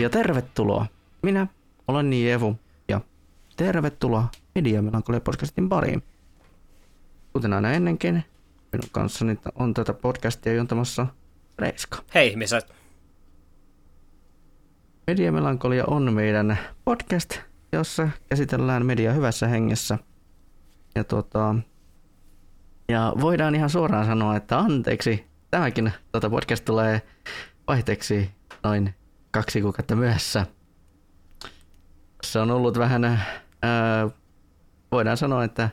Ja tervetuloa. Minä olen Nievu ja tervetuloa Media Melankolia podcastin pariin. Kuten aina ennenkin, minun kanssani on tätä podcastia juontamassa Reiska. Hei ihmiset. Media Melankolia on meidän podcast, jossa käsitellään media hyvässä hengessä. Ja, tota, ja voidaan ihan suoraan sanoa, että anteeksi, tämäkin tota podcast tulee vaihteeksi noin kaksi kuukautta myöhässä. Se on ollut vähän, ää, voidaan sanoa, että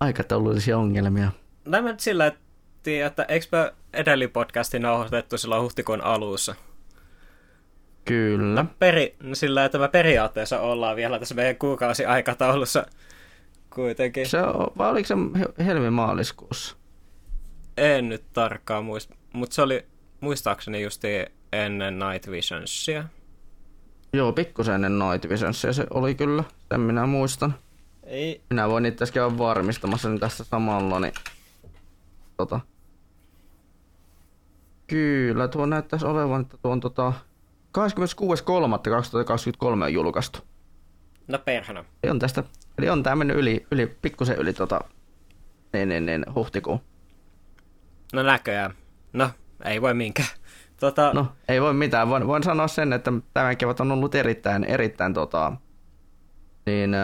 aikataulullisia ongelmia. Nämä nyt sillä, että, että eikö edellinen podcasti nauhoitettu silloin huhtikuun alussa? Kyllä. Peri, sillä, että me periaatteessa ollaan vielä tässä meidän kuukausi-aikataulussa kuitenkin. Se on, vai oliko se helmi-maaliskuussa? En nyt tarkkaan muista, mutta se oli muistaakseni justi ennen Night Visionsia. Joo, pikkusen ennen Night Visionsia se oli kyllä, sen minä muistan. Ei. Minä voin itse asiassa käydä varmistamassa niin tässä samalla, niin tota. Kyllä, tuo näyttäisi olevan, että tuo on tota 26.3.2023 on julkaistu. No perhana. Eli on tästä, eli on tää mennyt yli, yli pikkusen yli tota, niin, niin, niin, huhtikuun. No näköjään. No, ei voi minkään. Tota... No, ei voi mitään. Voin, voin sanoa sen, että tämä kevät on ollut erittäin, erittäin tota, niin,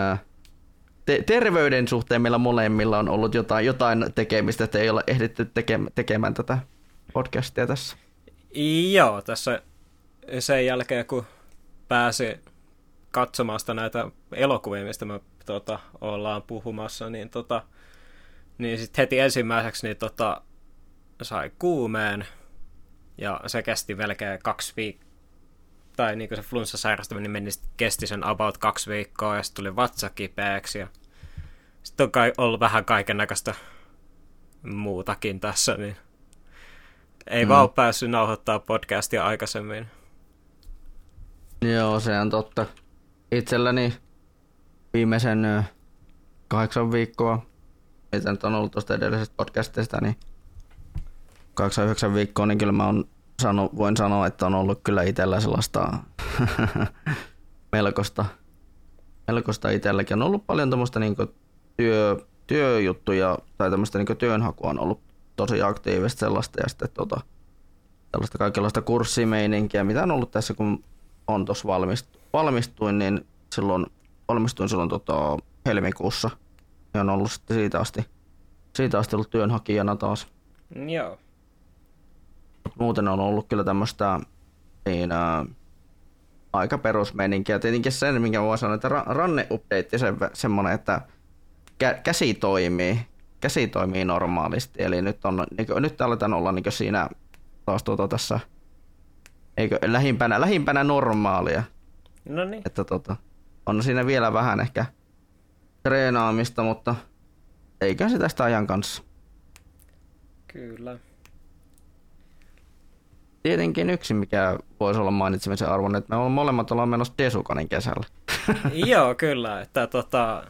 te- terveyden suhteen meillä molemmilla on ollut jotain, jotain tekemistä, että ei ole ehditty teke- tekemään tätä podcastia tässä. Joo, tässä sen jälkeen, kun pääsi katsomaan sitä näitä elokuvia, mistä me tota, ollaan puhumassa, niin, tota, niin sitten heti ensimmäiseksi niin, tota, sai kuumeen, ja se kesti melkein kaksi viikkoa, tai niin kuin se flunssa sairastaminen meni, kesti sen about kaksi viikkoa, ja sitten tuli vatsa kipeäksi, ja sitten on kai ollut vähän kaiken näköistä muutakin tässä, niin ei mm. vaan ole päässyt nauhoittaa podcastia aikaisemmin. Joo, se on totta. Itselläni viimeisen kahdeksan viikkoa, mitä nyt on ollut tuosta edellisestä podcastista, niin kahdeksan yhdeksän viikkoa, niin kyllä mä on sano, voin sanoa, että on ollut kyllä itsellä sellaista melkoista, melkoista itselläkin. On ollut paljon tämmöistä niin työ, työjuttuja tai tämmöistä niin työnhakua on ollut tosi aktiivista sellaista ja sitten tota, sellaista kaikenlaista kurssimeininkiä, mitä on ollut tässä, kun on tuossa valmistu, valmistuin, niin silloin valmistuin silloin tota, helmikuussa ja on ollut sitten siitä asti, siitä asti ollut työnhakijana taas. Joo. Muuten on ollut kyllä tämmöistä niin, ää, aika perusmeininkiä. Tietenkin sen, minkä voi sanoa, että ranne-update se, semmoinen, että kä- käsi toimii, käsi toimii normaalisti. Eli nyt, on, niin nyt aletaan olla niin siinä taas tuota tässä eikö, lähimpänä, lähimpänä normaalia. No niin. Että tota, on siinä vielä vähän ehkä treenaamista, mutta eikä se tästä ajan kanssa. Kyllä. Tietenkin yksi, mikä voisi olla mainitsemisen arvon, että me ollaan molemmat ollaan menossa Desukanin kesällä. Joo, kyllä. Että tota,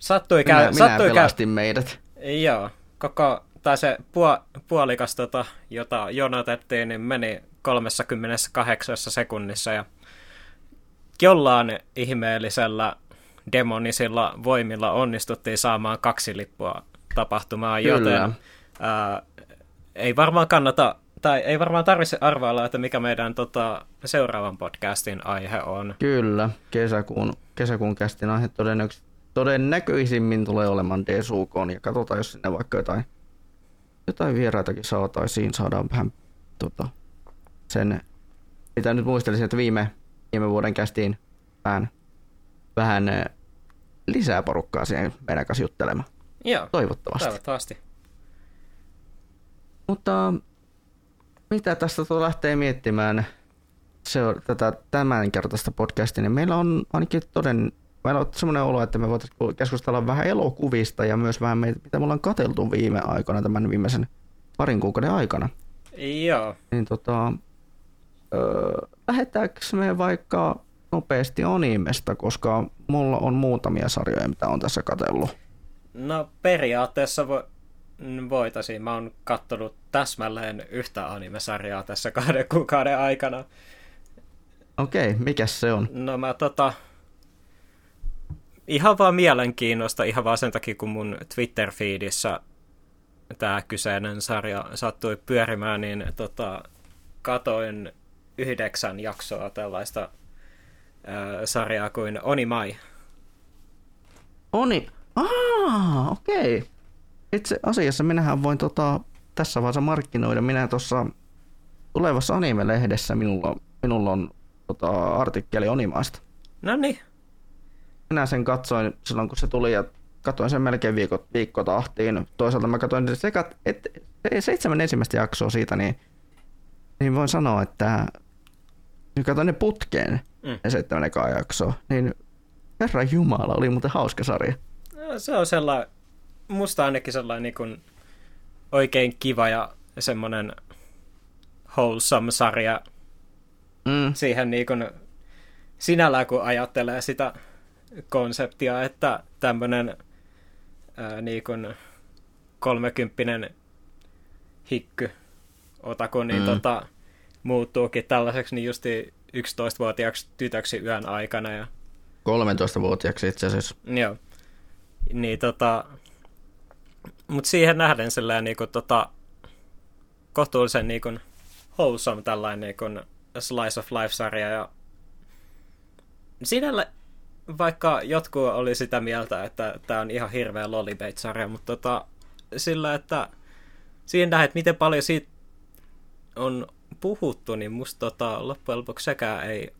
sattui käy... Minä, minä sattui pelastin käy... meidät. Joo, koko, tai se puo, puolikas, tota, jota jonotettiin, niin meni 38 sekunnissa ja jollain ihmeellisellä demonisilla voimilla onnistuttiin saamaan kaksi lippua tapahtumaan, Kyllä. joten ää, ei varmaan kannata, tai ei varmaan tarvitse arvailla, että mikä meidän tota, seuraavan podcastin aihe on. Kyllä, kesäkuun, kesäkuun kästin aihe todennäköisesti todennäköisimmin tulee olemaan DSUK, ja katsotaan, jos sinne vaikka jotain, jotain vieraitakin saataisiin, saadaan vähän tota, sen, mitä nyt muistelisin, että viime, viime vuoden kästiin vähän, vähän lisää porukkaa siihen meidän kanssa juttelemaan. Joo, toivottavasti. toivottavasti. Mutta mitä tästä lähtee miettimään se on tätä tämänkertaista podcastia, niin meillä on ainakin toden, meillä on semmoinen olo, että me voitaisiin keskustella vähän elokuvista ja myös vähän meitä, mitä me ollaan katseltu viime aikoina, tämän viimeisen parin kuukauden aikana. Joo. Niin tota, öö, lähdetäänkö me vaikka nopeasti animesta, koska mulla on muutamia sarjoja, mitä on tässä katsellut. No periaatteessa vo, voitaisiin. Mä oon kattonut täsmälleen yhtä animesarjaa tässä kahden kuukauden aikana. Okei, okay, mikä se on? No mä tota, ihan vaan mielenkiinnosta, ihan vaan sen takia, kun mun Twitter-feedissä tämä kyseinen sarja sattui pyörimään, niin tota, katoin yhdeksän jaksoa tällaista ää, sarjaa kuin Onimai. Oni, ah, okei. Okay. Itse asiassa minähän voin tota, tässä vaiheessa markkinoida. Minä tuossa tulevassa anime-lehdessä minulla, minulla on tota, artikkeli Onimaista. No niin. Minä sen katsoin silloin, kun se tuli ja katsoin sen melkein viikko, viikkotahtiin. Toisaalta mä katsoin sekat, et, seitsemän ensimmäistä jaksoa siitä, niin, niin voin sanoa, että kun katsoin ne putkeen, mm. ne seitsemän ekaa jaksoa, niin Herra Jumala, oli muuten hauska sarja. No, se on sellainen, musta ainakin sellainen niin kuin oikein kiva ja semmoinen wholesome sarja mm. siihen niin kuin, sinällään, kun ajattelee sitä konseptia, että tämmöinen ää, niin kuin kolmekymppinen hikky otaku, niin mm. tota, muuttuukin tällaiseksi niin justi 11-vuotiaaksi tytöksi yön aikana. Ja... 13-vuotiaaksi itse asiassa. Joo. Niin tota, mutta siihen nähden sellainen niin kuin, tota, kohtuullisen niin kuin, wholesome tällainen niin kuin, slice of life-sarja. Ja sinällä, vaikka jotkut oli sitä mieltä, että tämä on ihan hirveä lollibait-sarja, mutta tota, sillä, että siihen nähdään, että miten paljon siitä on puhuttu, niin musta tota, loppujen lopuksi sekään ei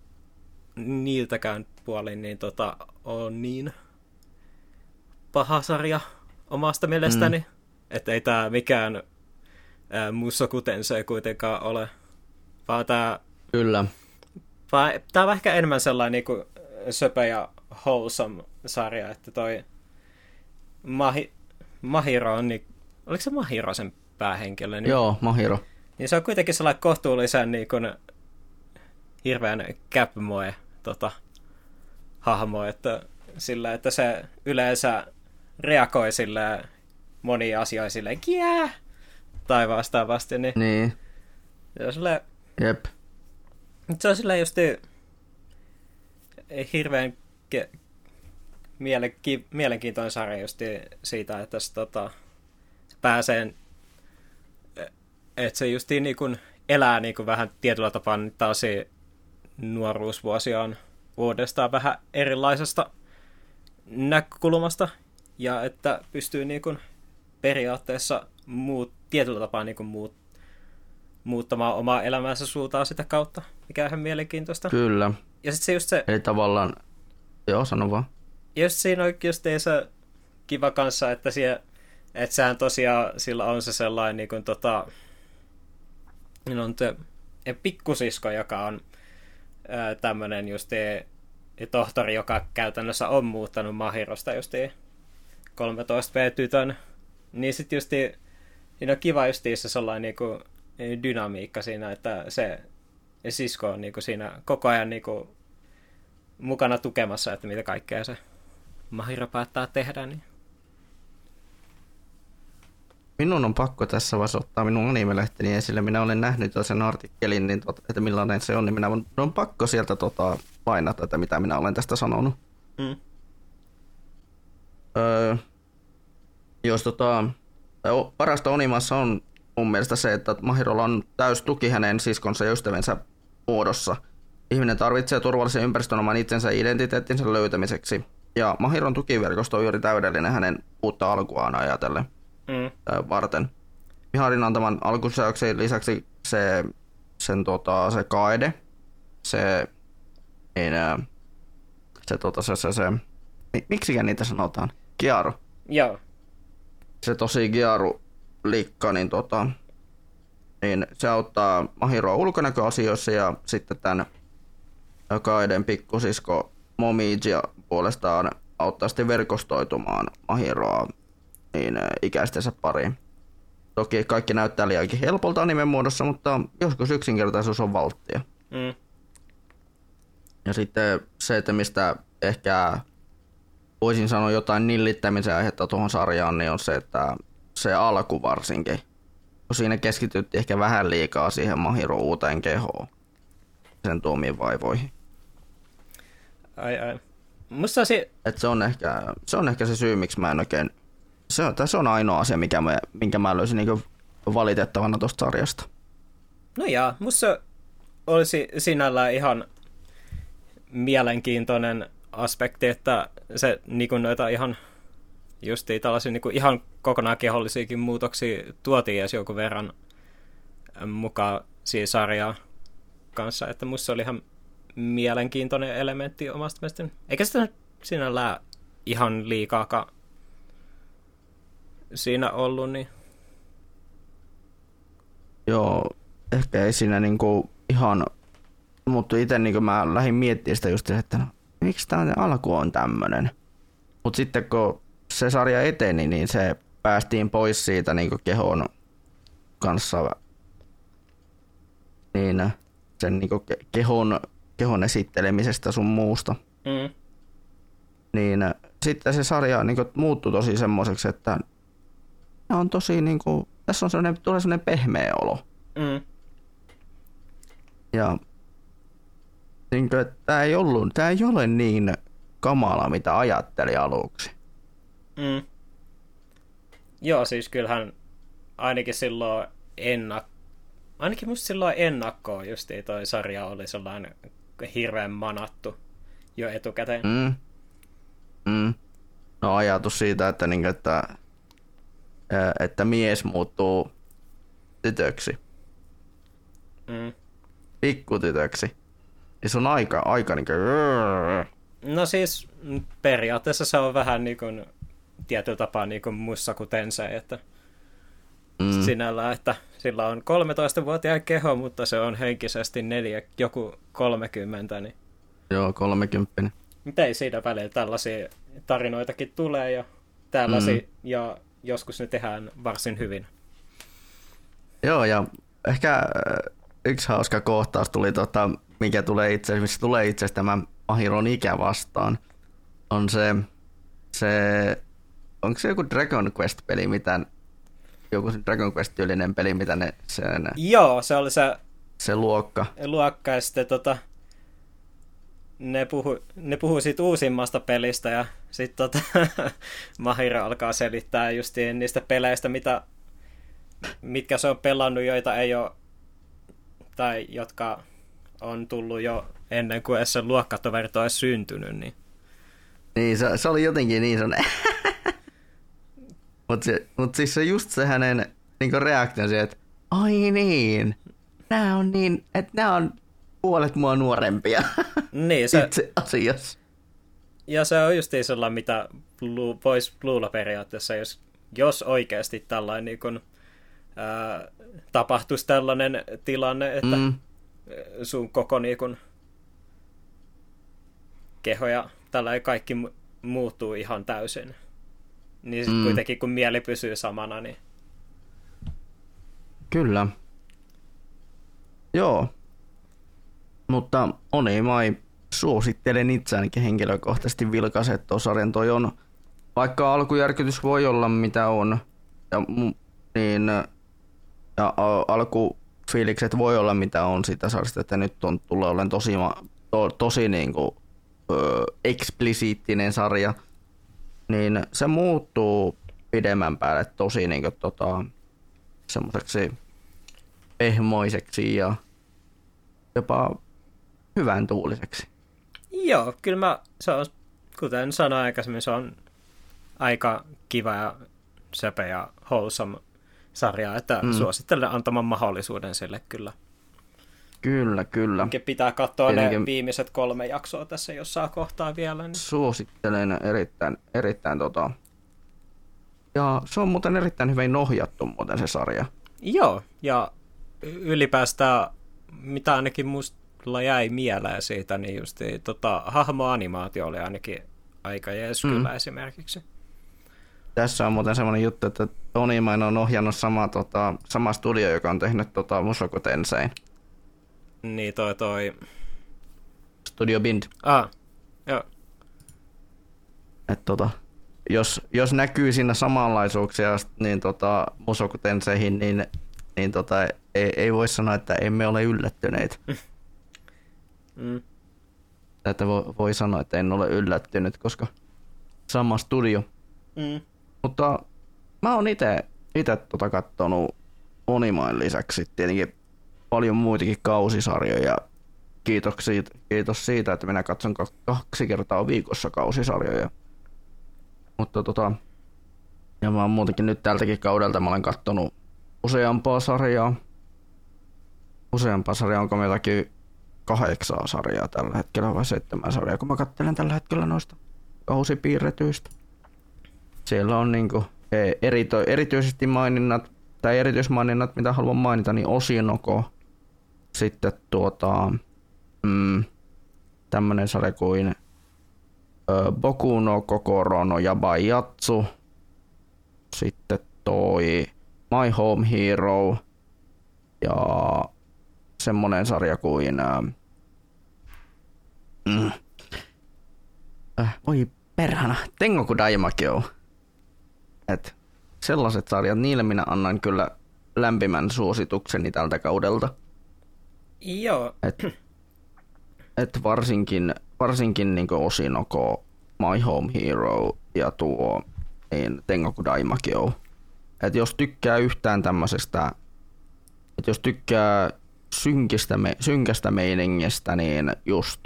niiltäkään puolin niin tota, on niin paha sarja omasta mielestäni. Mm. Että ei tämä mikään ää, kuten se kuitenkaan ole. Vaan tämä... Kyllä. Vaan, tämä on ehkä enemmän sellainen niin kuin söpö ja wholesome sarja, että toi Mahi, Mahiro on niin... Oliko se Mahiro sen päähenkilö? Niin, Joo, Mahiro. Niin se on kuitenkin sellainen kohtuullisen niin kuin, hirveän käpmoe tota, hahmo, että sillä, että se yleensä reagoi sille moniin asioihin silleen, kiää, tai vastaavasti, niin, niin. se on silleen, Jep. se on silleen just hirveän ke- mielenki- mielenkiintoinen sarja just siitä, että se tota, pääsee, että se just niin kuin elää niin kuin vähän tietyllä tapaa taas nuoruusvuosia on uudestaan vähän erilaisesta näkökulmasta, ja että pystyy niin kuin periaatteessa muut, tietyllä tapaa niin kuin muut, muuttamaan omaa elämänsä suuntaan sitä kautta, mikä on ihan mielenkiintoista. Kyllä. Ja sitten se just se... Eli tavallaan, joo sano vaan. Ja just siinä on just se kiva kanssa, että, siellä, että sehän tosiaan sillä on se sellainen niin kuin, tota, niin on te, pikkusisko, joka on tämmöinen just tohtori, joka käytännössä on muuttanut Mahirosta just 13V-tytön, niin sitten just siinä on kiva justiissa sellainen niinku dynamiikka siinä, että se sisko on niinku siinä koko ajan niinku mukana tukemassa, että mitä kaikkea se Mahiro päättää tehdä. Niin. Minun on pakko tässä vaiheessa ottaa minun animelehteni esille. Minä olen nähnyt sen artikkelin, niin tot, että millainen se on, niin minä on, on pakko sieltä tota, lainata, että mitä minä olen tästä sanonut. Mm. Öö, jos tota, parasta Onimassa on mun mielestä se, että Mahirolla on täys tuki hänen siskonsa ja ystävänsä muodossa. Ihminen tarvitsee turvallisen ympäristön oman itsensä identiteettinsä löytämiseksi. Ja Mahiron tukiverkosto on juuri täydellinen hänen uutta alkuaan ajatellen mm. varten. Miharin antaman alkusäyksen lisäksi se, sen, tota, se kaide, se, niin, se, tota, se, se, se, miksi niitä sanotaan? Kiaru. Joo. Se tosi Giaru likka, niin, tota, niin se auttaa Mahiroa ulkonäköasioissa ja sitten tämän Kaiden pikkusisko Momijia puolestaan auttaa sitten verkostoitumaan Mahiroa niin ikäistensä pariin. Toki kaikki näyttää liiankin helpolta animen muodossa, mutta joskus yksinkertaisuus on valttia. Mm. Ja sitten se, että mistä ehkä voisin sanoa jotain nillittämisen aihetta tuohon sarjaan, niin on se, että se alku varsinkin. Kun siinä keskityttiin ehkä vähän liikaa siihen Mahiro uuteen kehoon. sen tuomiin vaivoihin. Ai ai. Musta se... Et se, on ehkä, se on ehkä se syy, miksi mä en oikein... Se on, se on ainoa asia, mikä mä, minkä mä löysin niin valitettavana tuosta sarjasta. No jaa, musta olisi sinällään ihan mielenkiintoinen aspekti, että se niin kuin noita ihan justiin tällaisia niin kuin ihan kokonaan kehollisiakin muutoksia tuotiin edes joku verran mukaan siihen sarjaan kanssa, että musta oli ihan mielenkiintoinen elementti omasta mielestäni. Eikä sitä sinällään ihan liikaakaan siinä ollut, niin... Joo, ehkä ei siinä niinku ihan... Mutta itse niinku mä lähdin miettimään sitä just, että no, miksi tämä alku on tämmönen. Mutta sitten kun se sarja eteni, niin se päästiin pois siitä niinku kehon kanssa niin sen niinku kehon kehon esittelemisestä sun muusta. Mm. Niin sitten se sarja niin muuttui tosi semmoiseksi, että on tosi niin kuin, tässä on sellainen, tulee sellainen pehmeä olo. Mm. Ja niin kuin, että tämä ei, ollut, tämä ei ole niin kamala, mitä ajatteli aluksi. Mm. Joo, siis kyllähän ainakin silloin ennak... Ainakin musta silloin ennakkoon justiin toi sarja oli sellainen hirveän manattu jo etukäteen. Mm. Mm. No ajatus siitä, että, niin, että, että mies muuttuu tytöksi. Mm. Pikkutytöksi. Ja se on aika, aika niin kuin... No siis periaatteessa se on vähän niin kuin tietyllä tapaa niin kuin muissa kuten se, että mm. sinällään, että sillä on 13-vuotiaan keho, mutta se on henkisesti neljä, joku 30. Niin... Joo, 30. Mitä ei siinä välillä tällaisia tarinoitakin tulee ja tällaisia, mm. ja joskus ne tehdään varsin hyvin. Joo, ja ehkä äh, yksi hauska kohtaus tuli, tota, mikä tulee itse missä tulee itse asiassa tämä Mahiron ikä vastaan, on se, se onko se joku Dragon Quest-peli, mitä joku Dragon Quest-tyylinen peli, mitä ne sen... Joo, se oli se... Se luokka. Luokka, ja sitten tota, ne puhu, ne puhuu siitä uusimmasta pelistä, ja sitten tota, Mahira alkaa selittää justiin niistä peleistä, mitä, mitkä se on pelannut, joita ei ole, tai jotka on tullut jo ennen kuin edes se luokkatoverit olisi syntynyt, niin... Niin, se, se oli jotenkin niin sellainen Mutta mut siis se just se hänen niinku reaktio siihen, että ai niin, nämä on niin, että nämä on puolet mua nuorempia. Niin, se... Itse asiassa. Ja se on just sellainen, mitä voisi luulla periaatteessa, jos, jos oikeasti tällainen niin kun, ää, tapahtuisi tällainen tilanne, että mm. Sun koko niin kun, keho ja tällainen kaikki muuttuu ihan täysin. Niin mm. kuitenkin kun mieli pysyy samana, niin... Kyllä. Joo. Mutta Oneimai suosittelen itse ainakin henkilökohtaisesti vilkaiset sarjan. Toi on, vaikka alkujärkytys voi olla mitä on, ja, niin ja alkufiilikset voi olla mitä on sitä sarjasta, että nyt on tulee olen tosi, to, tosi niin kuin, ö, eksplisiittinen sarja – niin se muuttuu pidemmän päälle tosi niin kuin, tota, semmoiseksi pehmoiseksi ja jopa hyvän tuuliseksi. Joo, kyllä mä, se on, kuten sanoin aikaisemmin, se on aika kiva ja söpö ja wholesome sarja, että mm. suosittelen antamaan mahdollisuuden sille kyllä. Kyllä, kyllä. Pitää katsoa Tietenkin... ne viimeiset kolme jaksoa tässä jossain kohtaa vielä. Niin... Suosittelen erittäin, erittäin tota... Ja se on muuten erittäin hyvin ohjattu muuten se sarja. Joo, ja ylipäästä mitä ainakin musta jäi mieleen siitä, niin just tota, hahmoanimaatio oli ainakin aika jees mm. esimerkiksi. Tässä on muuten semmoinen juttu, että Tony Main on ohjannut sama, tota, sama studio, joka on tehnyt tota, Musoku Tensein. Niin toi toi... Studio Bind. Ah, joo. Et tota, jos, jos näkyy siinä samanlaisuuksia niin tota, Musoku Tenseihin, niin, niin tota, ei, ei voi sanoa, että emme ole yllättyneet. Mm. Että voi, voi sanoa, että en ole yllättynyt, koska sama studio. Mm. Mutta mä oon ite, ite tota kattonut Onimain lisäksi tietenkin paljon muitakin kausisarjoja. Kiitos kiitos siitä, että minä katson kaksi kertaa viikossa kausisarjoja. Mutta tota, ja mä oon muutenkin nyt tältäkin kaudelta mä olen kattonut useampaa sarjaa. Useampaa sarjaa, onko meilläkin kahdeksaa sarjaa tällä hetkellä vai seitsemän sarjaa, kun mä katselen tällä hetkellä noista kausipiirretyistä. Siellä on niinku e, erito, erityisesti maininnat, tai erityismaininnat, mitä haluan mainita, niin Osinoko, sitten tuota, mm, tämmönen sarja kuin ö, Boku no Kokoro no Yabayatsu, sitten toi My Home Hero ja semmonen sarja kuin mm, äh, voi perhana, Tengoku Daimakyo. Et sellaiset sarjat, niille minä annan kyllä lämpimän suositukseni tältä kaudelta. Joo. Et, et varsinkin, varsinkin niin Osinoko, My Home Hero ja tuo niin Tengoku Daimakyo. Et jos tykkää yhtään tämmöisestä, että jos tykkää synkistä, me, synkästä meiningistä, niin just,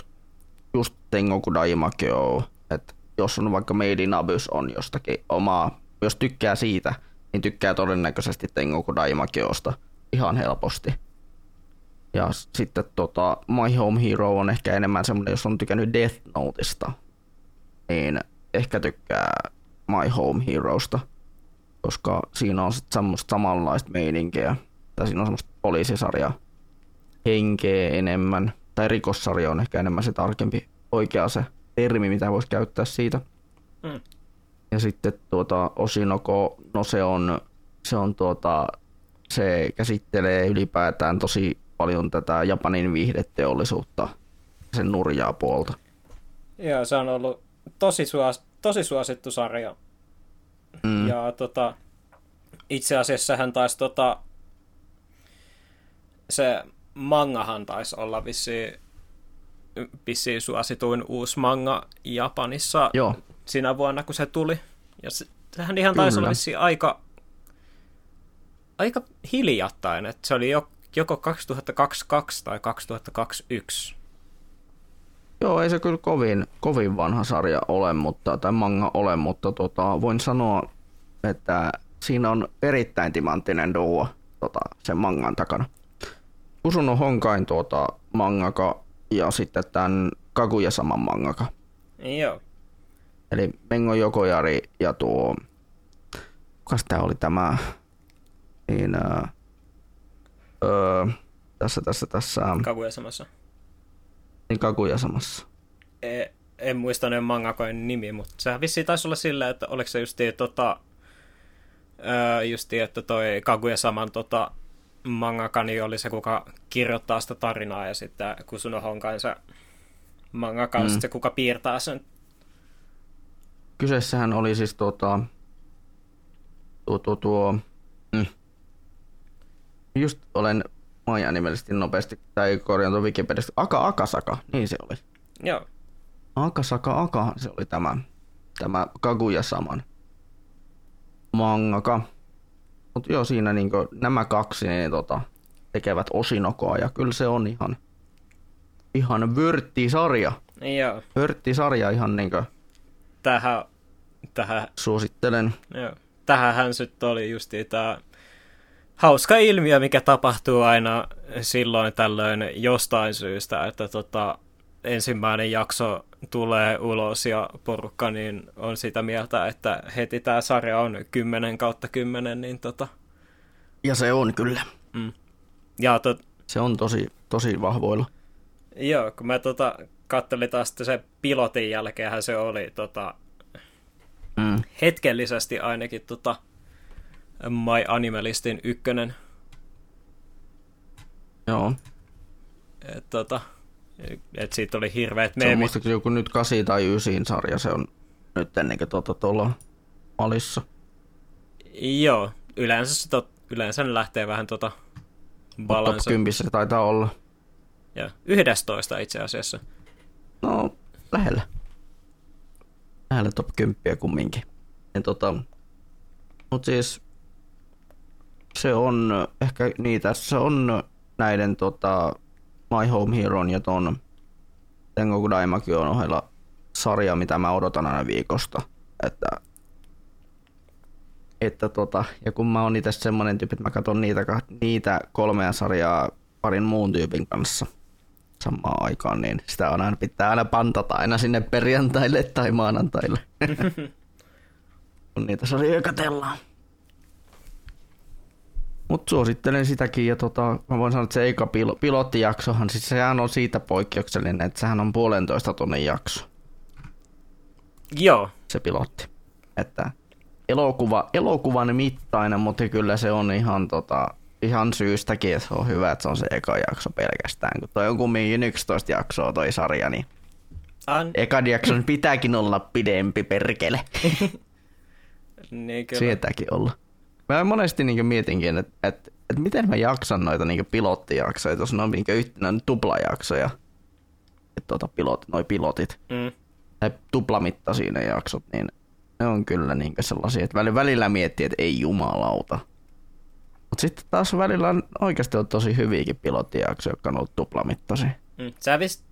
just Tengoku Daimakyo. Et jos on vaikka Made in Abyss on jostakin omaa, jos tykkää siitä, niin tykkää todennäköisesti Tengoku Daimakyosta ihan helposti. Ja sitten tota, My Home Hero on ehkä enemmän semmoinen, jos on tykännyt Death Noteista, niin ehkä tykkää My Home Heroesta, koska siinä on sitten semmoista samanlaista meininkiä, tai siinä on semmoista poliisisarjaa henkeä enemmän, tai rikossarja on ehkä enemmän se tarkempi oikea se termi, mitä voisi käyttää siitä. Mm. Ja sitten tuota Osinoko, no se on, se on tuota, se käsittelee ylipäätään tosi paljon tätä Japanin viihdeteollisuutta, sen nurjaa puolta. Joo, se on ollut tosi, suos, tosi suosittu sarja. Mm. Ja tota, itse asiassa hän taisi tota, se mangahan taisi olla vissiin, vissiin suosituin uusi manga Japanissa Joo, sinä vuonna, kun se tuli. Ja se, sehän ihan taisi olla Kyllä. vissiin aika, aika hiljattain, että se oli jo, joko 2022 tai 2021. Joo, ei se kyllä kovin, kovin vanha sarja ole, mutta, tai manga ole, mutta tota, voin sanoa, että siinä on erittäin timanttinen duo tota, sen mangan takana. Kusuno Honkain tuota, mangaka ja sitten tämän Kaguya-saman mangaka. Joo. Eli Mengo Jokojari ja tuo, kukas tää oli tämä, niin, öö, öö, tässä, tässä, tässä, Kaguya samassa. niin Kaguya-samassa. E, en muista ne mangakojen nimi, mutta sehän vissiin taisi olla sillä, että oliko se justiin tota, öö, justiin, että toi Kaguya saman tota, mangakani oli se, kuka kirjoittaa sitä tarinaa ja sitten Kusuno Honkain se mangaka mm. se, kuka piirtää sen. Kyseessähän oli siis tuota, tuo, tuo, tuo mm. just olen maja nimellisesti nopeasti, tai korjaan tuon Wikipediasta, Aka Akasaka, niin se oli. Joo. Akasaka Aka, se oli tämä, tämä Kaguya saman mangaka. Mutta joo, siinä niinku nämä kaksi niin tota, tekevät osinokoa, ja kyllä se on ihan, ihan vörttisarja. Joo. Vörttisarja ihan niinku Tähän, tähän, suosittelen. joo. Tähänhän sitten oli justiin tämä hauska ilmiö, mikä tapahtuu aina silloin tällöin jostain syystä, että tota, ensimmäinen jakso tulee ulos ja porukka niin on sitä mieltä, että heti tämä sarja on 10 kautta 10, niin tota, Ja se on kyllä. mm. ja tot, Se on tosi, tosi vahvoilla. joo, kun mä tota, kattelin taas sitten se pilotin jälkeenhän se oli tota, Mm. hetkellisesti ainakin tota, My Animalistin ykkönen. Joo. Et, tota, et siitä oli hirveät Se on meemit. muistaakseni joku nyt 8 tai 9 sarja, se on nyt ennen kuin tuota tuolla alissa. Joo, yleensä, se tot, yleensä ne lähtee vähän tota Top balansa. 10 se taitaa olla. Ja 11 itse asiassa. No, lähellä. Lähellä top 10 kumminkin. Ja tota, mut siis se on ehkä niitä, se on näiden tota, My Home Heron ja ton Tengoku Daimakyon ohella sarja, mitä mä odotan aina viikosta. Että, että tota, ja kun mä oon itse semmonen tyyppi, että mä katson niitä, niitä kolmea sarjaa parin muun tyypin kanssa samaan aikaan, niin sitä on aina, pitää aina pantata aina sinne perjantaille tai maanantaille. kun niitä sarjoja katellaan. Mutta suosittelen sitäkin ja tota, mä voin sanoa, että se eka pil- pilottijaksohan, siis sehän on siitä poikkeuksellinen, että sehän on puolentoista tunnin jakso. Joo. Se pilotti. Että elokuva, elokuvan mittainen, mutta kyllä se on ihan, tota, ihan syystäkin, että on hyvä, että se on se eka jakso pelkästään. Kun toi on kumminkin 11 jaksoa toi sarja, niin An... ekan jakson pitääkin olla pidempi perkele. niin kyllä. Sietääkin olla. Mä monesti niin mietinkin, että, että, että miten mä jaksan noita niin pilottijaksoja, jos ne on niin yhtenä tuplajaksoja. Että tuota pilot, noi pilotit. Mm. Tai tuplamittaisia ne jaksot, niin ne on kyllä niin sellaisia, että välillä miettii, että ei jumalauta. Mutta sitten taas välillä on oikeasti on tosi hyviäkin pilottijaksoja, jotka on ollut tuplamittaisia. Mm. Sä vis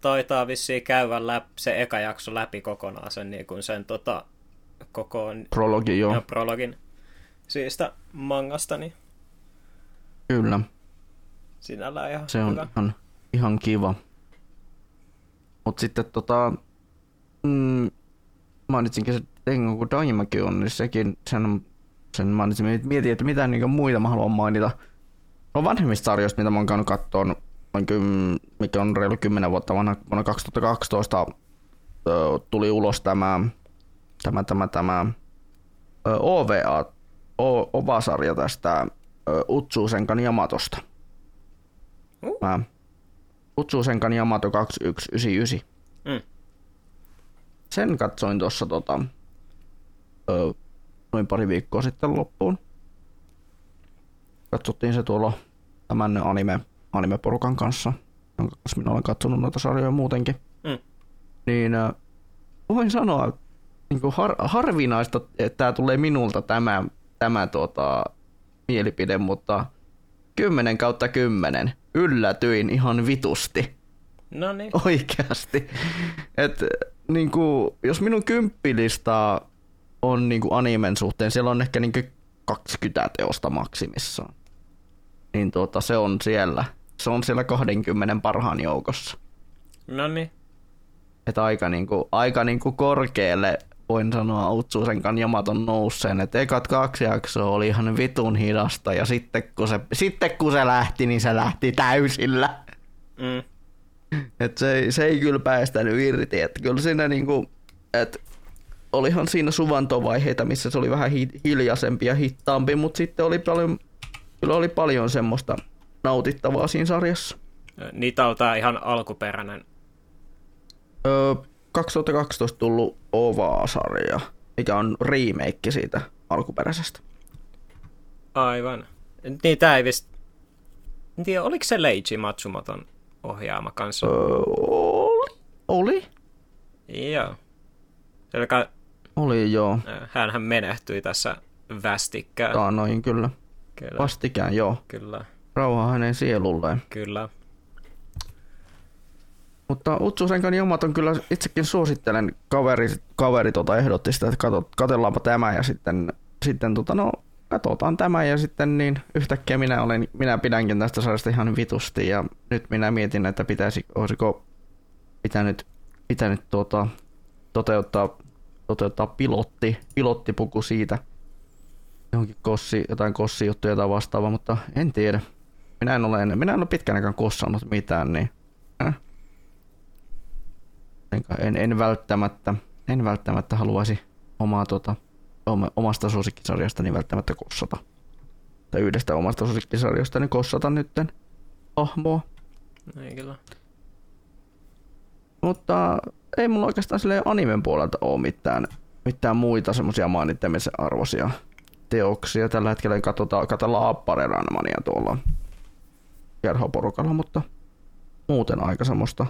taitaa vissiin käydä läpi, se eka jakso läpi kokonaan sen, niin kuin sen tota, koko Prologi, joo. ja prologin siitä mangasta, niin Kyllä. sinällään ihan Se on hyvä. ihan, ihan kiva. Mut sitten tota, mm, mainitsinkin se Tengoku Daimakin on, niin sekin, sen, sen mainitsin, mietin, että mitä niin muita mä haluan mainita. No vanhemmista sarjoista, mitä mä oon käynyt kattoon, mikä on reilu 10 vuotta vanha, vuonna 2012 ö, tuli ulos tämä, tämä, tämä, tämä ö, OVA, o, OVA-sarja tästä Utsuusenkan Yamatosta. Uh. Mä Utsuusenkan Yamato 2199. Mm. Sen katsoin tuossa tota, ö, noin pari viikkoa sitten loppuun. Katsottiin se tuolla tämän anime, anime-porukan kanssa, jonka kanssa minä olen katsonut noita sarjoja muutenkin. Mm. Niin ö, voin sanoa, niin kuin har, harvinaista, että tämä tulee minulta tämä, tämä tuota, mielipide, mutta 10 kautta 10 yllätyin ihan vitusti. No niin. Oikeasti. Et, niinku, jos minun kymppilista on niinku animen suhteen, siellä on ehkä niinku 20 teosta maksimissaan. Niin tuota, se on siellä. Se on siellä 20 parhaan joukossa. No niin. Et aika, niinku, aika niinku korkealle voin sanoa Utsusenkan Jamaton nousseen, että ekat kaksi jaksoa oli ihan vitun hidasta ja sitten kun se, sitten kun se lähti, niin se lähti täysillä. Mm. Et se, ei- se ei kyllä päästänyt irti, että kyllä siinä niinku, et olihan siinä suvantovaiheita, missä se oli vähän hi- hiljaisempi ja hittaampi, mutta sitten oli paljon, kyllä oli paljon semmoista nautittavaa siinä sarjassa. Niitä on tää ihan alkuperäinen. Öö, 2012 tullut OVA-sarja, mikä on remake siitä alkuperäisestä. Aivan. Niin tää ei vist... En tiedä, oliko se Leiji Matsumoton ohjaama kanssa? Öö, oli, oli, Joo. Oli joo. hänhän menehtyi tässä västikkään. Taanoin kyllä. Kyllä, Vastikään joo. kyllä, Rauha hänen sielulleen. kyllä. Mutta Utsusenkan Jomaton kyllä itsekin suosittelen. Kaveri, kaveri tota ehdotti sitä, että kato, katellaanpa tämä ja sitten, sitten tota, no, katsotaan tämä ja sitten niin yhtäkkiä minä, olen, minä pidänkin tästä sarjasta ihan vitusti ja nyt minä mietin, että pitäisi, olisiko pitänyt, pitänyt tuota, toteuttaa, toteuttaa pilotti, pilottipuku siitä johonkin kossi, jotain kossijuttuja tai vastaavaa, mutta en tiedä. Minä en ole, minä en ole pitkänäkään kossannut mitään, niin äh. En, en, välttämättä, en välttämättä haluaisi omaa, tota, oma- omasta suosikkisarjastani välttämättä kossata. Tai yhdestä omasta suosikkisarjastani kossata nytten hahmoa. Ei kyllä. Mutta ei mulla oikeastaan silleen animen puolelta ole mitään, mitään muita semmoisia mainittamisen arvoisia teoksia. Tällä hetkellä katsotaan, katsellaan Appare Ranmania tuolla kerhoporukalla, mutta muuten aika semmoista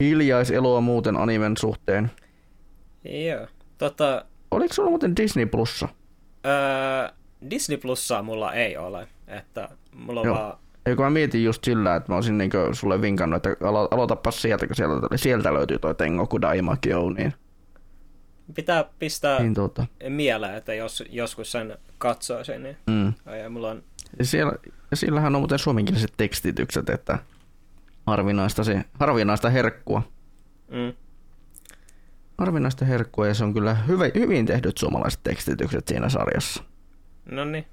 hiljaiseloa muuten animen suhteen. Joo. Tota, Oliko sulla muuten Disney Plussa? öö, Disney Plussaa mulla ei ole. Että mulla on Joo. vaan... Eikö mä mietin just sillä, että mä olisin niin sulle vinkannut, että alo- aloitapa sieltä, kun sieltä, sieltä löytyy toi Tengoku Daimakyo, niin, Pitää pistää niin tuota, mieleen, että jos joskus sen katsoisin, niin mm. ai, mulla on... ja siellä, sillähän on muuten suomenkieliset tekstitykset, että harvinaista, se, harvinaista herkkua. Mm, Harvinaista herkkua ja se on kyllä hyvä, hyvin tehdyt suomalaiset tekstitykset siinä sarjassa. no niin.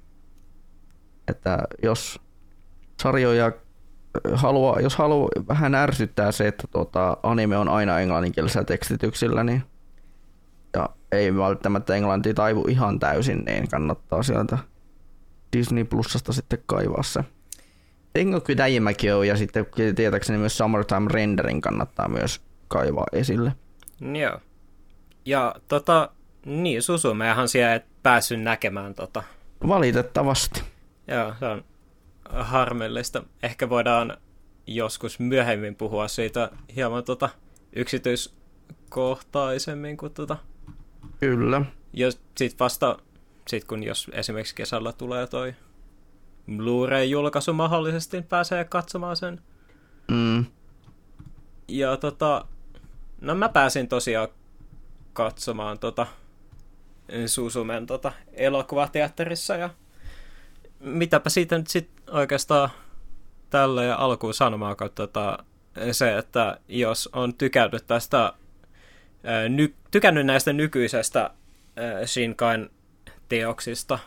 Että jos sarjoja haluaa, jos haluaa vähän ärsyttää se, että tuota, anime on aina englanninkielisellä tekstityksillä, niin ja ei välttämättä englanti taivu ihan täysin, niin kannattaa sieltä Disney Plusasta sitten kaivaa se. Tengoku Daimakyo ja sitten tietääkseni myös Summertime Renderin kannattaa myös kaivaa esille. Joo. Ja tota, niin, Susumeahan siellä et päässyt näkemään tota. Valitettavasti. Joo, se on harmillista. Ehkä voidaan joskus myöhemmin puhua siitä hieman tota yksityiskohtaisemmin, kun tota, Kyllä. jos sit vasta, sit kun jos esimerkiksi kesällä tulee toi Blu-ray-julkaisu mahdollisesti, niin pääsee katsomaan sen. Mm. Ja tota, no mä pääsin tosiaan katsomaan tota Susumen tota elokuvateatterissa ja mitäpä siitä nyt sit oikeastaan tällä ja alkuun sanomaan, tota, se, että jos on tykännyt tästä, ny, tykännyt näistä nykyisestä Shinkain teoksista,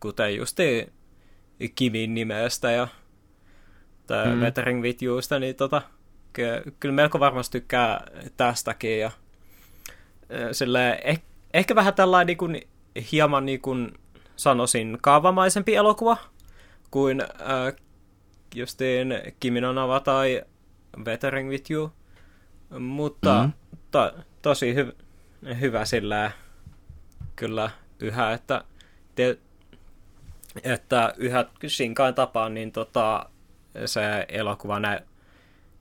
kuten justi Kimin nimestä ja Mm. mm. Weathering with Yousta, niin tota, ky- kyllä melko varmasti tykkää tästäkin. Ja, silleen, eh, ehkä vähän tällainen niin kuin, hieman niin kuin, sanoisin kaavamaisempi elokuva kuin äh, justiin Kimin on Ava tai Weathering with You. Mutta Mhm. to, tosi hy, hyvä sillä kyllä yhä, että, te, että yhä Shinkain tapaan, niin tota, se elokuva, nä,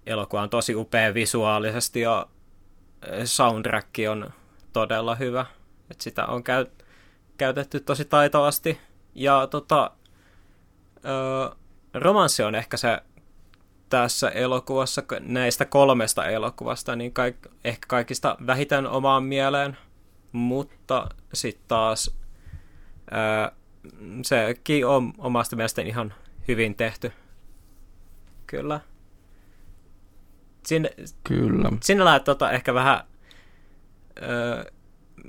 elokuva on tosi upea visuaalisesti ja soundtrack on todella hyvä. Et sitä on käy, käytetty tosi taitavasti. Ja tota, ö, romanssi on ehkä se tässä elokuvassa, näistä kolmesta elokuvasta, niin kaik, ehkä kaikista vähiten omaan mieleen, mutta sitten taas ö, sekin on omasta mielestäni ihan hyvin tehty. Kyllä. Sin, Kyllä. sinällään tota, ehkä vähän ö,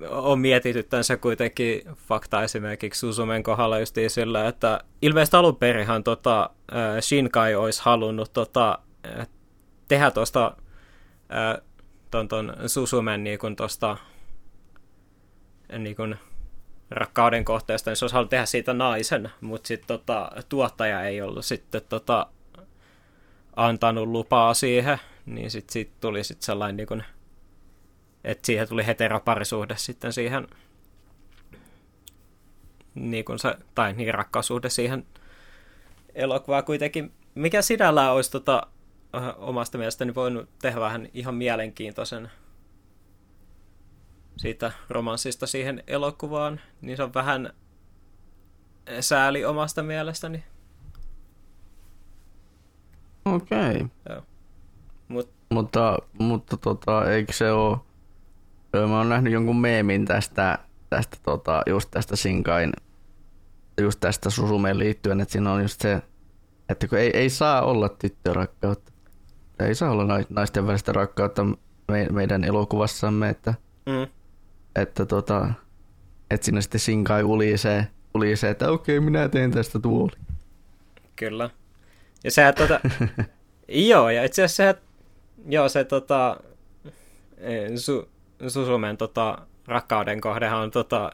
on mietityttänyt se kuitenkin fakta esimerkiksi Susumen kohdalla justiin sillä, että ilmeisesti alun perinhan tota, ö, Shinkai olisi halunnut tota, ö, tehdä tuosta ton, ton Susumen niin kuin tosta, niin kuin rakkauden kohteesta, niin se olisi halunnut tehdä siitä naisen, mutta sitten tota, tuottaja ei ollut sitten tota, antanut lupaa siihen, niin sitten sit tuli sitten sellainen, niin kuin, että siihen tuli heteroparisuhde sitten siihen, niin kuin se, tai niin rakkaussuhde siihen elokuvaan kuitenkin, mikä sinällään olisi tota, äh, omasta mielestäni voinut tehdä vähän ihan mielenkiintoisen siitä romanssista siihen elokuvaan, niin se on vähän sääli omasta mielestäni. Okei. Okay. Mut, Mutta, mutta tota, eikö se ole... Mä oon nähnyt jonkun meemin tästä, tästä tota, just tästä Shinkain, just tästä Susumeen liittyen, että siinä on just se, että kun ei, ei saa olla tyttörakkautta. Ei saa olla nais- naisten välistä rakkautta me, meidän elokuvassamme, että, mm, että, tota, että siinä sitten Shinkai ulisee, ulisee että okei, minä teen tästä tuoli. kyllä. Ja sehän tota, joo, ja itse asiassa sehän, joo, se tota, su, Susumen tota, rakkauden kohdehan on tota,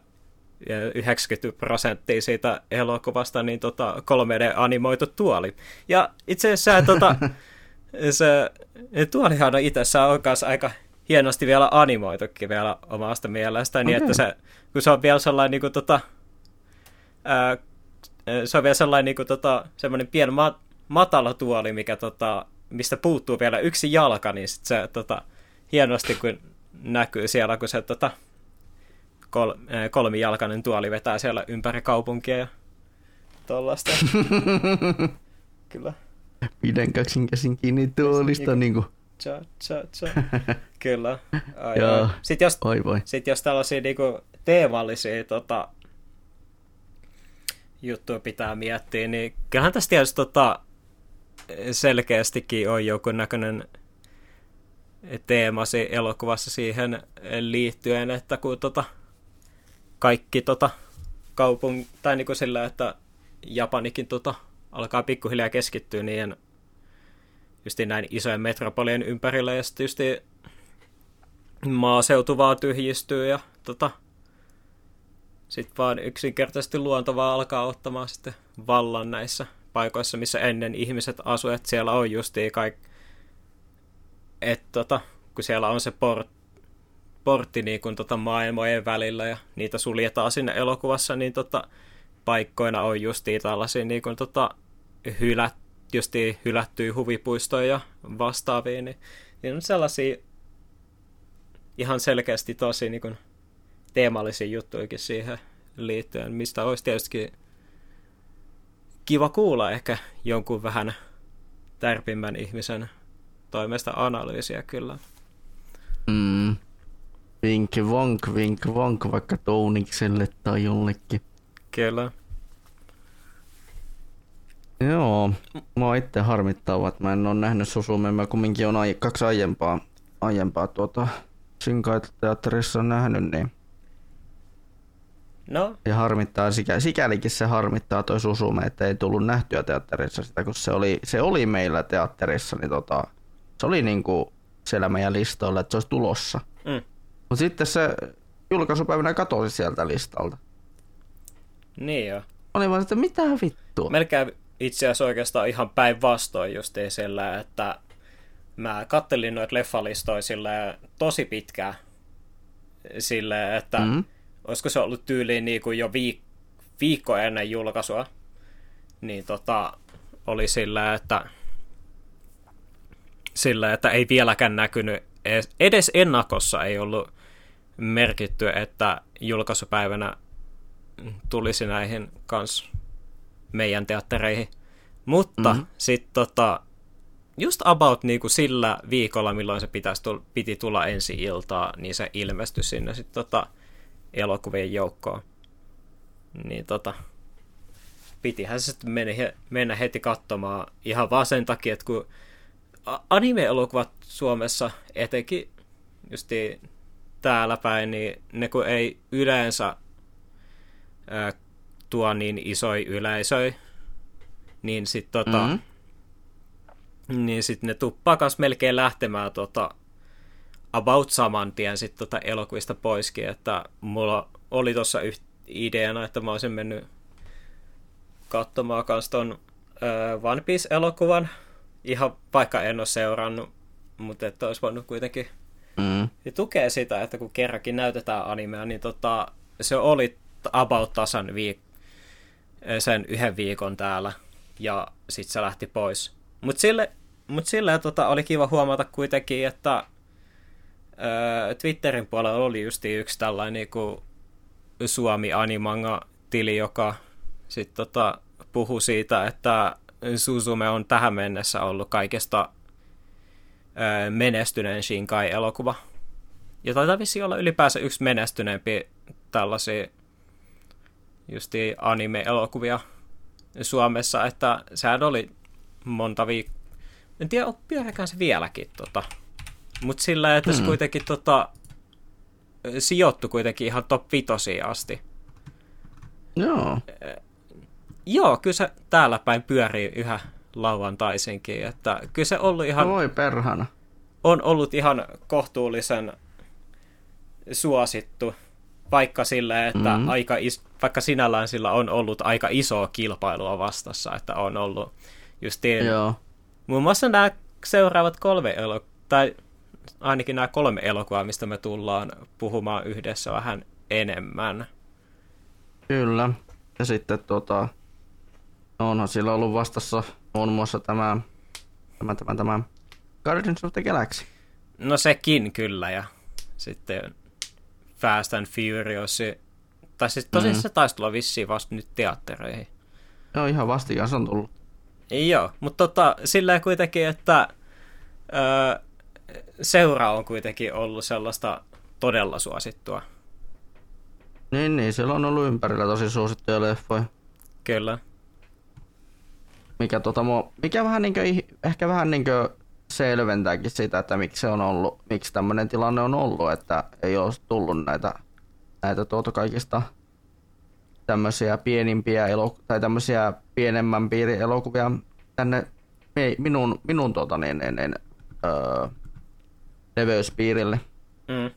ja 90 prosenttia siitä elokuvasta niin tota, 3D-animoitu tuoli. Ja itse asiassa tota, se tuolihan on itsessään on kanssa aika hienosti vielä animoitukin vielä omasta mielestä, niin Okei. että se, kun se on vielä sellainen niin kuin, tota, ää, se on vielä sellainen niin kuin, tota, semmoinen pieni ma- matala tuoli, mikä tota, mistä puuttuu vielä yksi jalka, niin sit se tota, hienosti kun näkyy siellä, kun se tota, kol, kolmijalkainen tuoli vetää siellä ympäri kaupunkia ja tollaista. Kyllä. Pidän kaksin käsin kiinni tuolista niin kuin. Cha, cha, cha. Kyllä. Ai, Joo. Sitten jos, Oi voi. Sit jos tällaisia niinku teemallisia tota, juttuja pitää miettiä, niin kyllähän tässä tietysti tota, selkeästikin on joku näköinen teemasi elokuvassa siihen liittyen, että kun tota, kaikki tota, kaupung... tai niin kuin sillä, että Japanikin tota, alkaa pikkuhiljaa keskittyä niiden just näin isojen metropolien ympärillä ja sitten just maaseutu vaan tyhjistyy ja tota, sitten vaan yksinkertaisesti luonto vaan alkaa ottamaan sitten vallan näissä paikoissa, missä ennen ihmiset asuivat. Siellä on justiin kaikki, että tota, kun siellä on se port, portti niin kuin tota maailmojen välillä ja niitä suljetaan sinne elokuvassa, niin tota, paikkoina on justiin tällaisia niin kuin tota, hylät, justiin hylättyjä huvipuistoja ja vastaavia, niin, niin on sellaisia ihan selkeästi tosi niin kuin, teemallisia juttujakin siihen liittyen, mistä olisi tietysti kiva kuulla ehkä jonkun vähän tärpimmän ihmisen toimesta analyysiä kyllä. Mm. Vink vonk, vink vonk, vaikka Tounikselle tai jollekin. Kyllä. Joo, mua itse harmittaa, että mä en ole nähnyt Susume. Mä kumminkin on ai- kaksi aiempaa, aiempaa tuota, teatterissa nähnyt, niin No. Ja harmittaa, sikä, sikälikin se harmittaa toi Susume, että ei tullut nähtyä teatterissa sitä, kun se oli, se oli meillä teatterissa, niin tota, se oli niinku siellä meidän listoilla, että se olisi tulossa. Mm. Mutta sitten se julkaisupäivänä katosi sieltä listalta. Niin joo. Oli vaan, että mitä vittua. Melkein itse asiassa oikeastaan ihan päinvastoin just sillä, että mä kattelin noita leffalistoja tosi pitkään sille, että mm olisiko se ollut tyyliin niin kuin jo viik- viikko ennen julkaisua, niin tota, oli sillä, että sillä, että ei vieläkään näkynyt, edes ennakossa ei ollut merkitty, että julkaisupäivänä tulisi näihin kans meidän teattereihin. Mutta mm-hmm. sitten tota, just about niinku sillä viikolla, milloin se pitäisi tull, piti tulla ensi iltaa, niin se ilmestyi sinne sitten tota, elokuvien joukkoon. Niin tota, pitihän se sitten mennä, mennä heti katsomaan ihan vaan sen takia, että kun anime-elokuvat Suomessa etenkin just täällä päin, niin ne kun ei yleensä ää, tuo niin isoja yleisöjä, niin sitten tota, mm-hmm. niin sit ne tuppaa kas melkein lähtemään tota, about saman tien sitten tota elokuvista poiskin, että mulla oli tuossa ideana, että mä olisin mennyt katsomaan kans ton One Piece-elokuvan, ihan vaikka en ole seurannut, mutta että olisi voinut kuitenkin mm. tukea sitä, että kun kerrankin näytetään animea, niin tota, se oli about tasan viik- sen yhden viikon täällä, ja sitten se lähti pois. Mutta sille, mut sille tota, oli kiva huomata kuitenkin, että Twitterin puolella oli just yksi tällainen niin kuin Suomi Animanga-tili, joka sitten tota, puhui siitä, että Suzume on tähän mennessä ollut kaikesta ö, menestyneen Shinkai-elokuva. Ja taitaa vissi olla ylipäänsä yksi menestyneempi tällaisia justi anime-elokuvia Suomessa, että sehän oli monta viikkoa. En tiedä, oppiahan se vieläkin tota, mutta sillä, että mm. se kuitenkin tota, sijoittui kuitenkin ihan top 5 asti. Joo. Joo, kyllä se täällä päin pyörii yhä lauantaisinkin, että kyllä se ollut ihan... Voi perhana. On ollut ihan kohtuullisen suosittu, vaikka sillä, että mm-hmm. aika is, vaikka sinällään sillä on ollut aika isoa kilpailua vastassa, että on ollut justiin... Joo. Muun muassa nämä seuraavat kolme elo, tai ainakin nämä kolme elokuvaa, mistä me tullaan puhumaan yhdessä vähän enemmän. Kyllä. Ja sitten tota, onhan sillä ollut vastassa muun muassa tämä tämä, tämä, tämä Guardians of the Galaxy. No sekin kyllä, ja sitten Fast and Furious, tai siis tosiaan mm-hmm. se taisi tulla vissiin vasta nyt teattereihin. Joo, ihan vastikään se on tullut. Joo, mutta tota, sillä kuitenkin, että öö, seura on kuitenkin ollut sellaista todella suosittua. Niin, niin, siellä on ollut ympärillä tosi suosittuja leffoja. Kyllä. Mikä, tota, mua, mikä vähän niinkö, ehkä vähän niinkö selventääkin sitä, että miksi se on ollut, miksi tämmöinen tilanne on ollut, että ei ole tullut näitä, näitä tuota kaikista tämmöisiä pienimpiä elo, tai tämmöisiä pienemmän piirin elokuvia tänne me, minun, minun tuota, niin, niin, niin, öö, leveyspiirille. Mm.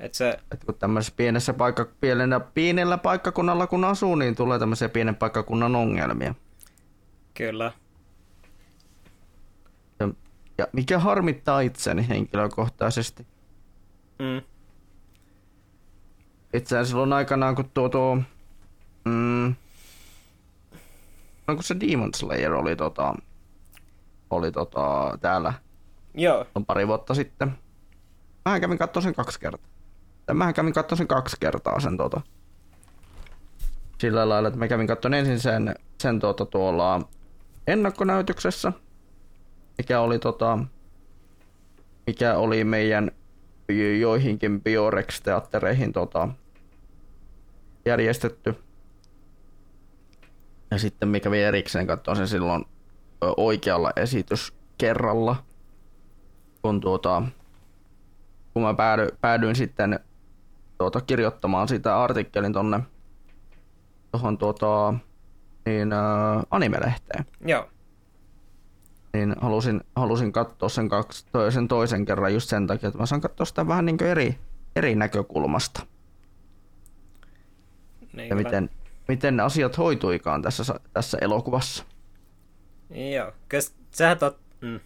Et se... Et kun tämmöisessä pienessä paikka, pienellä, pienellä paikkakunnalla kun asuu, niin tulee tämmöisiä pienen paikkakunnan ongelmia. Kyllä. Ja, ja mikä harmittaa itseni henkilökohtaisesti. Mm. Itseään silloin aikanaan, kun tuo, tuo mm, no kun se Demon Slayer oli, tota, oli tota, täällä Joo. on pari vuotta sitten. Mä kävin katsoa sen kaksi kertaa. Mä kävin katsoa sen kaksi kertaa sen tota. Sillä lailla, että mä kävin katsoa ensin sen, sen tota, tuolla ennakkonäytöksessä, mikä oli tota, mikä oli meidän joihinkin Biorex-teattereihin tota, järjestetty. Ja sitten mikä kävi erikseen katsoa sen silloin oikealla esityskerralla, kun, tuota, kun mä päädyin, päädyin sitten tuota, kirjoittamaan sitä artikkelin tonne tuohon tuota, niin, äh, animelehteen. Joo. Niin halusin, halusin katsoa sen, kaksi, sen toisen kerran just sen takia, että mä saan katsoa sitä vähän niin eri, eri näkökulmasta. Niin ja miten, miten asiat hoituikaan tässä, tässä elokuvassa. Joo, kyllä sehän, tot, mm.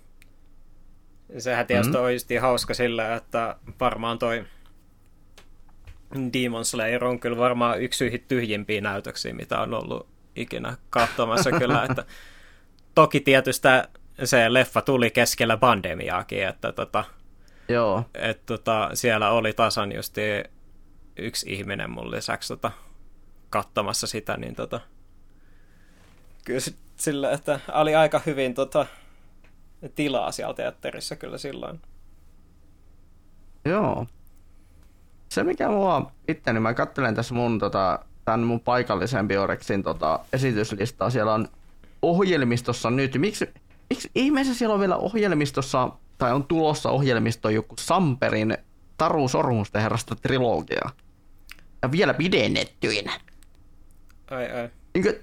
sehän tietysti mm. olisi hauska sillä, että varmaan toi Demon Slayer on kyllä varmaan yksi tyhjimpiä näytöksiä, mitä on ollut ikinä katsomassa kyllä, että toki tietysti se leffa tuli keskellä pandemiaakin, että tota, Joo. Et, tota, siellä oli tasan just yksi ihminen mun lisäksi tota, katsomassa sitä, niin tota, kyllä sillä, että oli aika hyvin tota, tilaa siellä teatterissa kyllä silloin. Joo. Se mikä mua itteni, mä katselen tässä mun tota, tämän mun paikallisen Biorexin tota, esityslistaa, siellä on ohjelmistossa nyt, miksi, miksi ihmeessä siellä on vielä ohjelmistossa, tai on tulossa ohjelmisto joku Samperin Taru Sormusten herrasta trilogia. Ja vielä pidennettyinä. Ai ai. Niin kuin,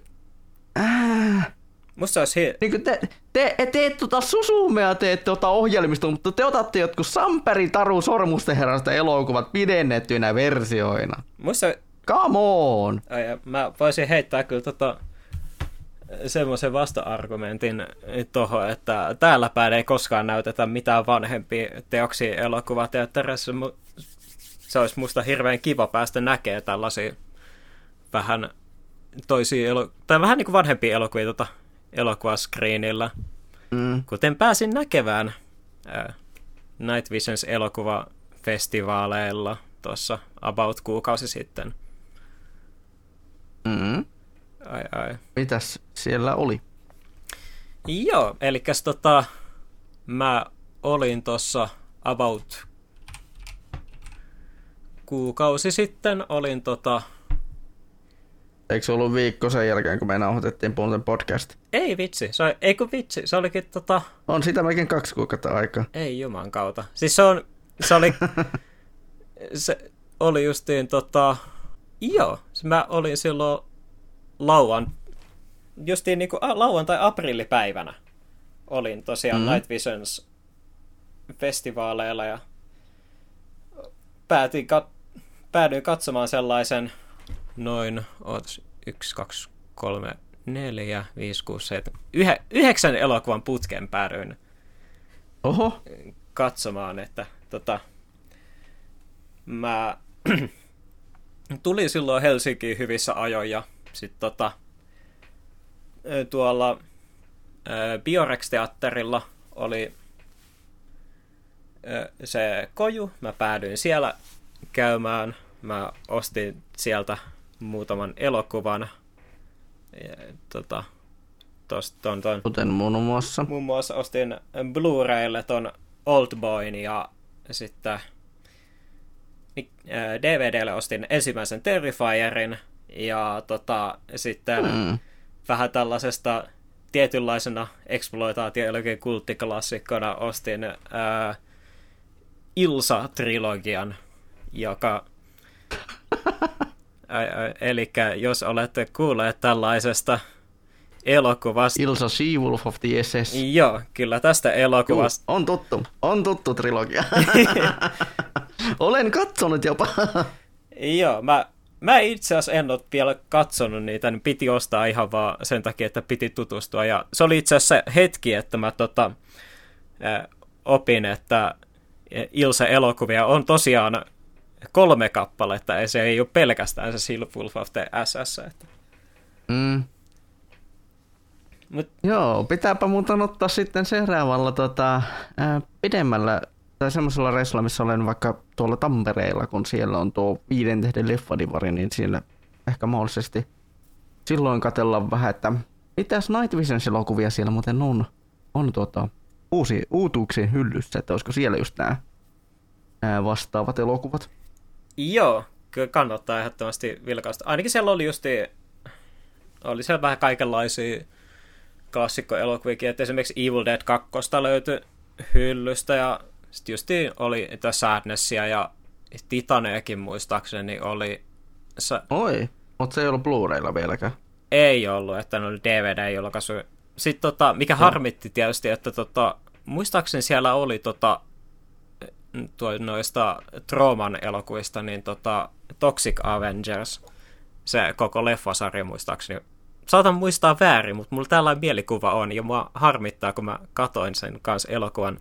äh, Musta olisi hi- niin te, te, te teet tota susumea teet tota ohjelmistoa, mutta te otatte jotkut Samperi Taru Sormusten herrasta elokuvat pidennettyinä versioina. Musta... Come on! Ai, mä voisin heittää kyllä tota semmoisen vasta-argumentin tuohon, että täällä päin ei koskaan näytetä mitään vanhempia teoksia elokuvateatterissa. Se olisi musta hirveän kiva päästä näkemään tällaisia vähän toisia elo- tai vähän niin kuin vanhempia elokuvia tota, elokuvaskriinillä. Mm. Kuten pääsin näkevään Night Visions elokuvafestivaaleilla tuossa about kuukausi sitten. Mm. Ai ai. Mitäs siellä oli? Joo, eli tota, mä olin tuossa about kuukausi sitten, olin tota... Eikö se ollut viikko sen jälkeen, kun me nauhoitettiin Punten podcast? Ei vitsi, se, ei kun vitsi, se olikin tota... On sitä melkein kaksi kuukautta aikaa. Ei juman kautta. Siis se on, se oli, se oli justiin tota, joo, mä olin silloin lauan, justiin niin kuin lauantai-aprillipäivänä olin tosiaan mm-hmm. Night Visions festivaaleilla ja päätin kat- päädyin katsomaan sellaisen noin ootas, 1, 2, 3, 4, 5, 6, 7, yhe, yhdeksän elokuvan putken päädyin Oho. katsomaan, että tota, mä tulin silloin Helsinkiin hyvissä ajoin ja sitten tota, tuolla Biorex-teatterilla oli se koju. Mä päädyin siellä käymään. Mä ostin sieltä muutaman elokuvan. Ja, tota, tosta, ton, ton, Kuten muun muassa. Muun muassa ostin Blu-raylle ton Oldboyn ja sitten DVDlle ostin ensimmäisen Terrifierin ja tota, sitten mm. vähän tällaisesta tietynlaisena exploitaatioelogian kulttiklassikkona ostin ää, Ilsa-trilogian, joka... Eli jos olette kuulleet tällaisesta elokuvasta... Ilsa She-Wolf of the SS. Joo, kyllä tästä elokuvasta. Juu, on tuttu, on tuttu trilogia. Olen katsonut jopa. Joo, mä, mä itse asiassa en ole vielä katsonut niitä, niin piti ostaa ihan vaan sen takia, että piti tutustua. Ja se oli itse asiassa hetki, että mä tota, äh, opin, että Ilse-elokuvia on tosiaan kolme kappaletta, ja se ei ole pelkästään se Silfulf of the SS. Että. Mm. Mut... Joo, pitääpä muuten ottaa sitten seuraavalla tota, ää, pidemmällä tai semmoisella reissulla, missä olen vaikka tuolla Tampereella, kun siellä on tuo viiden tehden leffadivari, niin siellä ehkä mahdollisesti silloin katsellaan vähän, että mitäs Night Visions elokuvia siellä muuten on, on tuota, uusi, uutuuksien hyllyssä, että olisiko siellä just nämä, nämä vastaavat elokuvat. Joo, kyllä kannattaa ehdottomasti vilkaista. Ainakin siellä oli just oli siellä vähän kaikenlaisia klassikkoelokuvia, että esimerkiksi Evil Dead 2 löytyi hyllystä ja sitten just oli että Sadnessia ja Titaneekin muistaakseni oli... Sa- Oi, mutta se ei ollut Blu-raylla vieläkään. Ei ollut, että ne oli DVD-julkaisu sitten tota, mikä no. harmitti tietysti, että tota, muistaakseni siellä oli tota, tuo, noista Trooman elokuvista, niin tota, Toxic Avengers, se koko leffasarja muistaakseni. Saatan muistaa väärin, mutta mulla tällainen mielikuva on, ja mua harmittaa, kun mä katoin sen kanssa elokuvan,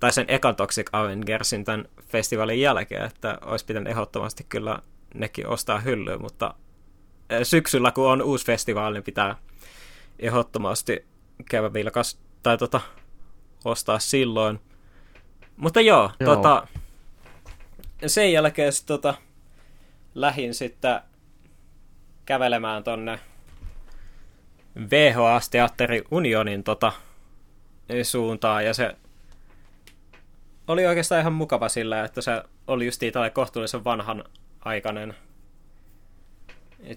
tai sen ekan Toxic Avengersin tämän festivaalin jälkeen, että olisi pitänyt ehdottomasti kyllä nekin ostaa hyllyyn, mutta syksyllä, kun on uusi festivaali, niin pitää ehdottomasti käydä vilkas, tai tota, ostaa silloin. Mutta joo, joo. Tota, sen jälkeen sit, tota, lähin sitten kävelemään tonne VHS-teatteri Unionin tota, suuntaan, ja se oli oikeastaan ihan mukava sillä, että se oli just tällainen kohtuullisen vanhan aikainen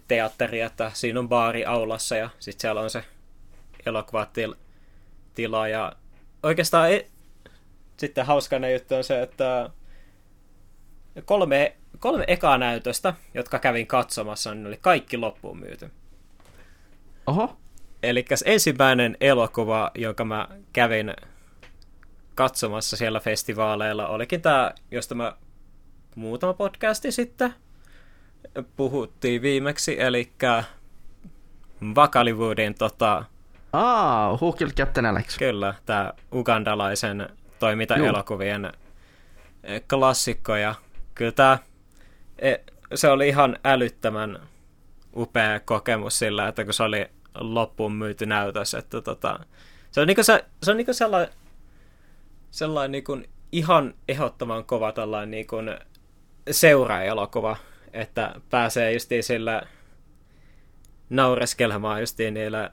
teatteri, että siinä on baari aulassa ja sitten siellä on se elokuvatila ja oikeastaan e- sitten hauskana juttu on se, että kolme, kolme ekaa näytöstä, jotka kävin katsomassa, niin oli kaikki loppuun myyty. Oho. Eli ensimmäinen elokuva, jonka mä kävin katsomassa siellä festivaaleilla, olikin tämä, josta mä muutama podcasti sitten puhuttiin viimeksi, eli Vakaliwoodin tota... Aa, Who Killed Captain Alex. Kyllä, tämä ugandalaisen toimintaelokuvien eh, klassikko, ja kyllä tämä, eh, se oli ihan älyttömän upea kokemus sillä, että kun se oli loppuun myyty näytös, että tota, se on, niinku se, se on niinku sellainen, sellainen niinku ihan ehdottoman kova tällainen niinku seura-elokuva, että pääsee justiin sillä naureskelemaan justiin niillä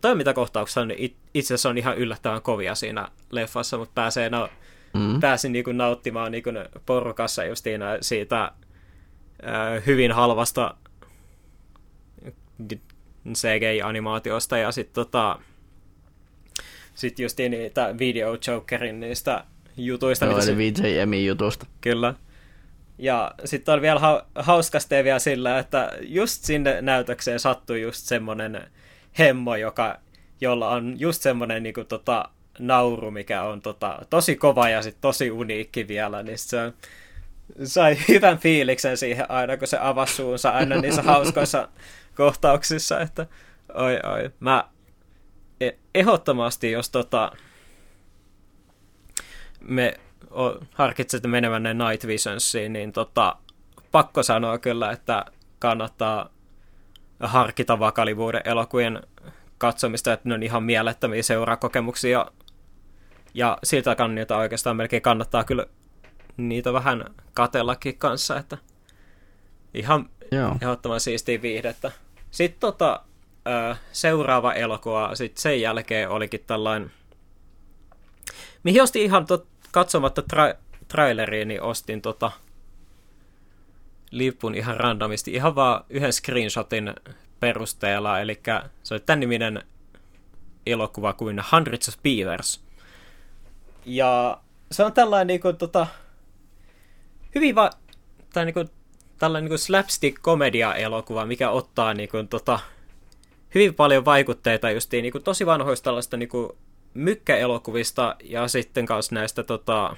toimintakohtauksissa niin itse asiassa on ihan yllättävän kovia siinä leffassa, mutta pääsee na- mm. pääsin niinku nauttimaan niinku porukassa justiin siitä ää, hyvin halvasta CGI-animaatiosta ja sitten tota, sit justiin niitä Video Jokerin niistä jutuista. Joo, eli VJM-jutusta. Kyllä. Ja sitten on vielä ha- hauska vielä sillä, että just sinne näytökseen sattui just semmonen hemmo, joka, jolla on just semmonen niinku tota, nauru, mikä on tota, tosi kova ja sit tosi uniikki vielä, niin se on, sai hyvän fiiliksen siihen aina, kun se avasi suunsa aina niissä hauskoissa kohtauksissa, että oi oi, mä ehdottomasti, jos tota, me harkitsette menevänne Night Visionsiin, niin tota, pakko sanoa kyllä, että kannattaa harkita vakalivuuden elokuvien katsomista, että ne on ihan mielettömiä seurakokemuksia. Ja siltä kannalta oikeastaan melkein kannattaa kyllä niitä vähän katellakin kanssa, että ihan Joo. ehdottoman siistiä viihdettä. Sitten tota, seuraava elokuva, sitten sen jälkeen olikin tällainen, mihin ostin ihan tot, katsomatta tra- traileriin, niin ostin tota, lipun ihan randomisti, ihan vaan yhden screenshotin perusteella, eli se oli tämän niminen elokuva kuin Hundreds of Beavers. Ja se on tällainen niin kuin, tota, hyvin va- tai niin kuin, tällainen niin slapstick-komedia-elokuva, mikä ottaa niin kuin, tota, hyvin paljon vaikutteita justiin niin kuin, tosi vanhoista tällaista niin kuin, mykkäelokuvista ja sitten kanssa näistä tota,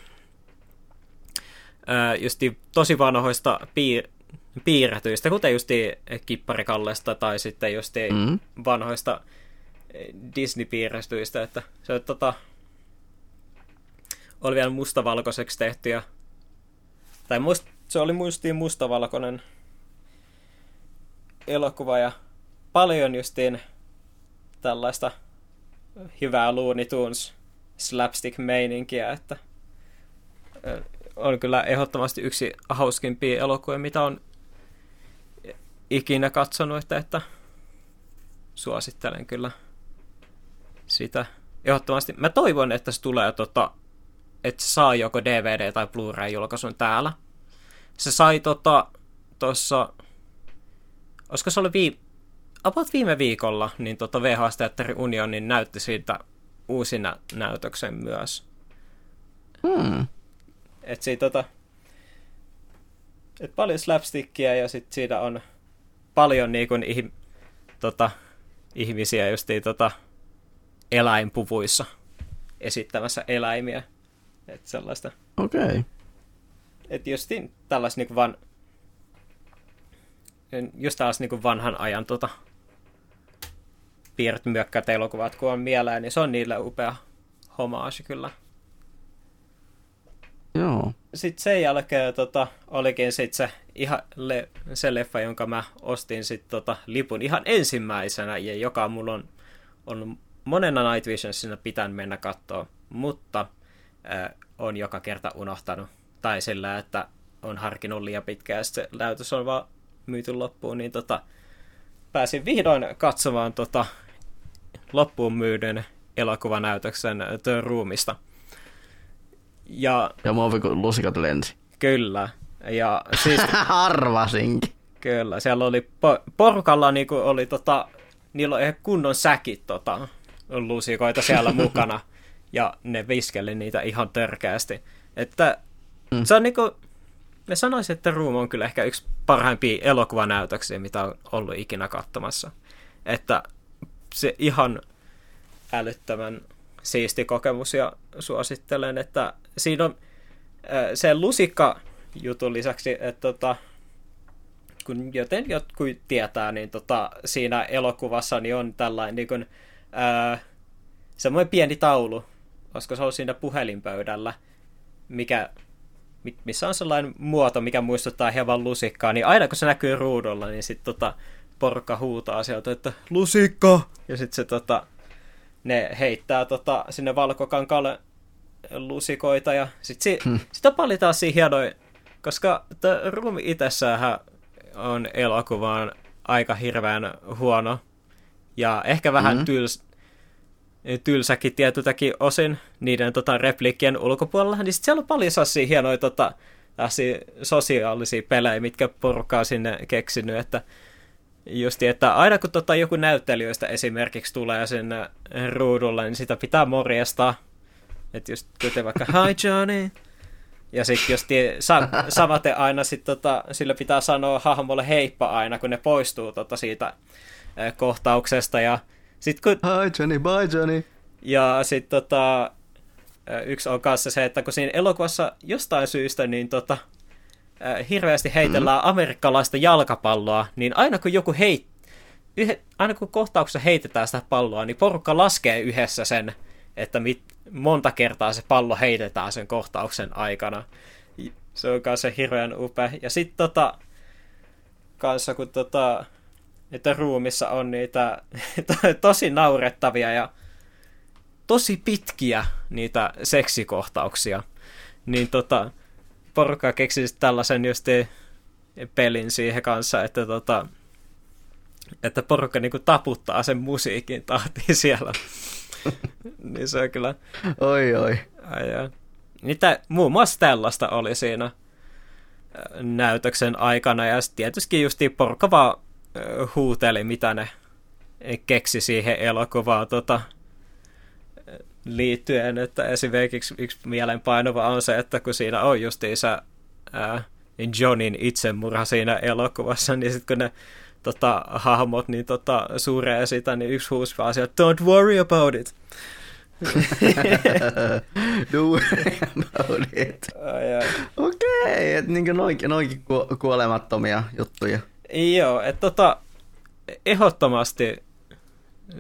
justi tosi vanhoista piir- piirretyistä, kuten justi Kipparikallesta tai sitten justi mm. vanhoista Disney-piirretyistä, että se tota, oli vielä mustavalkoiseksi tehty ja, tai must, se oli muistiin mustavalkoinen elokuva ja paljon justiin tällaista hyvää Looney Tunes slapstick-meininkiä, että on kyllä ehdottomasti yksi hauskimpia elokuvia, mitä on ikinä katsonut, että, että suosittelen kyllä sitä ehdottomasti. Mä toivon, että se tulee, tota, että se saa joko DVD- tai Blu-ray-julkaisun täällä. Se sai tota, tuossa, olisiko se oli vii, about viime viikolla, niin tota VHS Teatteri Unionin näytti siitä uusina näytöksen myös. Hmm. Et siitä, tota, et paljon slapstickia ja sit siinä on paljon niin kuin, ih, tota, ihmisiä justiin tota, eläinpuvuissa esittämässä eläimiä. Et sellaista. Okei. Okay. Et justiin tällais niinku van, just tällais niinku vanhan ajan tota, piirret myökkäät elokuvat, kun on mieleen, niin se on niille upea homaasi kyllä. Joo. Sitten sen jälkeen tota, olikin sit se, ihan le, se leffa, jonka mä ostin sit, tota, lipun ihan ensimmäisenä, ja joka mulla on, on monena Night Visionsina pitänyt mennä katsoa, mutta äh, on joka kerta unohtanut. Tai sillä, että on harkinnut liian pitkään, ja se läytys on vaan myyty loppuun, niin tota, pääsin vihdoin katsomaan tota, loppuun myydyn elokuvanäytöksen The Roomista. Ja, ja muoviko lusikat lensi. Kyllä. Ja siis, Arvasinkin. Kyllä, siellä oli po- porukalla niinku oli tota, niillä oli kunnon säkit tota, lusikoita siellä mukana, ja ne viskeli niitä ihan törkeästi. Että mm. se on niinku, me sanoisin, että Room on kyllä ehkä yksi parhaimpia elokuvanäytöksiä, mitä on ollut ikinä katsomassa. Että se ihan älyttömän siisti kokemus ja suosittelen, että siinä on se lusikka jutun lisäksi, että tota, kun joten jotkut tietää, niin tota, siinä elokuvassa niin on tällainen niin kuin, ää, semmoinen pieni taulu, koska se on siinä puhelinpöydällä, mikä, missä on sellainen muoto, mikä muistuttaa hieman lusikkaa, niin aina kun se näkyy ruudulla, niin sitten tota, porukka huutaa sieltä, että lusikka! Ja sitten se tota, ne heittää tota, sinne valkokankaalle lusikoita ja sit si- hmm. sitä paljon taas siinä hienoja, koska Rumi itsessään on elokuvaan aika hirveän huono ja ehkä vähän hmm. tyls, tylsäkin tietyltäkin osin niiden tota, repliikkien ulkopuolella, niin sit siellä on paljon sellaisia hienoja tota, sosiaalisia pelejä, mitkä porukkaa sinne keksinyt, että Justi, että aina kun tota joku näyttelijöistä esimerkiksi tulee sinne ruudulle, niin sitä pitää morjesta. Että just kuten vaikka, hi Johnny. Ja sitten jos tie, sa, samaten aina sit tota, sillä pitää sanoa hahmolle heippa aina, kun ne poistuu tota siitä kohtauksesta. Ja sit kun... Hi Johnny, bye Johnny. Ja sitten tota, yksi on kanssa se, että kun siinä elokuvassa jostain syystä, niin tota, hirveästi heitellään mm. amerikkalaista jalkapalloa, niin aina kun joku heit, yhe, aina kun kohtauksessa heitetään sitä palloa, niin porukka laskee yhdessä sen, että mit, monta kertaa se pallo heitetään sen kohtauksen aikana. Se on kanssa hirveän upea. Ja sitten tota, kanssa kun tota, että ruumissa on niitä tosi naurettavia ja tosi pitkiä niitä seksikohtauksia. Niin tota, porukka keksi tällaisen just pelin siihen kanssa, että tota, että porukka niinku taputtaa sen musiikin tahtiin siellä. niin se on kyllä... Oi, oi. Ai, Niitä, muun muassa tällaista oli siinä näytöksen aikana, ja tietysti just porukka vaan huuteli, mitä ne keksi siihen elokuvaan tota, liittyen, että esimerkiksi yksi mielenpainuva on se, että kun siinä on justiinsa ää, Johnin itsemurha siinä elokuvassa, niin sitten kun ne tota, hahmot niin tota, suuree sitä, niin yksi huusi vaan sieltä, don't worry about it. don't worry about it. Okei, okay, että niin noinkin, noinkin ku- kuolemattomia juttuja. Joo, että tota, ehdottomasti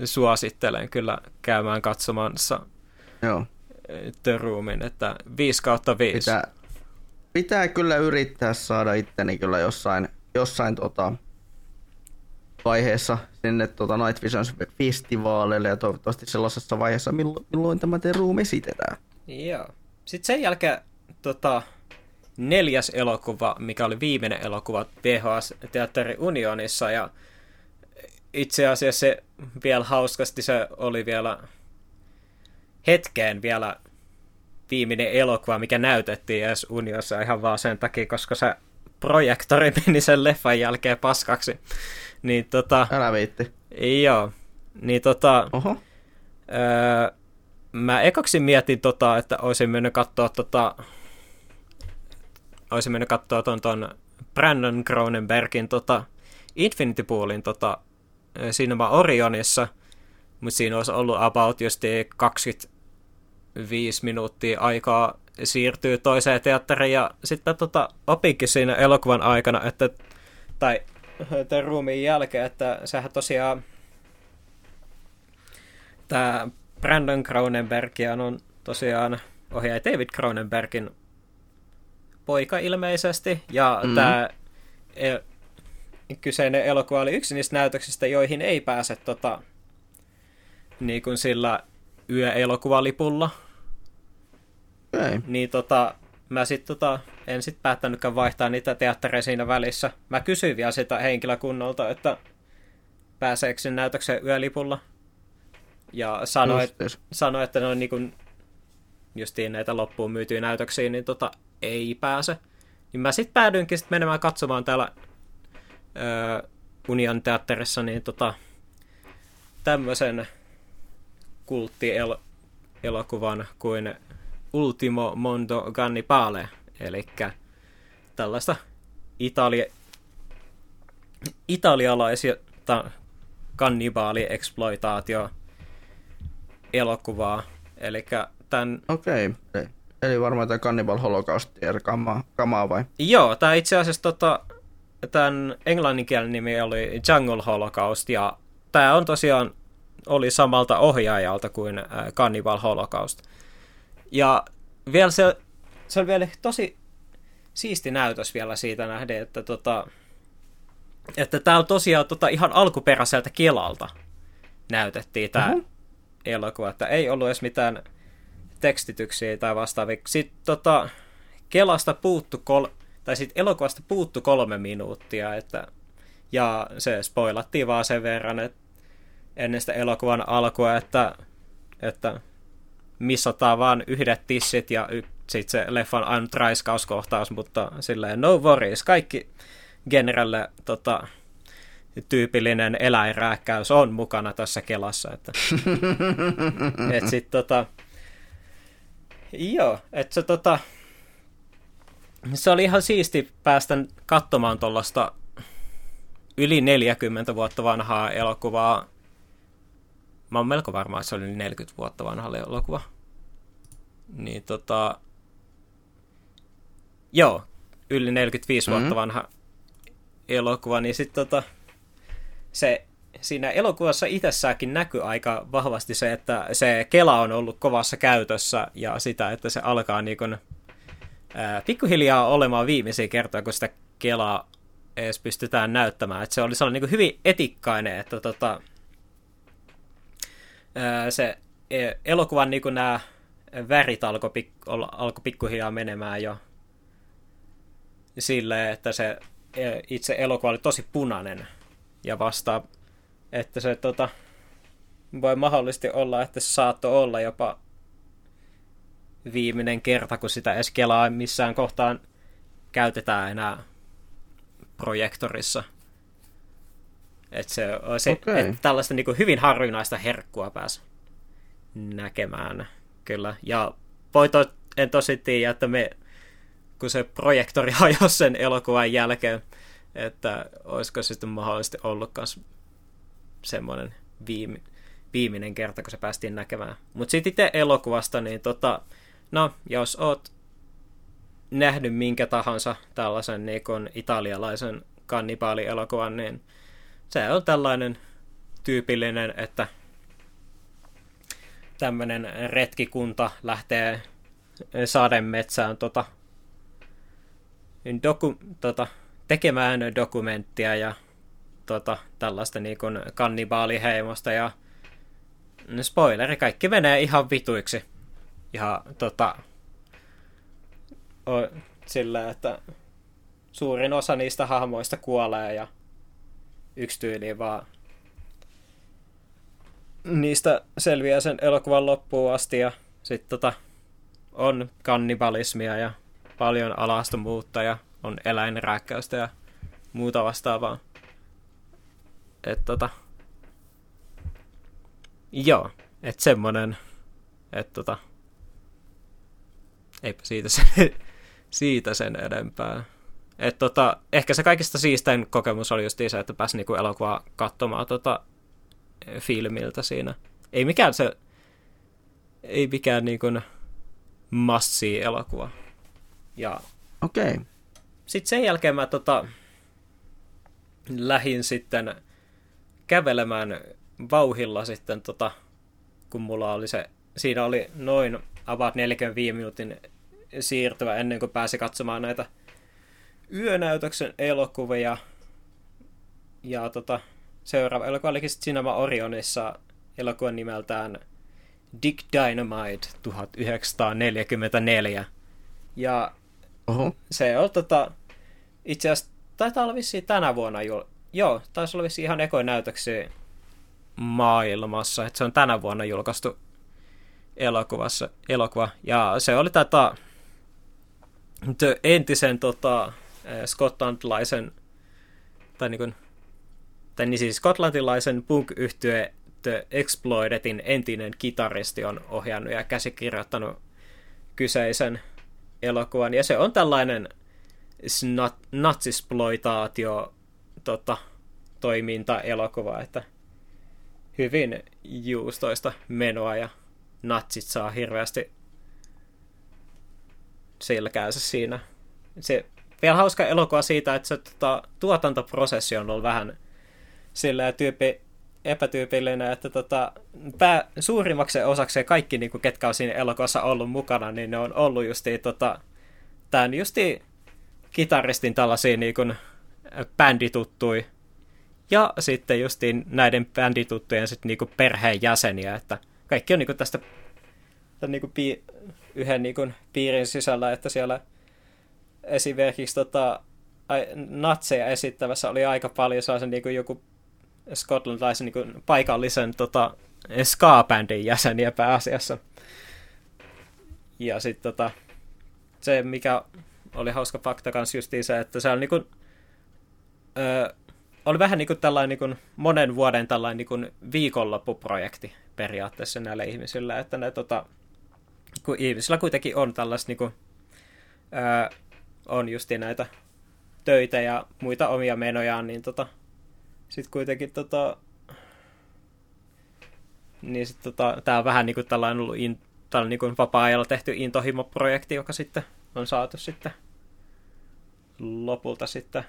suosittelen kyllä käymään katsomassa Joo. The Roomin, että 5 kautta 5. Pitää, pitää kyllä yrittää saada itteni kyllä jossain, jossain tota, vaiheessa sinne tota Night Visions festivaaleille ja toivottavasti sellaisessa vaiheessa, milloin, milloin tämä The Room esitetään. Joo. Sitten sen jälkeen tota, neljäs elokuva, mikä oli viimeinen elokuva VHS Teatteri Unionissa ja itse asiassa se vielä hauskasti se oli vielä hetkeen vielä viimeinen elokuva, mikä näytettiin edes Uniossa ihan vaan sen takia, koska se projektori meni sen leffan jälkeen paskaksi. Niin tota... Älä viitti. Joo. Niin tota... Oho. Öö, mä ekaksi mietin tota, että olisin mennyt katsoa tota... Olisin mennyt katsoa ton, ton Brandon Cronenbergin tota Infinity Poolin tota Cinema Orionissa, mutta siinä olisi ollut about just 25 minuuttia aikaa siirtyy toiseen teatteriin. Ja sitten tota, opinkin siinä elokuvan aikana, että tai tämän ruumiin jälkeen, että sehän tosiaan tämä Brandon Cronenberg on tosiaan ohjaaja David Cronenbergin poika ilmeisesti, ja mm. tämä el- kyseinen elokuva oli yksi niistä näytöksistä, joihin ei pääse tota, niin kuin sillä yöelokuvalipulla. Ei. Niin tota, mä sit tota, en sit päättänytkään vaihtaa niitä teattereja siinä välissä. Mä kysyin vielä sitä henkilökunnalta, että pääseekö sen näytöksen yölipulla. Ja sanoi, sanoi että ne on niin kuin, justiin näitä loppuun myytyjä näytöksiä, niin tota, ei pääse. Niin mä sitten päädyinkin sit menemään katsomaan täällä öö, Union teatterissa niin tota, tämmöisen kulttielokuvan kuin Ultimo Mondo Gannibale, eli tällaista Italia, italialaisia kannibaali-eksploitaatio elokuvaa. Eli tämän... Okay. Eli varmaan tämä Cannibal Holocaust kamaa, kamaa vai? Joo, tämä itse asiassa tota, tämän englanninkielinen nimi oli Jungle Holocaust, ja tämä on tosiaan oli samalta ohjaajalta kuin Cannibal Holocaust. Ja vielä se, se oli vielä tosi siisti näytös vielä siitä nähden, että tota, että tämä on tosiaan tota, ihan alkuperäiseltä Kelalta näytettiin tämä uh-huh. elokuva, että ei ollut edes mitään tekstityksiä tai vastaavia. Sitten tota, Kelasta puuttu kol- tai sitten elokuvasta puuttu kolme minuuttia, että, ja se spoilattiin vaan sen verran, että ennen sitä elokuvan alkua, että, että missataan vaan yhdet tissit ja y- sitten se leffan ainut raiskauskohtaus, mutta silleen no worries, kaikki genrelle tota, tyypillinen eläinrääkkäys on mukana tässä kelassa. Että, et sit, tota, joo, että se tota, se oli ihan siisti päästä katsomaan tuollaista yli 40 vuotta vanhaa elokuvaa. Mä oon melko varma, että se oli 40 vuotta vanha elokuva. Niin tota... Joo, yli 45 mm-hmm. vuotta vanha elokuva, niin sitten tota, se siinä elokuvassa itsessäänkin näkyy aika vahvasti se, että se Kela on ollut kovassa käytössä ja sitä, että se alkaa niin kun, ää, pikkuhiljaa olemaan viimeisiä kertoja, kun sitä Kelaa edes pystytään näyttämään. Et se oli sellainen niin hyvin etikkainen, että tota, se e, elokuvan niin nämä värit alkoi pik, alko pikkuhiljaa menemään jo silleen, että se e, itse elokuva oli tosi punainen ja vasta, että se tota, voi mahdollisesti olla, että se saattoi olla jopa viimeinen kerta, kun sitä edes kelaa missään kohtaan käytetään enää projektorissa. Että se, se okay. että tällaista niin kuin hyvin harvinaista herkkua pääsi näkemään. Kyllä. Ja voi to, en tosi tiedä, että me, kun se projektori hajosi sen elokuvan jälkeen, että olisiko sitten mahdollisesti ollut myös semmoinen viime, viimeinen kerta, kun se päästiin näkemään. Mutta sitten itse elokuvasta, niin tota, no, jos oot nähnyt minkä tahansa tällaisen niin italialaisen kannibaalielokuvan, niin se on tällainen tyypillinen, että tämmöinen retkikunta lähtee sademetsään tota, doku, tota, tekemään dokumenttia ja tota, tällaista niin kuin kannibaaliheimosta ja spoileri, kaikki menee ihan vituiksi. Ja tota, sillä, että suurin osa niistä hahmoista kuolee ja yksi tyyli vaan niistä selviää sen elokuvan loppuun asti ja sitten tota, on kannibalismia ja paljon alastomuutta ja on eläinrääkkäystä ja muuta vastaavaa. Et tota, joo, että semmonen, että tota, eipä siitä sen, siitä sen edempää. Et tota, ehkä se kaikista siistein kokemus oli just se, että pääsi niinku elokuvaa katsomaan tota, filmiltä siinä. Ei mikään se, ei mikään niinku massi elokuva. Ja Okei. Okay. Sitten sen jälkeen mä tota, lähin sitten kävelemään vauhilla sitten, tota, kun mulla oli se, siinä oli noin about 45 minuutin siirtyvä ennen kuin pääsi katsomaan näitä yönäytöksen elokuvia. Ja tota, seuraava elokuva olikin sitten Cinema Orionissa elokuvan nimeltään Dick Dynamite 1944. Ja Oho. se on tota, itse asiassa taitaa olla vissiin tänä vuonna jul... Joo, taisi olla ihan ekoin näytöksiä maailmassa, että se on tänä vuonna julkaistu elokuvassa, elokuva. Ja se oli tätä entisen tota, eh, skotlantilaisen, tai niin kuin, tai niin siis skotlantilaisen punk-yhtye The Exploidetin entinen kitaristi on ohjannut ja käsikirjoittanut kyseisen elokuvan. Ja se on tällainen natsisploitaatio tota, toiminta-elokuva, että hyvin juustoista menoa ja natsit saa hirveästi selkäänsä siinä. Se vielä hauska elokuva siitä, että se tota, tuotantoprosessi on ollut vähän sillä tyyppi epätyypillinen, että tota, pää, suurimmaksi osaksi kaikki, niin kuin, ketkä on siinä elokuvassa ollut mukana, niin ne on ollut justi tota, tämän justi kitaristin tällaisia niin kuin, bändituttui ja sitten justiin näiden bändituttujen sitten niin kuin perheenjäseniä, että kaikki on niin kuin tästä tämän niin kuin pi, yhden niin kuin piirin sisällä, että siellä esimerkiksi tota, natseja esittävässä oli aika paljon sellaisen niin kuin joku skotlantilaisen niin kuin paikallisen tota, ska-bändin jäseniä pääasiassa. Ja sitten tota, se, mikä oli hauska fakta kanssa justiin se, että se on niin kuin, oli vähän niin kuin tällainen niin kuin monen vuoden tällainen niin kuin viikonloppuprojekti periaatteessa näille ihmisille, että ne tota, kun ihmisillä kuitenkin on tällaista niin kuin, öö, on justi näitä töitä ja muita omia menojaan, niin tota, sitten kuitenkin tota, niin sit tota, tää on vähän niinku tällainen ollut in, tällainen niinku vapaa-ajalla tehty intohimo-projekti, joka sitten on saatu sitten lopulta sitten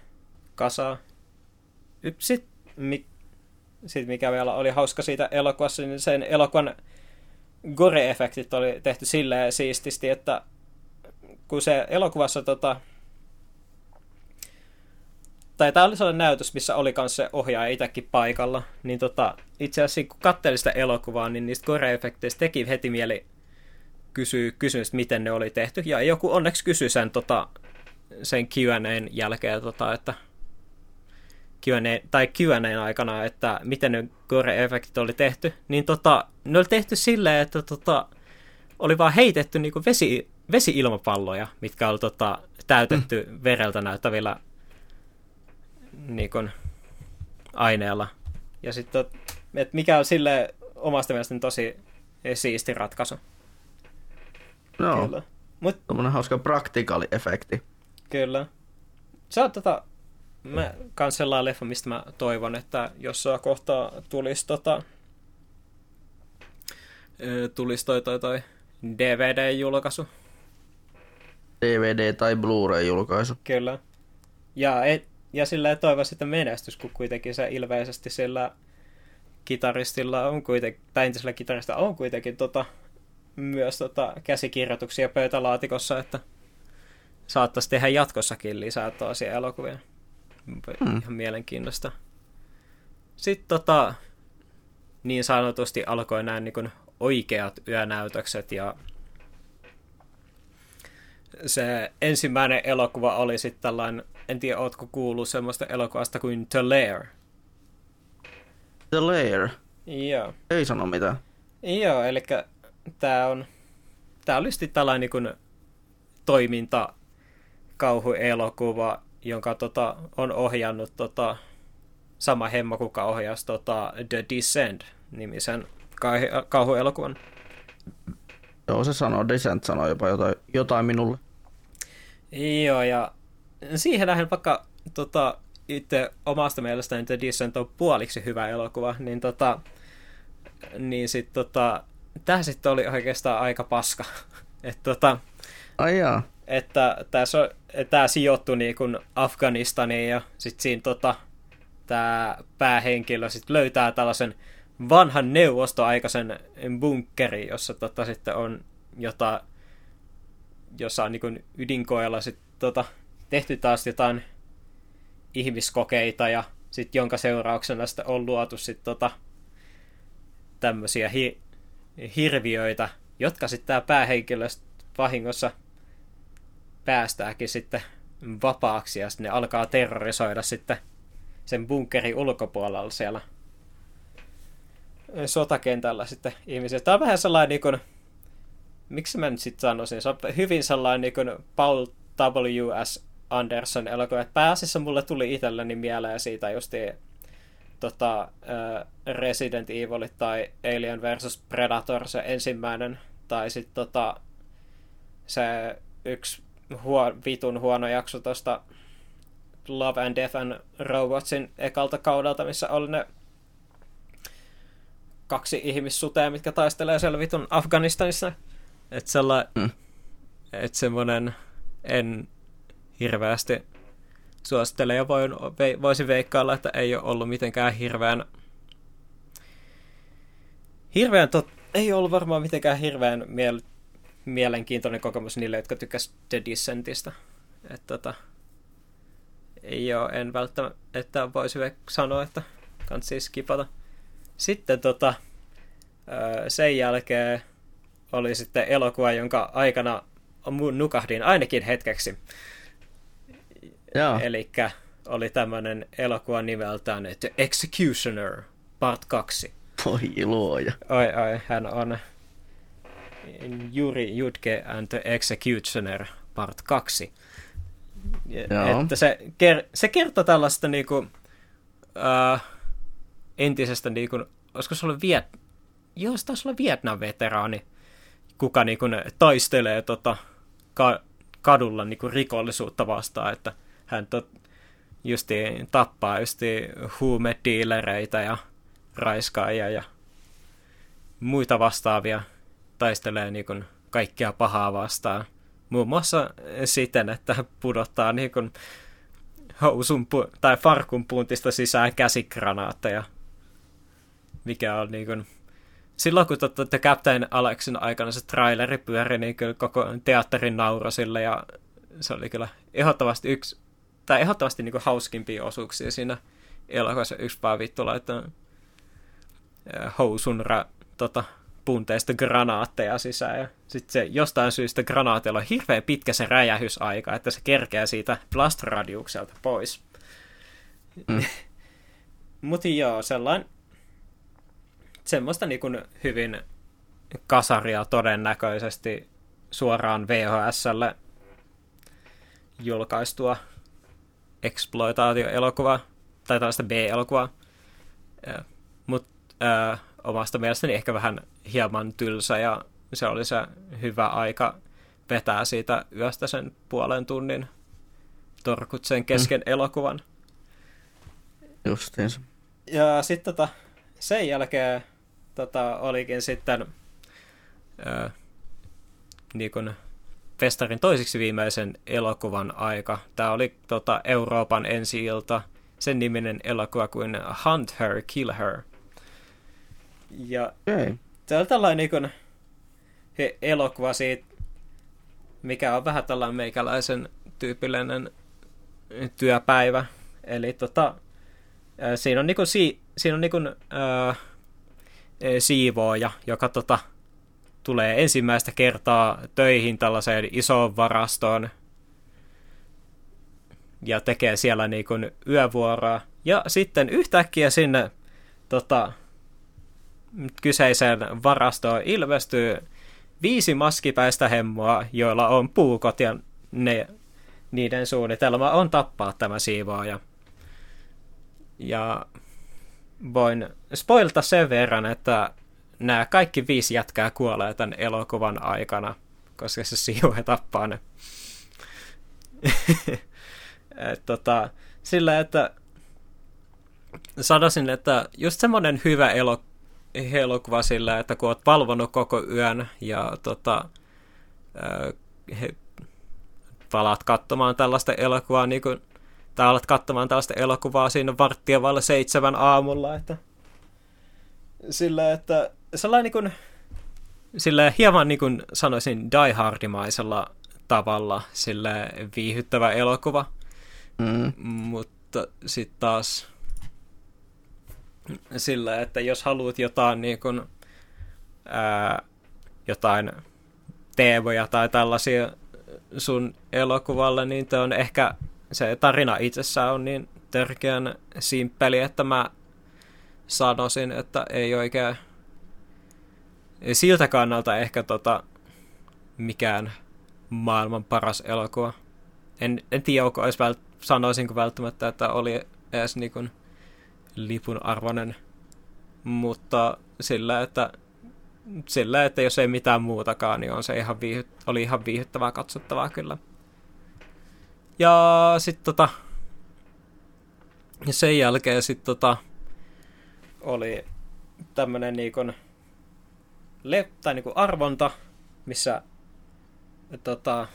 kasaa. Sitten mi, sit mikä vielä oli hauska siitä elokuvassa, niin sen elokuvan gore-efektit oli tehty silleen siististi, että kun se elokuvassa tota, tai tämä oli sellainen näytös, missä oli myös se ohjaaja itsekin paikalla, niin tota, itse asiassa kun katselin sitä elokuvaa, niin niistä koreefekteistä teki heti mieli kysyä kysymys, miten ne oli tehty, ja joku onneksi kysyi sen, tota, sen Q&A:n jälkeen, tota, että Q&A, tai Q&A:n aikana, että miten ne gore-efektit oli tehty, niin tota, ne oli tehty silleen, että tota, oli vaan heitetty niinku vesi, vesi-ilmapalloja, mitkä oli tota, täytetty mm. vereltä näyttävillä niin kuin, aineella. Ja sitten, että mikä on sille omasta mielestäni tosi siisti ratkaisu. Joo. Kyllä. Mut, Tuommoinen hauska practical-efekti. Kyllä. Se on tota, mä, kans sellainen leffa, mistä mä toivon, että jossain kohtaa tulisi tota, tulisi toi, toi, toi DVD-julkaisu. DVD- tai Blu-ray-julkaisu. Kyllä. Ja, et, ja sillä toivo sitten menestys, kun kuitenkin se ilmeisesti sillä kitaristilla on kuitenkin, tai entisellä kitarista on kuitenkin tota, myös tota, käsikirjoituksia pöytälaatikossa, että saattaisi tehdä jatkossakin lisää toisia elokuvia. Hmm. Ihan mielenkiintoista. Sitten tota, niin sanotusti alkoi nämä niin oikeat yönäytökset ja se ensimmäinen elokuva oli sitten tällainen, en tiedä ootko kuullut semmoista elokuvasta kuin The Lair. The Lair? Joo. Ei sano mitään. Joo, eli tämä on, tää oli sitten tällainen niin toiminta kauhuelokuva, jonka tota, on ohjannut tota, sama hemmo, kuka ohjasi tota, The Descent nimisen kauhuelokuvan. Joo, se sanoo, Descent sanoo jopa jotain, jotain minulle. Joo, ja siihen nähden vaikka tota, itse omasta mielestäni The Descent on puoliksi hyvä elokuva, niin, tota, niin sit, tota, tämä sitten oli oikeastaan aika paska. Et, tota, Ai jaa. Että tässä tämä sijoittui niin kuin Afganistaniin ja sitten siinä tota, tämä päähenkilö sit löytää tällaisen vanhan neuvostoaikaisen bunkkeri, jossa tota, sitten on jotain jossa on niin ydinkoella sit, tota, tehty taas jotain ihmiskokeita ja sit, jonka seurauksena sitten on luotu sit, tota, tämmöisiä hi- hirviöitä, jotka sitten tämä päähenkilö vahingossa päästääkin sitten vapaaksi ja ne alkaa terrorisoida sitten sen bunkerin ulkopuolella siellä sotakentällä sitten ihmisiä. Tämä on vähän sellainen niin kuin, miksi mä nyt sitten sanoisin, se on hyvin sellainen niin kuin Paul W.S. Anderson elokuva, pääasiassa mulle tuli itselleni mieleen siitä justi tota, Resident Evil tai Alien vs. Predator, se ensimmäinen, tai sitten tota, se yksi huo, vitun huono jakso tuosta Love and Death and Robotsin ekalta kaudelta, missä oli ne kaksi ihmissutea, mitkä taistelee siellä vitun Afganistanissa. Että sellainen, mm. et semmoinen en hirveästi suosittele ja voin, voisin veikkailla, että ei ole ollut mitenkään hirveän hirveän tot, ei ollut varmaan mitenkään hirveän miel, mielenkiintoinen kokemus niille, jotka tykkäsivät The Descentista. Että tota, ei ole, en välttämättä, että voisi sanoa, että kannattaa skipata. Sitten tota, sen jälkeen oli sitten elokuva, jonka aikana nukahdin ainakin hetkeksi. Eli oli tämmöinen elokuva nimeltään The Executioner Part 2. Oi luoja. Oi, oi, hän on Juri Judke and the Executioner Part 2. Joo. Että se, ker- se kertoo tällaista niinku, uh, entisestä, niinku, olisiko se ollut Viet... Joo, se taisi olla Vietnam-veteraani, kuka niin kuin taistelee tota, ka- kadulla niin kuin rikollisuutta vastaan, että hän tot, justi tappaa justi huumediilereitä ja raiskaajia ja muita vastaavia taistelee niin kuin kaikkea pahaa vastaan. Muun muassa siten, että pudottaa niin kuin housun pu- tai farkun puntista sisään käsikranaatteja, mikä on niin kuin silloin kun totta, että Captain Alexin aikana se traileri pyöri, niin kyllä koko teatterin nauroi sille ja se oli kyllä ehdottomasti yksi tai ehdottomasti niin hauskimpia osuuksia siinä elokuvassa. Yksi vaan vittu laittaa housun ra, tota, punteista granaatteja sisään. Ja sitten se jostain syystä granaatilla on hirveän pitkä se räjähysaika, että se kerkeää siitä blastradiukselta pois. Mm. Mutta joo, sellainen semmoista niin kuin hyvin kasaria todennäköisesti suoraan VHSlle julkaistua exploitaatioelokuvaa, tai tällaista B-elokuvaa. Mutta äh, omasta mielestäni ehkä vähän hieman tylsä, ja se oli se hyvä aika vetää siitä yöstä sen puolen tunnin torkutsen kesken mm. elokuvan. Justiinsa. Ja sitten tota, sen jälkeen tota, olikin sitten ää, niin kun festarin toisiksi viimeisen elokuvan aika. Tämä oli tota, Euroopan ensi ilta, sen niminen elokuva kuin Hunt Her, Kill Her. Ja okay. on tällainen niin kun, he, elokuva siitä, mikä on vähän tällainen meikäläisen tyypillinen työpäivä. Eli tota, siinä on, niinku, si, siinä on niinku, äh, siivooja, joka tota, tulee ensimmäistä kertaa töihin tällaiseen isoon varastoon ja tekee siellä niin kuin yövuoroa. Ja sitten yhtäkkiä sinne tota, kyseiseen varastoon ilmestyy viisi maskipäistä hemmoa, joilla on puukot ja ne, niiden suunnitelma on tappaa tämä siivooja. Ja voin spoilta sen verran, että nämä kaikki viisi jätkää kuolee tämän elokuvan aikana, koska se sijoe tappaa ne. Et, tota, sillä, että sanoisin, että just semmoinen hyvä elo, elokuva sillä, että kun oot valvonut koko yön ja tota, he, palaat katsomaan tällaista elokuvaa niin kuin tai alat katsomaan tällaista elokuvaa siinä varttia vailla seitsemän aamulla, että sillä, että sellainen niin kuin, sillä hieman niin kuin sanoisin Die Hardimaisella tavalla sillä viihyttävä elokuva, mm. mutta sitten taas sillä, että jos haluat jotain niin kuin, ää, jotain teemoja tai tällaisia sun elokuvalle, niin on ehkä se tarina itsessään on niin törkeän simppeli, että mä sanoisin, että ei oikein siltä kannalta ehkä tota, mikään maailman paras elokuva. En, en tiedä, onko edes vält, sanoisinko välttämättä, että oli edes niin kuin lipun arvoinen, mutta sillä, että sillä, että jos ei mitään muutakaan, niin on se ihan viihy, oli ihan viihyttävää katsottavaa kyllä. Ja sitten tota, sen jälkeen sitten tota, oli tämmönen niinku, le, tai niinku arvonta, missä tota,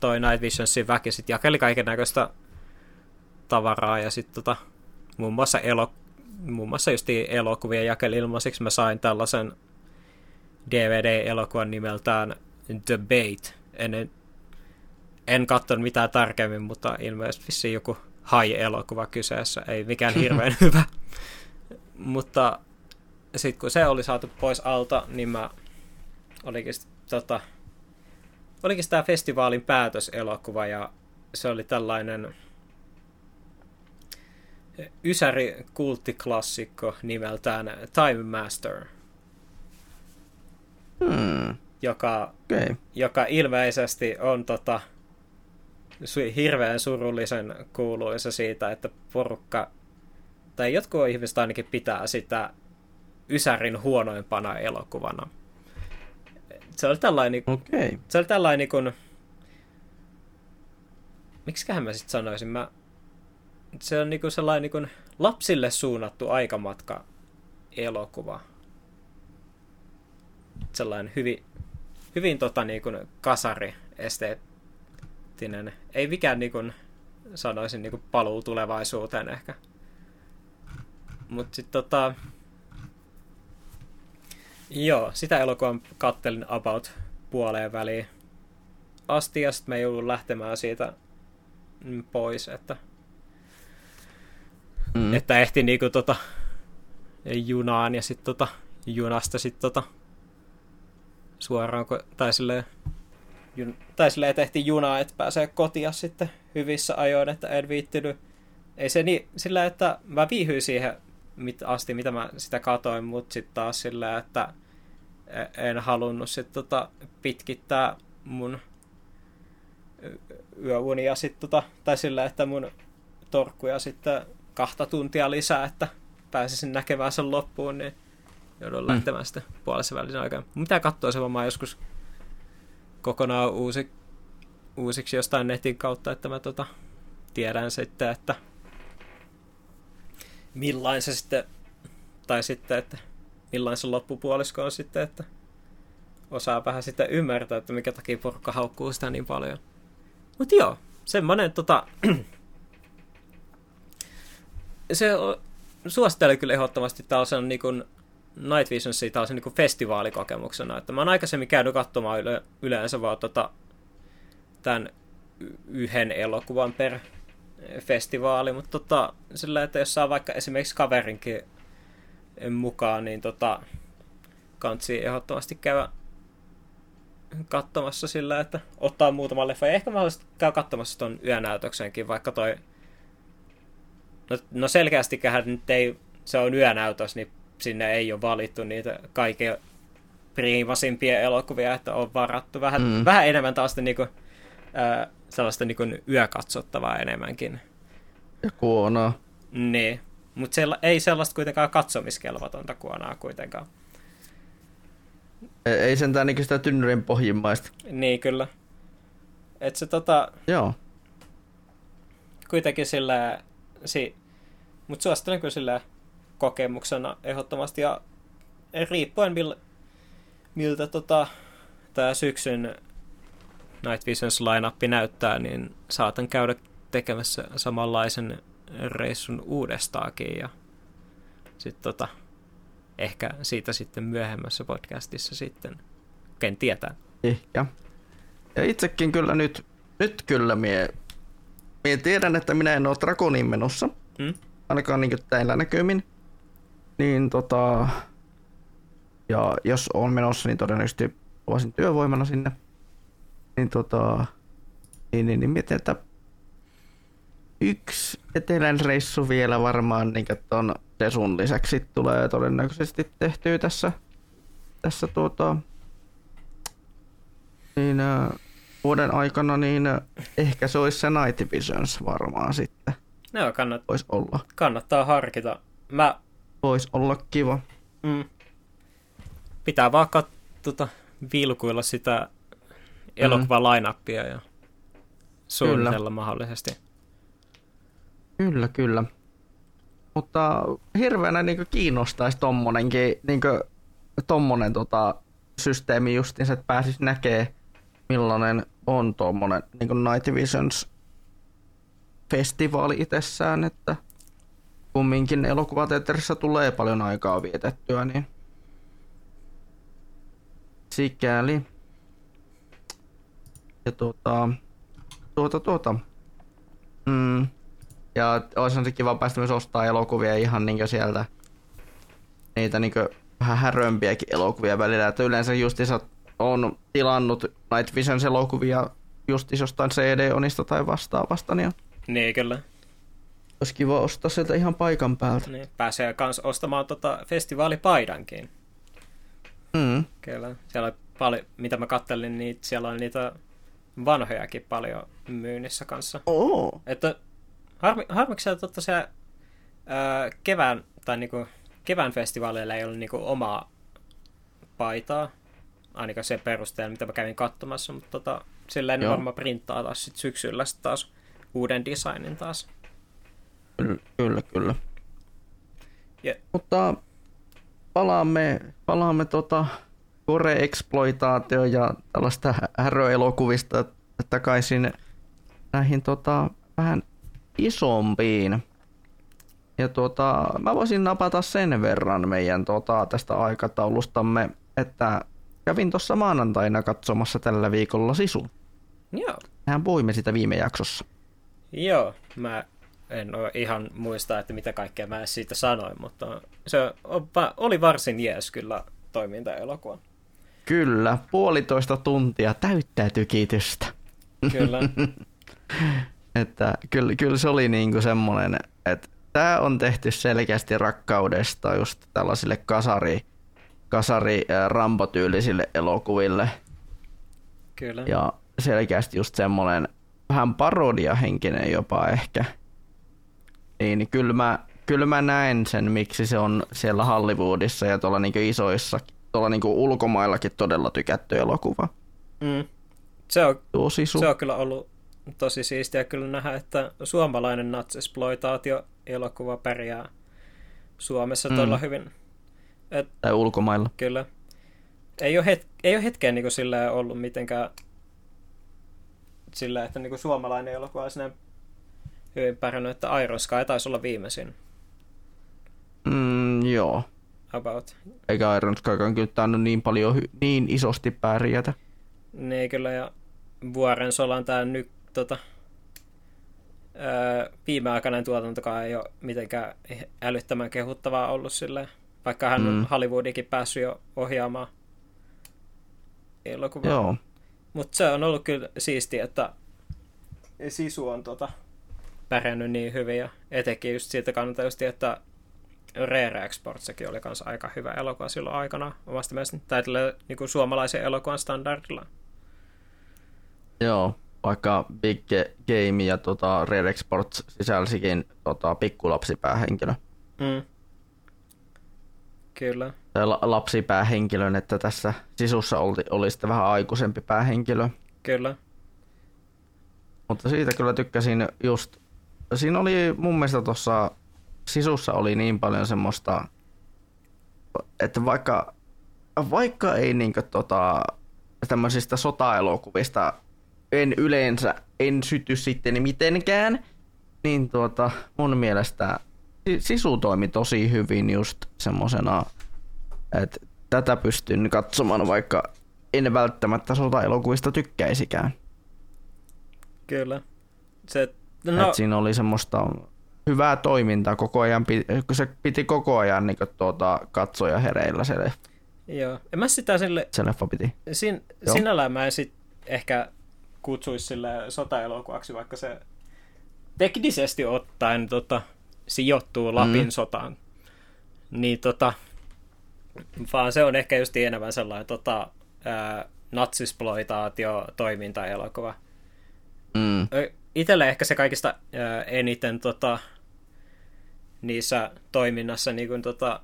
toi Night Visionsin väki sitten jakeli kaiken näköistä tavaraa ja sitten tota, muun muassa, elo, muun muassa just elokuvia jakeli ilmaiseksi mä sain tällaisen DVD-elokuvan nimeltään The Bait. En en katsonut mitään tarkemmin, mutta ilmeisesti joku hai-elokuva kyseessä, ei mikään hirveän hyvä. mutta sitten kun se oli saatu pois alta, niin mä olikin, tota, olikin tämä festivaalin päätöselokuva ja se oli tällainen ysäri kulttiklassikko nimeltään Time Master. Hmm. Joka, okay. joka ilmeisesti on tota, hirveän surullisen kuuluisa siitä, että porukka, tai jotkut ihmiset ainakin pitää sitä Ysärin huonoimpana elokuvana. Se oli tällainen, okay. se oli tällainen kun, miksiköhän mä sitten sanoisin, mä, se on niinku sellainen niinku lapsille suunnattu aikamatka elokuva. Sellainen hyvin, hyvin tota niinku kasari esteet, realistinen. Ei mikään niin kuin, sanoisin niin kuin paluu tulevaisuuteen ehkä. Mutta sitten tota... Joo, sitä elokuvan kattelin about puoleen väliin asti, ja sitten me joudun lähtemään siitä pois, että, Mm. että ehti niinku tota junaan ja sitten tota, junasta sitten tota, suoraan, tai silleen, jun, tai silleen tehtiin junaa, että pääsee kotia sitten hyvissä ajoin, että en viittinyt. Ei se niin, sillä että mä viihyin siihen mit, asti, mitä mä sitä katoin, mutta sitten taas sillä, että e- en halunnut sit tota pitkittää mun yöunia sit tota, tai sillä, että mun torkkuja sitten kahta tuntia lisää, että pääsisin näkemään sen loppuun, niin joudun Mm. lähtemään sitten puolessa välisen aikaan. Mitä katsoa se varmaan joskus kokonaan uusi, uusiksi jostain netin kautta, että mä tota, tiedän sitten, että millain se sitten, tai sitten, että millain se loppupuolisko on sitten, että osaa vähän sitten ymmärtää, että mikä takia porukka haukkuu sitä niin paljon. Mutta joo, semmonen tota... se suosittelen kyllä ehdottomasti tällaisen niin kuin Night Visionsia tällaisen niin kuin festivaalikokemuksena. Että mä oon aikaisemmin käynyt katsomaan yle, yleensä vaan tota, tämän yhden elokuvan per festivaali, mutta tota, sillä, että jos saa vaikka esimerkiksi kaverinkin mukaan, niin tota, kansi ehdottomasti käydä katsomassa sillä, että ottaa muutaman leffa. Ja ehkä mahdollisesti käy katsomassa ton yönäytöksenkin, vaikka toi... No, no selkeästikähän nyt ei, se on yönäytös, niin sinne ei ole valittu niitä kaikkein priimasimpia elokuvia, että on varattu vähän, Mm. vähän enemmän taas niinku, ää, sellaista niinku yökatsottavaa enemmänkin. Ja kuonoa. Niin, mutta sella, ei sellaista kuitenkaan katsomiskelvotonta kuonaa kuitenkaan. Ei, ei sentään niinku sitä tynnyrin pohjimmaista. Niin, kyllä. Et se tota, Joo. kuitenkin sillä, si, mutta suosittelen kyllä sillä kokemuksena ehdottomasti ja riippuen mil, miltä tota, tämä syksyn Night Visions line näyttää, niin saatan käydä tekemässä samanlaisen reissun uudestaakin ja sitten tota, ehkä siitä sitten myöhemmässä podcastissa sitten, ken tietää. Ehkä. Ja itsekin kyllä nyt, nyt kyllä mie, mie tiedän, että minä en ole Drakoniin menossa. Mm? Ainakaan niin täillä näkymin. Niin tota... Ja jos on menossa, niin todennäköisesti voisin työvoimana sinne. Niin tota... Niin, niin, niin mietin, että yksi etelän reissu vielä varmaan niin ton Desun lisäksi tulee todennäköisesti tehtyä tässä, tässä tuota, niin, vuoden aikana, niin ehkä se olisi se Night Visions varmaan sitten. No, kannat, Voisi olla. kannattaa harkita. Mä Voisi olla kiva. Mm. Pitää vaan kat, tota, vilkuilla sitä elokuvan line ja suunnitella mahdollisesti. Kyllä, kyllä. Mutta hirveänä niin kiinnostaisi tommonenkin, niin tommonen tota, systeemi justiinsa, että pääsis näkee millainen on tommonen niin Night Visions festivaali itsessään, että kumminkin elokuvateatterissa tulee paljon aikaa vietettyä, niin sikäli. Ja tuota, tuota, tuota. Mm. Ja olisi se kiva päästä myös ostaa elokuvia ihan niin sieltä niitä niin vähän härömpiäkin elokuvia välillä. Että yleensä justiinsa on tilannut Night Visions elokuvia justis jostain CD-onista tai vastaavasta, niin Niin, kyllä. olisi kiva ostaa sieltä ihan paikan päältä. Niin, pääsee kans ostamaan tota festivaalipaidankin. Mm. Kyllä. Siellä on paljon, mitä mä kattelin, niin siellä on niitä vanhojakin paljon myynnissä kanssa. Oo. Että harmi, harmiksi että se ää, kevään, tai niinku, kevään festivaaleilla ei ollut niinku omaa paitaa, ainakaan sen perusteella, mitä mä kävin katsomassa, mutta tota, sillä en Joo. varmaan printtaa taas sit syksyllä sit taas uuden designin taas. Kyllä, kyllä. kyllä. Ja, Mutta palaamme, palaamme tota core-exploitaatio ja tällaista hä- häröelokuvista takaisin näihin tota, vähän isompiin. Ja tota, mä voisin napata sen verran meidän tota, tästä aikataulustamme, että kävin tuossa maanantaina katsomassa tällä viikolla Sisu. joo, Mehän puhuimme sitä viime jaksossa. Joo, mä en ole ihan muista, että mitä kaikkea mä siitä sanoin, mutta se oli varsin jees kyllä toimintaelokuva. Kyllä, puolitoista tuntia täyttää tykitystä. Kyllä. että kyllä, kyllä se oli niinku semmoinen, että tämä on tehty selkeästi rakkaudesta just tällaisille kasari, kasari rambotyylisille elokuville. Kyllä. Ja selkeästi just semmoinen vähän parodiahenkinen jopa ehkä. Niin, niin kyllä mä, kyllä mä näen sen, miksi se on siellä Hollywoodissa ja tuolla niinku isoissa, tuolla niinku ulkomaillakin todella tykätty elokuva. Mm. Se, on, Tosi su- se on kyllä ollut tosi siistiä kyllä nähdä, että suomalainen natsesploitaatio elokuva pärjää Suomessa mm. todella hyvin. Et, tai ulkomailla. Kyllä. Ei ole, het- ei ole hetkeen niin sillä ollut mitenkään sillä, että niin kuin suomalainen elokuva olisi näin hyvin pärjännyt, että Iron Sky taisi olla viimeisin. Mm, joo. About. Eikä Iron Skykaan kyllä tainnut niin paljon, niin isosti pärjätä. Niin kyllä, ja Vuoren solan tämä nyt tota, öö, viimeaikainen tuotantokaan ei ole mitenkään älyttömän kehuttavaa ollut silleen, vaikka hän mm. on Hollywoodikin päässyt jo ohjaamaan elokuvaa. Joo. Mutta se on ollut kyllä siistiä, että Sisu on tota, pärjännyt niin hyvin ja etenkin just siitä kannalta just, että Rare Export, sekin oli kanssa aika hyvä elokuva silloin aikana omasta mielestäni, tai niin kuin suomalaisen elokuvan standardilla. Joo, vaikka Big Game ja tota, Rare Export sisälsikin tota, pikkulapsipäähenkilö. Mm. Kyllä. Tai la- lapsipäähenkilön, että tässä sisussa oli, oli sitten vähän aikuisempi päähenkilö. Kyllä. Mutta siitä kyllä tykkäsin just, siinä oli mun mielestä tuossa sisussa oli niin paljon semmoista, että vaikka, vaikka ei niinkö tota, tämmöisistä sotaelokuvista en yleensä en syty sitten mitenkään, niin tuota, mun mielestä sisu toimi tosi hyvin just semmosena, että tätä pystyn katsomaan, vaikka en välttämättä sota-elokuvista tykkäisikään. Kyllä. Se, no... Et siinä oli semmoista hyvää toimintaa koko ajan, kun se piti koko ajan niin tuota, katsoja hereillä se leffa. Joo, en mä sitä sille... Se leffa piti. Sin, sinällään mä en sit ehkä kutsuisi sille sota-elokuvaksi, vaikka se teknisesti ottaen tota, sijoittuu Lapin mm. sotaan. Niin tota, vaan se on ehkä just enemmän sellainen tota, ää, natsisploitaatio toimintaelokuva. Mm. Itelle ehkä se kaikista ää, eniten tota, niissä toiminnassa niin kuin, tota,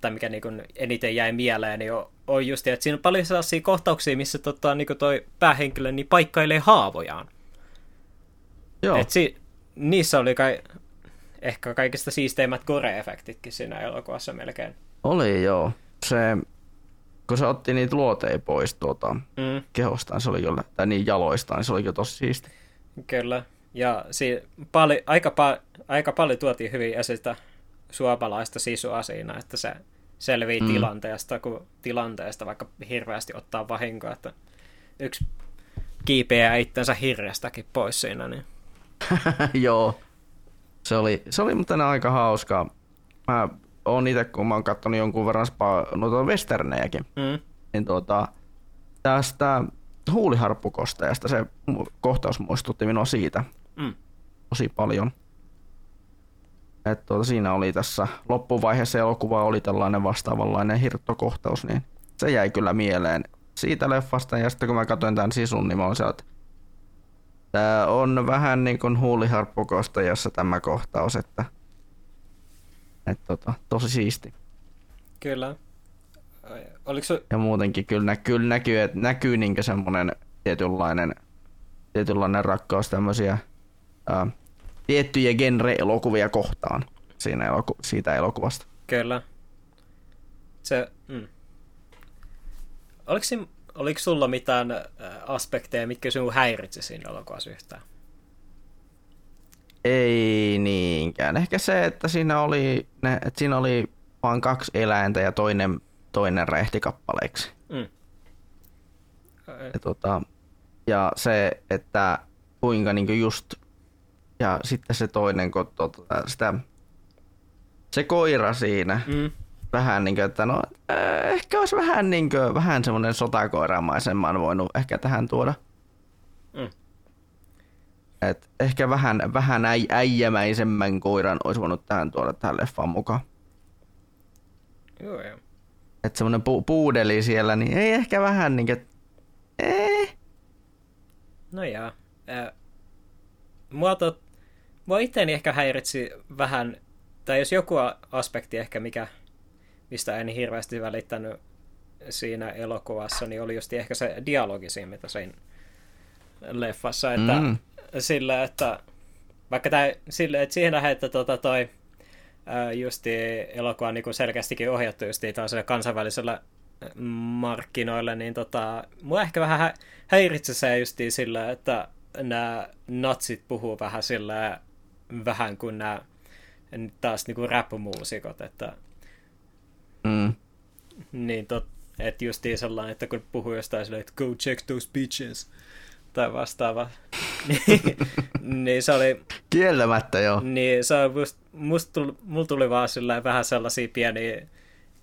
tai mikä niin kuin eniten jäi mieleen, niin on, on just, että siinä on paljon sellaisia kohtauksia, missä tota, niin kuin toi päähenkilö niin paikkailee haavojaan. Joo. Et si, niissä oli kai, ehkä kaikista siisteimmät gore-efektitkin siinä elokuvassa melkein. Oli joo. Se, kun se otti niitä luoteja pois tuota, mm. kehostaan, se oli kyllä, tai niin jaloistaan, se oli kyllä tosi siisti. Kyllä. Ja si, pali, aika, pa, aika paljon tuotiin hyvin esitä suomalaista sisua siinä, että se selvii mm. tilanteesta, kun tilanteesta vaikka hirveästi ottaa vahinkoa, että yksi kiipeää itsensä hirrestäkin pois siinä. Niin. Joo, se oli, se oli mutta aika hauskaa. Mä oon itse, kun mä oon katsonut jonkun verran spa, noita westernejäkin, mm. niin tuota, tästä huuliharppukosteesta se kohtaus muistutti minua siitä mm. tosi paljon. Et tuota, siinä oli tässä loppuvaiheessa elokuva oli tällainen vastaavanlainen hirttokohtaus, niin se jäi kyllä mieleen siitä leffasta. Ja sitten kun mä katsoin tämän sisun, niin mä olin että tämä on vähän niin kuin huuliharppukosta, jossa tämä kohtaus, että, että tota, tosi siisti. Kyllä. Oliko se... Ja muutenkin kyllä, kyllä näkyy, että näkyy niin semmoinen tietynlainen, tietynlainen rakkaus tämmöisiä ää, tiettyjä genre-elokuvia kohtaan siinä eloku- siitä elokuvasta. Kyllä. Se, mm. oliko, siinä, oliko sulla mitään aspekteja, mitkä sinun häiritsi siinä elokuvassa yhtään? Ei niinkään. Ehkä se, että siinä oli, ne, että siinä oli vain kaksi eläintä ja toinen, toinen räjähti kappaleeksi. Mm. Ja, tota, ja se, että kuinka niin just, ja sitten se toinen, kun tota, sitä, se koira siinä, Mm. Vähän niin kuin, että no äh, ehkä olisi vähän niin kuin, vähän semmoinen sotakoiramaisemman voinut ehkä tähän tuoda. Mm. Et ehkä vähän, vähän äi, äijämäisemmän koiran olisi voinut tähän tuoda tähän leffaan mukaan. Joo, joo. Että semmoinen pu- puudeli siellä, niin ei ehkä vähän niin kuin, eh. No jaa. Ää, mua, tot, mua itteeni ehkä häiritsi vähän, tai jos joku aspekti ehkä, mikä, mistä en hirveästi välittänyt siinä elokuvassa, niin oli just ehkä se dialogi siinä, mitä siinä leffassa, että Mm. sillä, että vaikka tää, sille, että siihen nähdään, että tota toi justi elokuva niin selkeästikin ohjattu justi tällaiselle kansainväliselle markkinoille, niin tota, mua ehkä vähän hä- häiritsi se justiin sillä, että nämä natsit puhuu vähän sillä vähän kuin nämä taas niinku rap-muusikot, että Mm. niin tot, että justiin sellainen, että kun puhuu jostain silleen, että go check those bitches tai vastaava, niin, se oli, Kieltämättä joo. niin se on must, must tuli, mulla tuli vaan sillä vähän sellaisia pieniä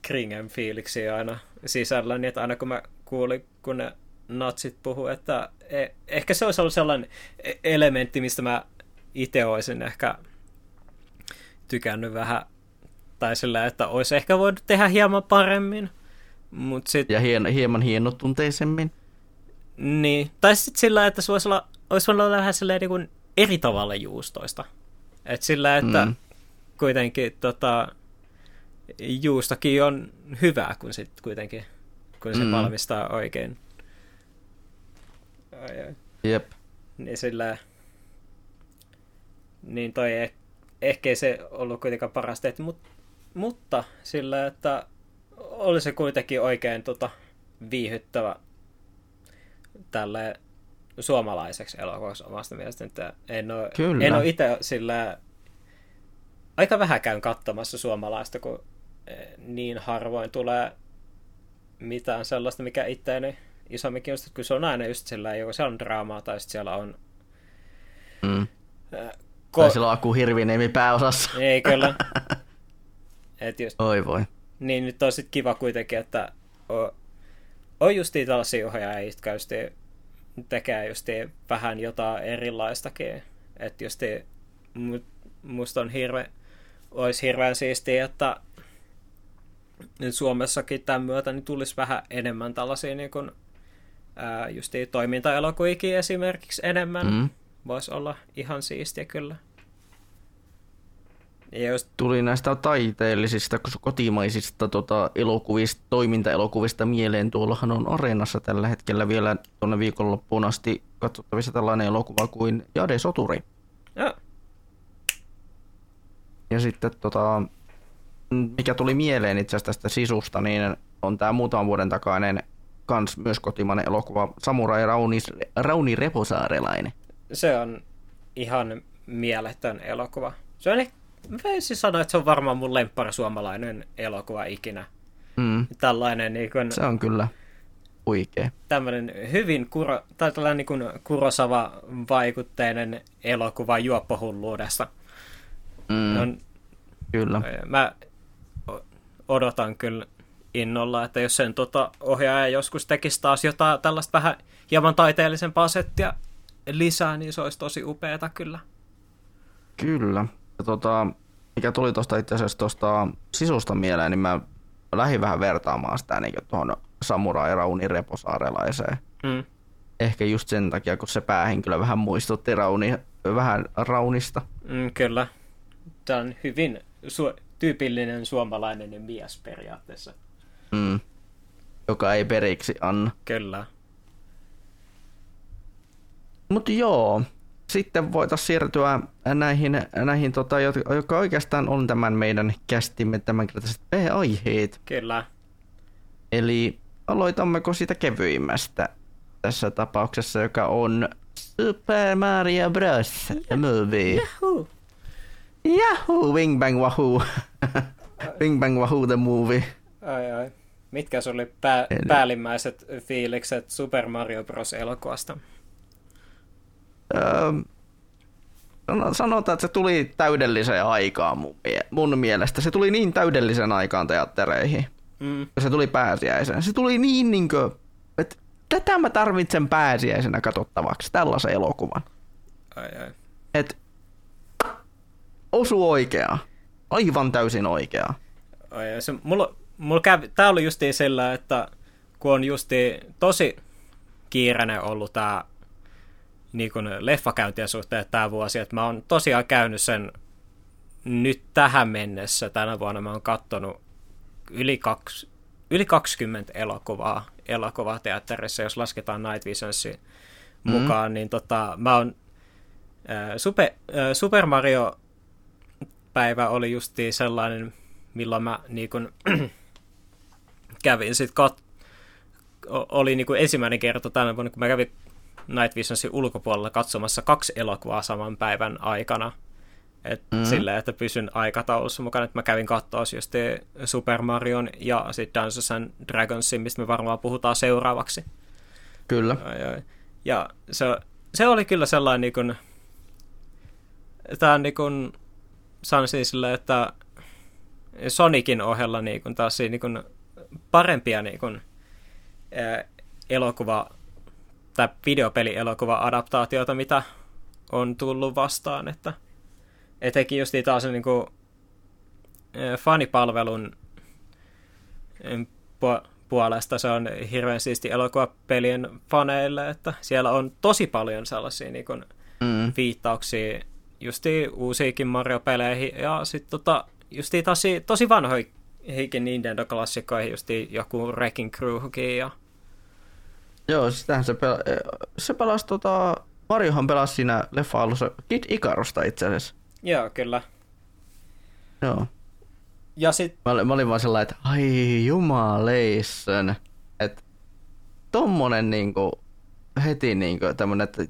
kringen fiiliksiä aina sisällä, niin että aina kun mä kuulin, kun ne natsit puhuu, että e, ehkä se olisi ollut sellainen e- elementti, mistä mä itse olisin ehkä tykännyt vähän, tai sillä, että olisi ehkä voinut tehdä hieman paremmin, mutta sitten Ja hien, hieman hienotunteisemmin. niin, tai sitten sillä, että se voisi olla, olisi voinut olla vähän silleen niin kuin eri tavalla juustoista. Et sillä, että Mm. kuitenkin tota, juustokin on hyvää, kun sit kuitenkin, kun se Mm. valmistaa oikein. Jep. Niin sillä, niin toi eh, ehkä ei se ollut kuitenkaan parasta, et, mut, mutta sillä, että oli se kuitenkin oikein tota, viihyttävä tälle suomalaiseksi elokuvaksi omasta mielestäni, että en ole, Kyllä. en ole itse sillä aika vähän käyn katsomassa suomalaista, kun eh, niin harvoin tulee mitään sellaista, mikä itseäni isommin kiinnostaa, kun se on aina just sillä, joko siellä on draamaa tai sitten siellä on Mm. Tai ko- sillä on Aku Hirviniemi pääosassa. Ei kyllä. Et just, Oi voi. niin nyt on sit kiva kuitenkin, että on, on justiin tällaisia ohjaajia, jotka justiin tekee justiin vähän jotain erilaistakin. Että justiin mu- musta on hirve, olisi hirveän siistiä, että nyt Suomessakin tämän myötä niin tulisi vähän enemmän tällaisia niin kuin, ää, justiin toimintaelokuikin esimerkiksi enemmän. Mm. Voisi olla ihan siistiä kyllä. Ja just Tuli näistä taiteellisista, kotimaisista tota, elokuvista, toimintaelokuvista mieleen. Tuollahan on Areenassa tällä hetkellä vielä tuonne viikonloppuun asti katsottavissa tällainen elokuva kuin Jade Soturi. Joo. Ja sitten tota, mikä tuli mieleen itse asiassa tästä sisusta, niin on tämä muutaman vuoden takainen kans myös kotimainen elokuva Samurai Rauni, Rauni Reposaarelainen. Se on ihan mieletön elokuva. Se on, ehkä- mä voisin sanoa, että se on varmaan mun lemppari suomalainen elokuva ikinä. Mm, Tällainen niin kuin, se on kyllä huikea. tämmöinen hyvin kuro, tai tällainen niin kuin Kurosava-vaikutteinen elokuva juoppohulluudesta. Mm, On, kyllä. mä odotan kyllä innolla, että jos sen tota, ohjaaja joskus tekisi taas jotain tällaista vähän hieman taiteellisempaa settiä lisää, niin se olisi tosi upeeta kyllä. Kyllä. Ja tota, mikä tuli tuosta itse asiassa tuosta sisusta mieleen, niin mä lähdin vähän vertaamaan sitä niin tuohon Samurai Rauni Reposaarelaiseen. Mm. Ehkä just sen takia, kun se päähenkilö vähän muistutti Rauni, vähän Raunista. Mm, kyllä. Tämä on hyvin su- tyypillinen suomalainen mies periaatteessa. Mm. Joka ei periksi anna. Kyllä. Mutta joo, sitten voitaisiin siirtyä näihin, näihin tota, jotka jotka oikeastaan on tämän meidän kästimme tämänkertaiset aiheet. Kyllä. Eli aloitammeko siitä kevyimmästä tässä tapauksessa, joka on Super Mario Bros. The Movie. Huh. Yahoo! Wing Bang Wahoo! Bing Bang Wahoo The Movie. Ai ai. Mitkä oli pää- Eli- päällimmäiset fiilikset Super Mario Bros. elokuvasta? Öö, sanotaan, että se tuli täydelliseen aikaan mun, mun mielestä. Se tuli niin täydellisen aikaan teattereihin, mm. se tuli pääsiäisen. Se tuli niin, niin kuin, että tätä mä tarvitsen pääsiäisenä katsottavaksi, tällaisen elokuvan. Ai, ai. Et osu oikeaa. Aivan täysin oikeaa. Ai, ai. Se, mulla, mulla kävi, tää oli justiin sillä, että kun on justi tosi kiireinen ollut tää niin kuin leffakäyntien suhteen tämä vuosi, että mä oon tosiaan käynyt sen nyt tähän mennessä. Tänä vuonna mä oon kattonut yli, kaksi, yli 20 elokuvaa, elokuvaa teatterissa, jos lasketaan Night Visionsin mm. mukaan, niin tota, mä oon äh, Super, äh, Super Mario päivä oli justiin sellainen, milloin mä niin kun, kävin sit kat- oli niin kuin ensimmäinen kerta tänä vuonna, kun mä kävin Night Visionsin ulkopuolella katsomassa kaksi elokuvaa saman päivän aikana. Et mm-hmm. Silleen, että pysyn aikataulussa mukana, että mä kävin katsoa just Super Marion ja sitten Dungeons and Dragonsin, mistä me varmaan puhutaan seuraavaksi. Kyllä. Ja, ja se, se oli kyllä sellainen niin kuin, tämä on niin kuin, sanoisin sille, että Sonicin ohella niin kuin, taas niin kuin, parempia niin kuin, elokuva tai videopelielokuva-adaptaatiota, mitä on tullut vastaan, että etenkin just taas niin kuin, fanipalvelun puolesta se on hirveän siisti elokuvapelien faneille, että siellä on tosi paljon sellaisia niin kuin, mm. viittauksia justi uusiinkin Mario-peleihin ja sitten tota, justi tosi, tosi vanhoihin Nintendo-klassikoihin, justi joku Wrecking Crewkin ja Joo, sitähän se, pel- se pelasi tota... Mariohan pelasi siinä leffa alussa Kid Ikarusta itse asiassa. Joo, kyllä. Joo. Ja sit... Mä, mä olin vaan sellainen, että ai jumaleissön. Että tommonen niinku heti niinku tämmönen, että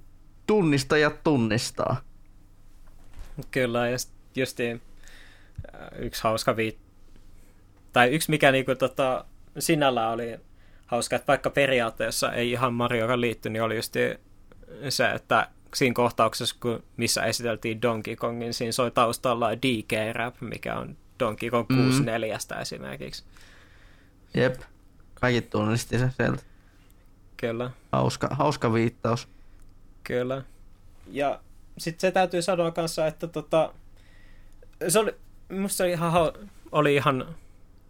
ja tunnistaa. Kyllä, ja justiin äh, yksi hauska viit... Tai yksi mikä niinku tota, sinällä oli hauska, että vaikka periaatteessa ei ihan Marioon liitty, niin oli just se, että siinä kohtauksessa, kun, missä esiteltiin Donkey Kongin, siinä soi taustalla DK-rap, mikä on Donkey Kong 64 mm. esimerkiksi. Jep, kaikki tunnisti se sieltä. Kyllä. Hauska, hauska viittaus. Kyllä. Ja sitten se täytyy sanoa kanssa, että tota, se oli, musta se oli ihan, oli ihan,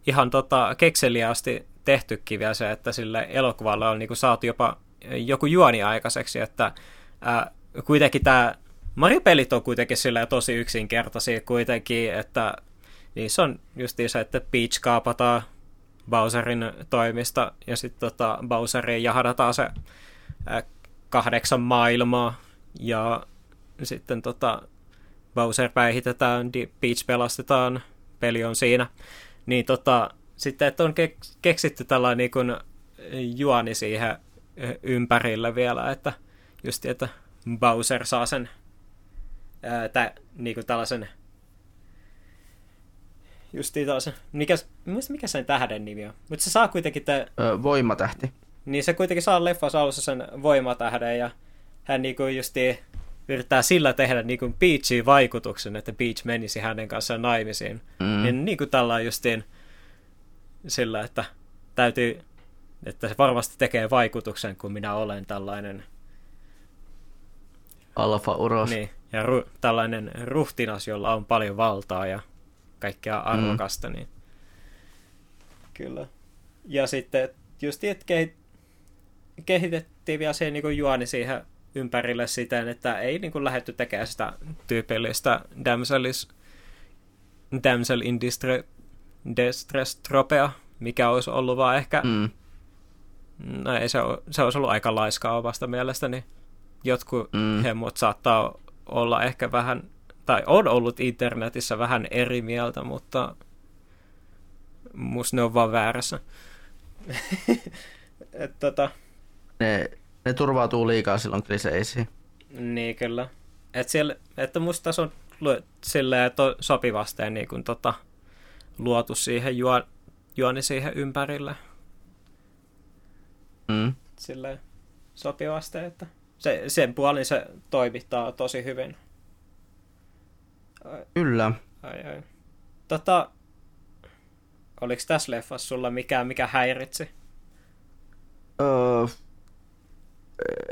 ihan tota, kekseliästi tehtykin vielä se, että sille elokuvalle on niinku saatu jopa joku juoni aikaiseksi, että ää, kuitenkin tämä Mario-pelit on kuitenkin sillä tosi yksinkertaisia kuitenkin, että niin se on just se, että Peach kaapataan Bowserin toimista ja sitten tota, Bowseriin jahdataan se ää, kahdeksan maailmaa ja sitten tota, Bowser päihitetään, Peach pelastetaan, peli on siinä. Niin tota, sitten, että on keksitty tällainen niin kuin juoni siihen ympärille vielä, että just että Bowser saa sen ää, tä, niin kuin tällaisen justiin tällaisen, mikä, mikä sen tähden nimi on, mutta se saa kuitenkin te, öö, voimatähti. Niin se kuitenkin saa leffassa alussa sen voimatähden ja hän niin kuin justiin yrittää sillä tehdä niin kuin Peachin vaikutuksen, että Peach menisi hänen kanssaan naimisiin. Mm. Niin, niin kuin tällä justiin sillä, että täytyy, että se varmasti tekee vaikutuksen, kun minä olen tällainen alfa-uros. Niin, ja ru- tällainen ruhtinas, jolla on paljon valtaa ja kaikkea mm. arvokasta, mm. niin kyllä. Ja sitten just että kehitettiin vielä se niin juoni siihen ympärille siten, että ei niin kuin lähdetty tekemään sitä tyypillistä damselis, damsel in distress tropea, mikä olisi ollut vaan ehkä, mm. no ei se, se olisi ollut aika laiskaa omasta mielestäni. Jotkut mm. hemmot saattaa olla ehkä vähän, tai on ollut internetissä vähän eri mieltä, mutta musta ne on vaan väärässä. Et, tota... ne, ne turvautuu liikaa silloin kriseisiin. Niin kyllä. Et siellä, että musta tässä on silleen to, sopivasti niin kuin, tota, luotu siihen juo, juoni siihen ympärille. Mm. Silleen sopivasti, että se, sen puolin se toimittaa tosi hyvin. Kyllä. Ai, ai. Tota, oliko tässä leffassa sulla mikään, mikä häiritsi? Öö,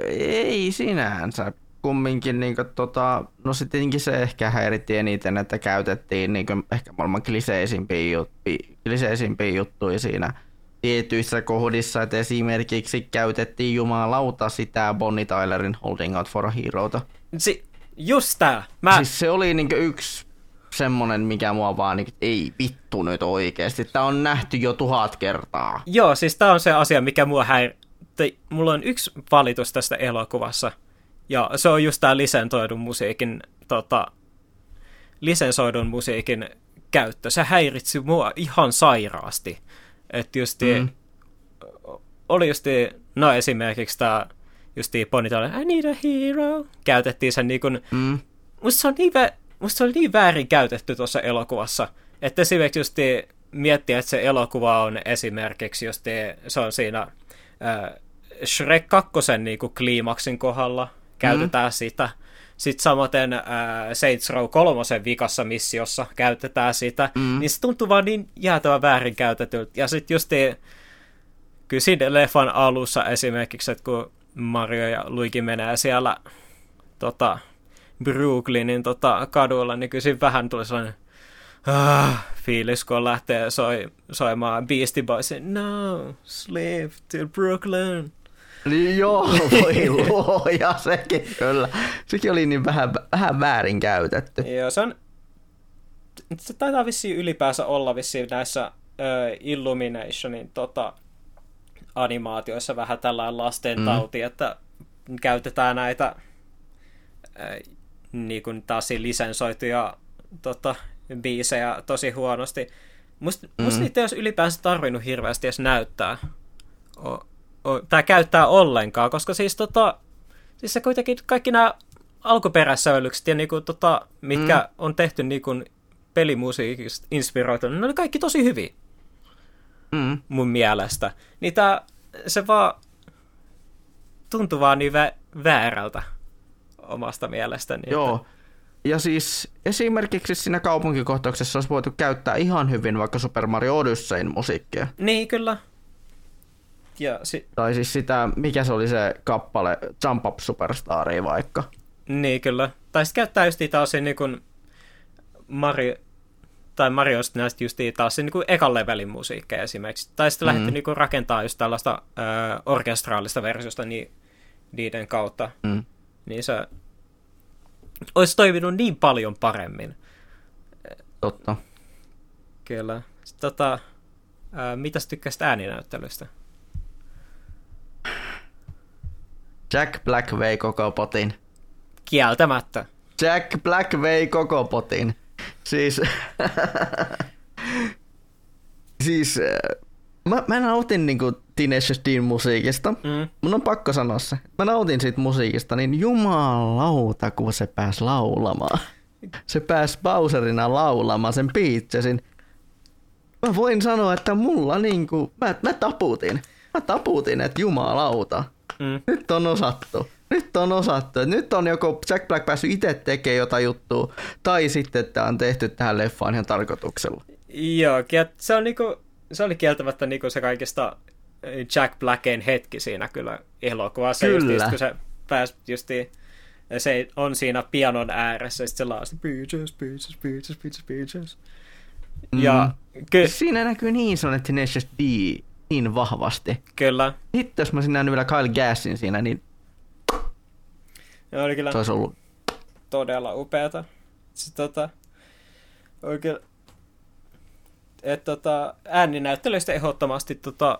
ei sinänsä. Kumminkin, niin kuin, tota, no sitten se ehkä häiritti eniten, että käytettiin niin kuin, ehkä maailman kliseisimpiä, juttuja, kliseisimpiä juttuja siinä tietyissä kohdissa, että esimerkiksi käytettiin jumalauta sitä Bonnie Tylerin Holding Out for a Hero'ta. Si- just tää. Mä... Siis se oli niin yksi semmonen, mikä mua vaan niin, ei vittu nyt oikeesti. Tää on nähty jo tuhat kertaa. Joo, siis tää on se asia, mikä mua häir... Mulla on yksi valitus tästä elokuvassa. Ja se on just tää lisentoidun musiikin, tota, lisensoidun musiikin käyttö. Se häiritsi mua ihan sairaasti. Että justi, mm. oli justi, no esimerkiksi tää justi Bonnie I need a hero, käytettiin sen niin kuin, mm. musta se on niin, vä- musta se oli niin väärin käytetty tuossa elokuvassa, että esimerkiksi just miettiä, että se elokuva on esimerkiksi just se on siinä äh, Shrek 2 niin kuin kliimaksin kohdalla, käytetään mm. sitä. Sitten samaten äh, Saints Row 3 vikassa missiossa käytetään sitä, mm. niin se tuntuu vaan niin jäätävän väärin käytetyltä. Ja sitten just kyllä siinä leffan alussa esimerkiksi, että kun Mario ja Luigi menee siellä tota, Brooklynin tota, kadulla, niin kyllä vähän tuli sellainen ah, fiilis, kun lähtee soi, soimaan Beastie Boysin No, sleep to Brooklyn. Niin joo, voi luoja, sekin kyllä. Sekin oli niin vähän, vähän väärin käytetty. Joo, se on... Se taitaa vissiin ylipäänsä olla vissiin näissä uh, Illuminationin tota, animaatioissa vähän tällainen lasten mm. tauti, että käytetään näitä uh, niin kuin taas lisensoituja tota, biisejä tosi huonosti. Musta, mm. musta niitä ei olisi ylipäänsä tarvinnut hirveästi edes näyttää. O, tai käyttää ollenkaan, koska siis, tota, siis se kuitenkin kaikki nämä alkuperäissävellykset ja niinku, tota, mitkä mm. on tehty niinku, pelimusiikista inspiroitunut, ne oli kaikki tosi hyviä. Mm. Mun mielestä. Niin tää, se vaan tuntuu vaan niin vä- väärältä omasta mielestäni. Joo. Että... Ja siis esimerkiksi siinä kaupunkikohtauksessa olisi voitu käyttää ihan hyvin vaikka Super Mario Odysseyn musiikkia. Niin, kyllä. Ja si- tai siis sitä, mikä se oli se kappale, Jump Up Superstaria vaikka. Niin, kyllä. Tai sitten käyttää just taas niin kuin Mario, tai Mario näistä just taas niin kuin ekan levelin musiikkeja esimerkiksi. Tai sitten mm. lähdetty niin kuin rakentaa just tällaista ö, orkestraalista versiosta niin, niiden kautta. Mm niin se olisi toiminut niin paljon paremmin. Totta. Kyllä. Sitten, tota, ää, mitäs tykkäsit ääninäyttelystä? Jack Black vei koko potin. Kieltämättä. Jack Black vei koko potin. Siis... siis... Mä, mä nautin niinku Teenage Dean musiikista. Mm. Mun on pakko sanoa se. Mä nautin siitä musiikista, niin jumalauta, kun se pääs laulamaan. Se pääs Bowserina laulamaan sen piitsesin. Mä voin sanoa, että mulla niinku, mä, mä taputin. Mä taputin, että jumalauta. Mm. Nyt on osattu. Nyt on osattu. Nyt on joko Jack Black päässyt itse tekemään jotain juttua, tai sitten että on tehty tähän leffaan ihan tarkoituksella. Joo, se on niinku, se oli kieltämättä niinku se kaikista Jack Blacken hetki siinä kyllä elokuvassa. Kyllä. Just, kun se pääsi justiin, se on siinä pianon ääressä, ja sitten se laasi Peaches, Peaches, Peaches, Peaches, Peaches. Ja mm. ky- Siinä näkyy niin sellainen Tenacious D niin vahvasti. Kyllä. Sitten jos mä sinä nähnyt vielä Kyle Gassin siinä, niin ja oli kyllä se olisi ollut todella upeata. Se, tota, oikein, et, tota, ääninäyttelyistä ehdottomasti tota,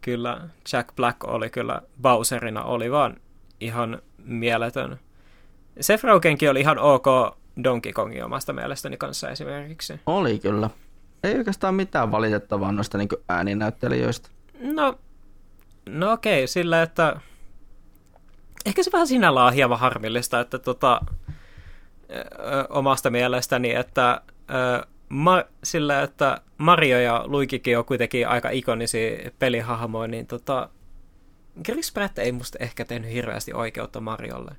kyllä Jack Black oli kyllä Bowserina, oli vaan ihan mieletön. Seth Rogenkin oli ihan ok Donkey Kongin omasta mielestäni kanssa esimerkiksi. Oli kyllä. Ei oikeastaan mitään valitettavaa noista niin ääninäyttelijöistä. No, no okei, sillä että ehkä se vähän sinällään on hieman harmillista, että tota, ö, omasta mielestäni, että ö, ma- sillä, että Mario ja Luigikin on kuitenkin aika ikonisia pelihahmoja, niin tota, Chris Pratt ei musta ehkä tehnyt hirveästi oikeutta Mariolle.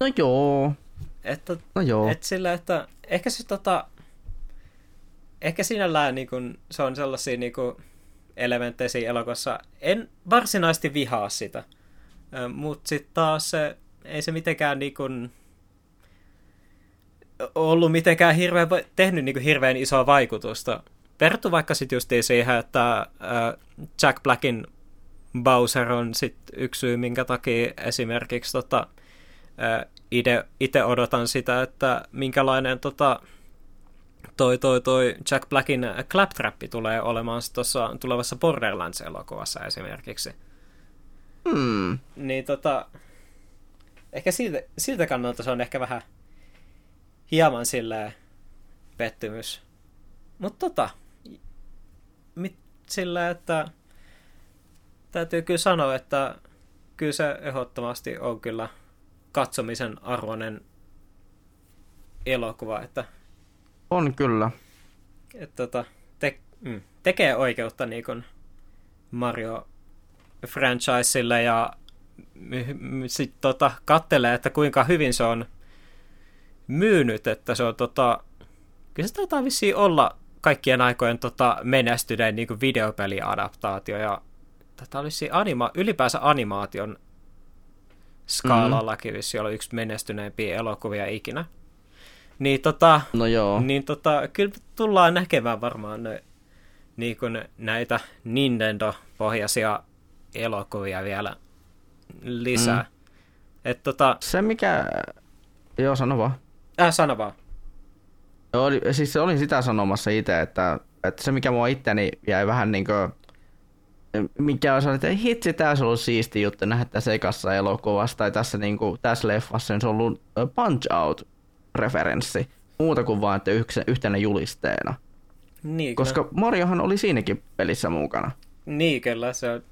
No joo. Että, No joo. et sillä, että ehkä se tota, ehkä sinällään niin kun, se on sellaisia niin kun, elementtejä siinä elokuvassa. En varsinaisesti vihaa sitä, mutta sitten taas se, ei se mitenkään niin kun, ollut mitenkään hirveän, tehnyt niin kun, hirveän isoa vaikutusta. Vertu vaikka sitten justiin siihen, että Jack Blackin Bowser on sit yksi syy, minkä takia esimerkiksi tota, itse odotan sitä, että minkälainen tota, toi, toi, toi Jack Blackin Claptrappi tulee olemaan tuossa tulevassa Borderlands-elokuvassa esimerkiksi. Hmm. Niin tota, ehkä siltä, siltä kannalta se on ehkä vähän hieman silleen pettymys. Mutta tota, mit, sillä, että täytyy kyllä sanoa, että kyllä se ehdottomasti on kyllä katsomisen arvoinen elokuva, että, On kyllä. että tota, te, mm, tekee oikeutta niin kuin Mario franchiselle ja sitten tota, kattelee, että kuinka hyvin se on myynyt, että se on tota, kyllä se taitaa vissiin olla kaikkien aikojen tota, menestyneen niin videopeliadaptaatio ja tätä olisi anima, ylipäänsä animaation skaalallakin vissi olla yksi menestyneempiä elokuvia ikinä. Niin, tota, No joo. niin tota, kyllä tullaan näkemään varmaan ne, niin kuin näitä Nintendo-pohjaisia elokuvia vielä lisää. Mm. Et tota, Se mikä... Joo, sano vaan. äh, sano vaan. Joo, siis olin sitä sanomassa itse, että, että se mikä mua itteni jäi vähän niin kuin, mikä on että hitsi, tämä olisi ollut siisti juttu nähdä tässä ekassa elokuvassa tai tässä, niin kuin, tässä leffassa, niin se on ollut Punch Out-referenssi. Muuta kuin vaan, että yhtenä julisteena. Niin, Koska Mariohan oli siinäkin pelissä mukana. kyllä. Niin, kyllä, se on...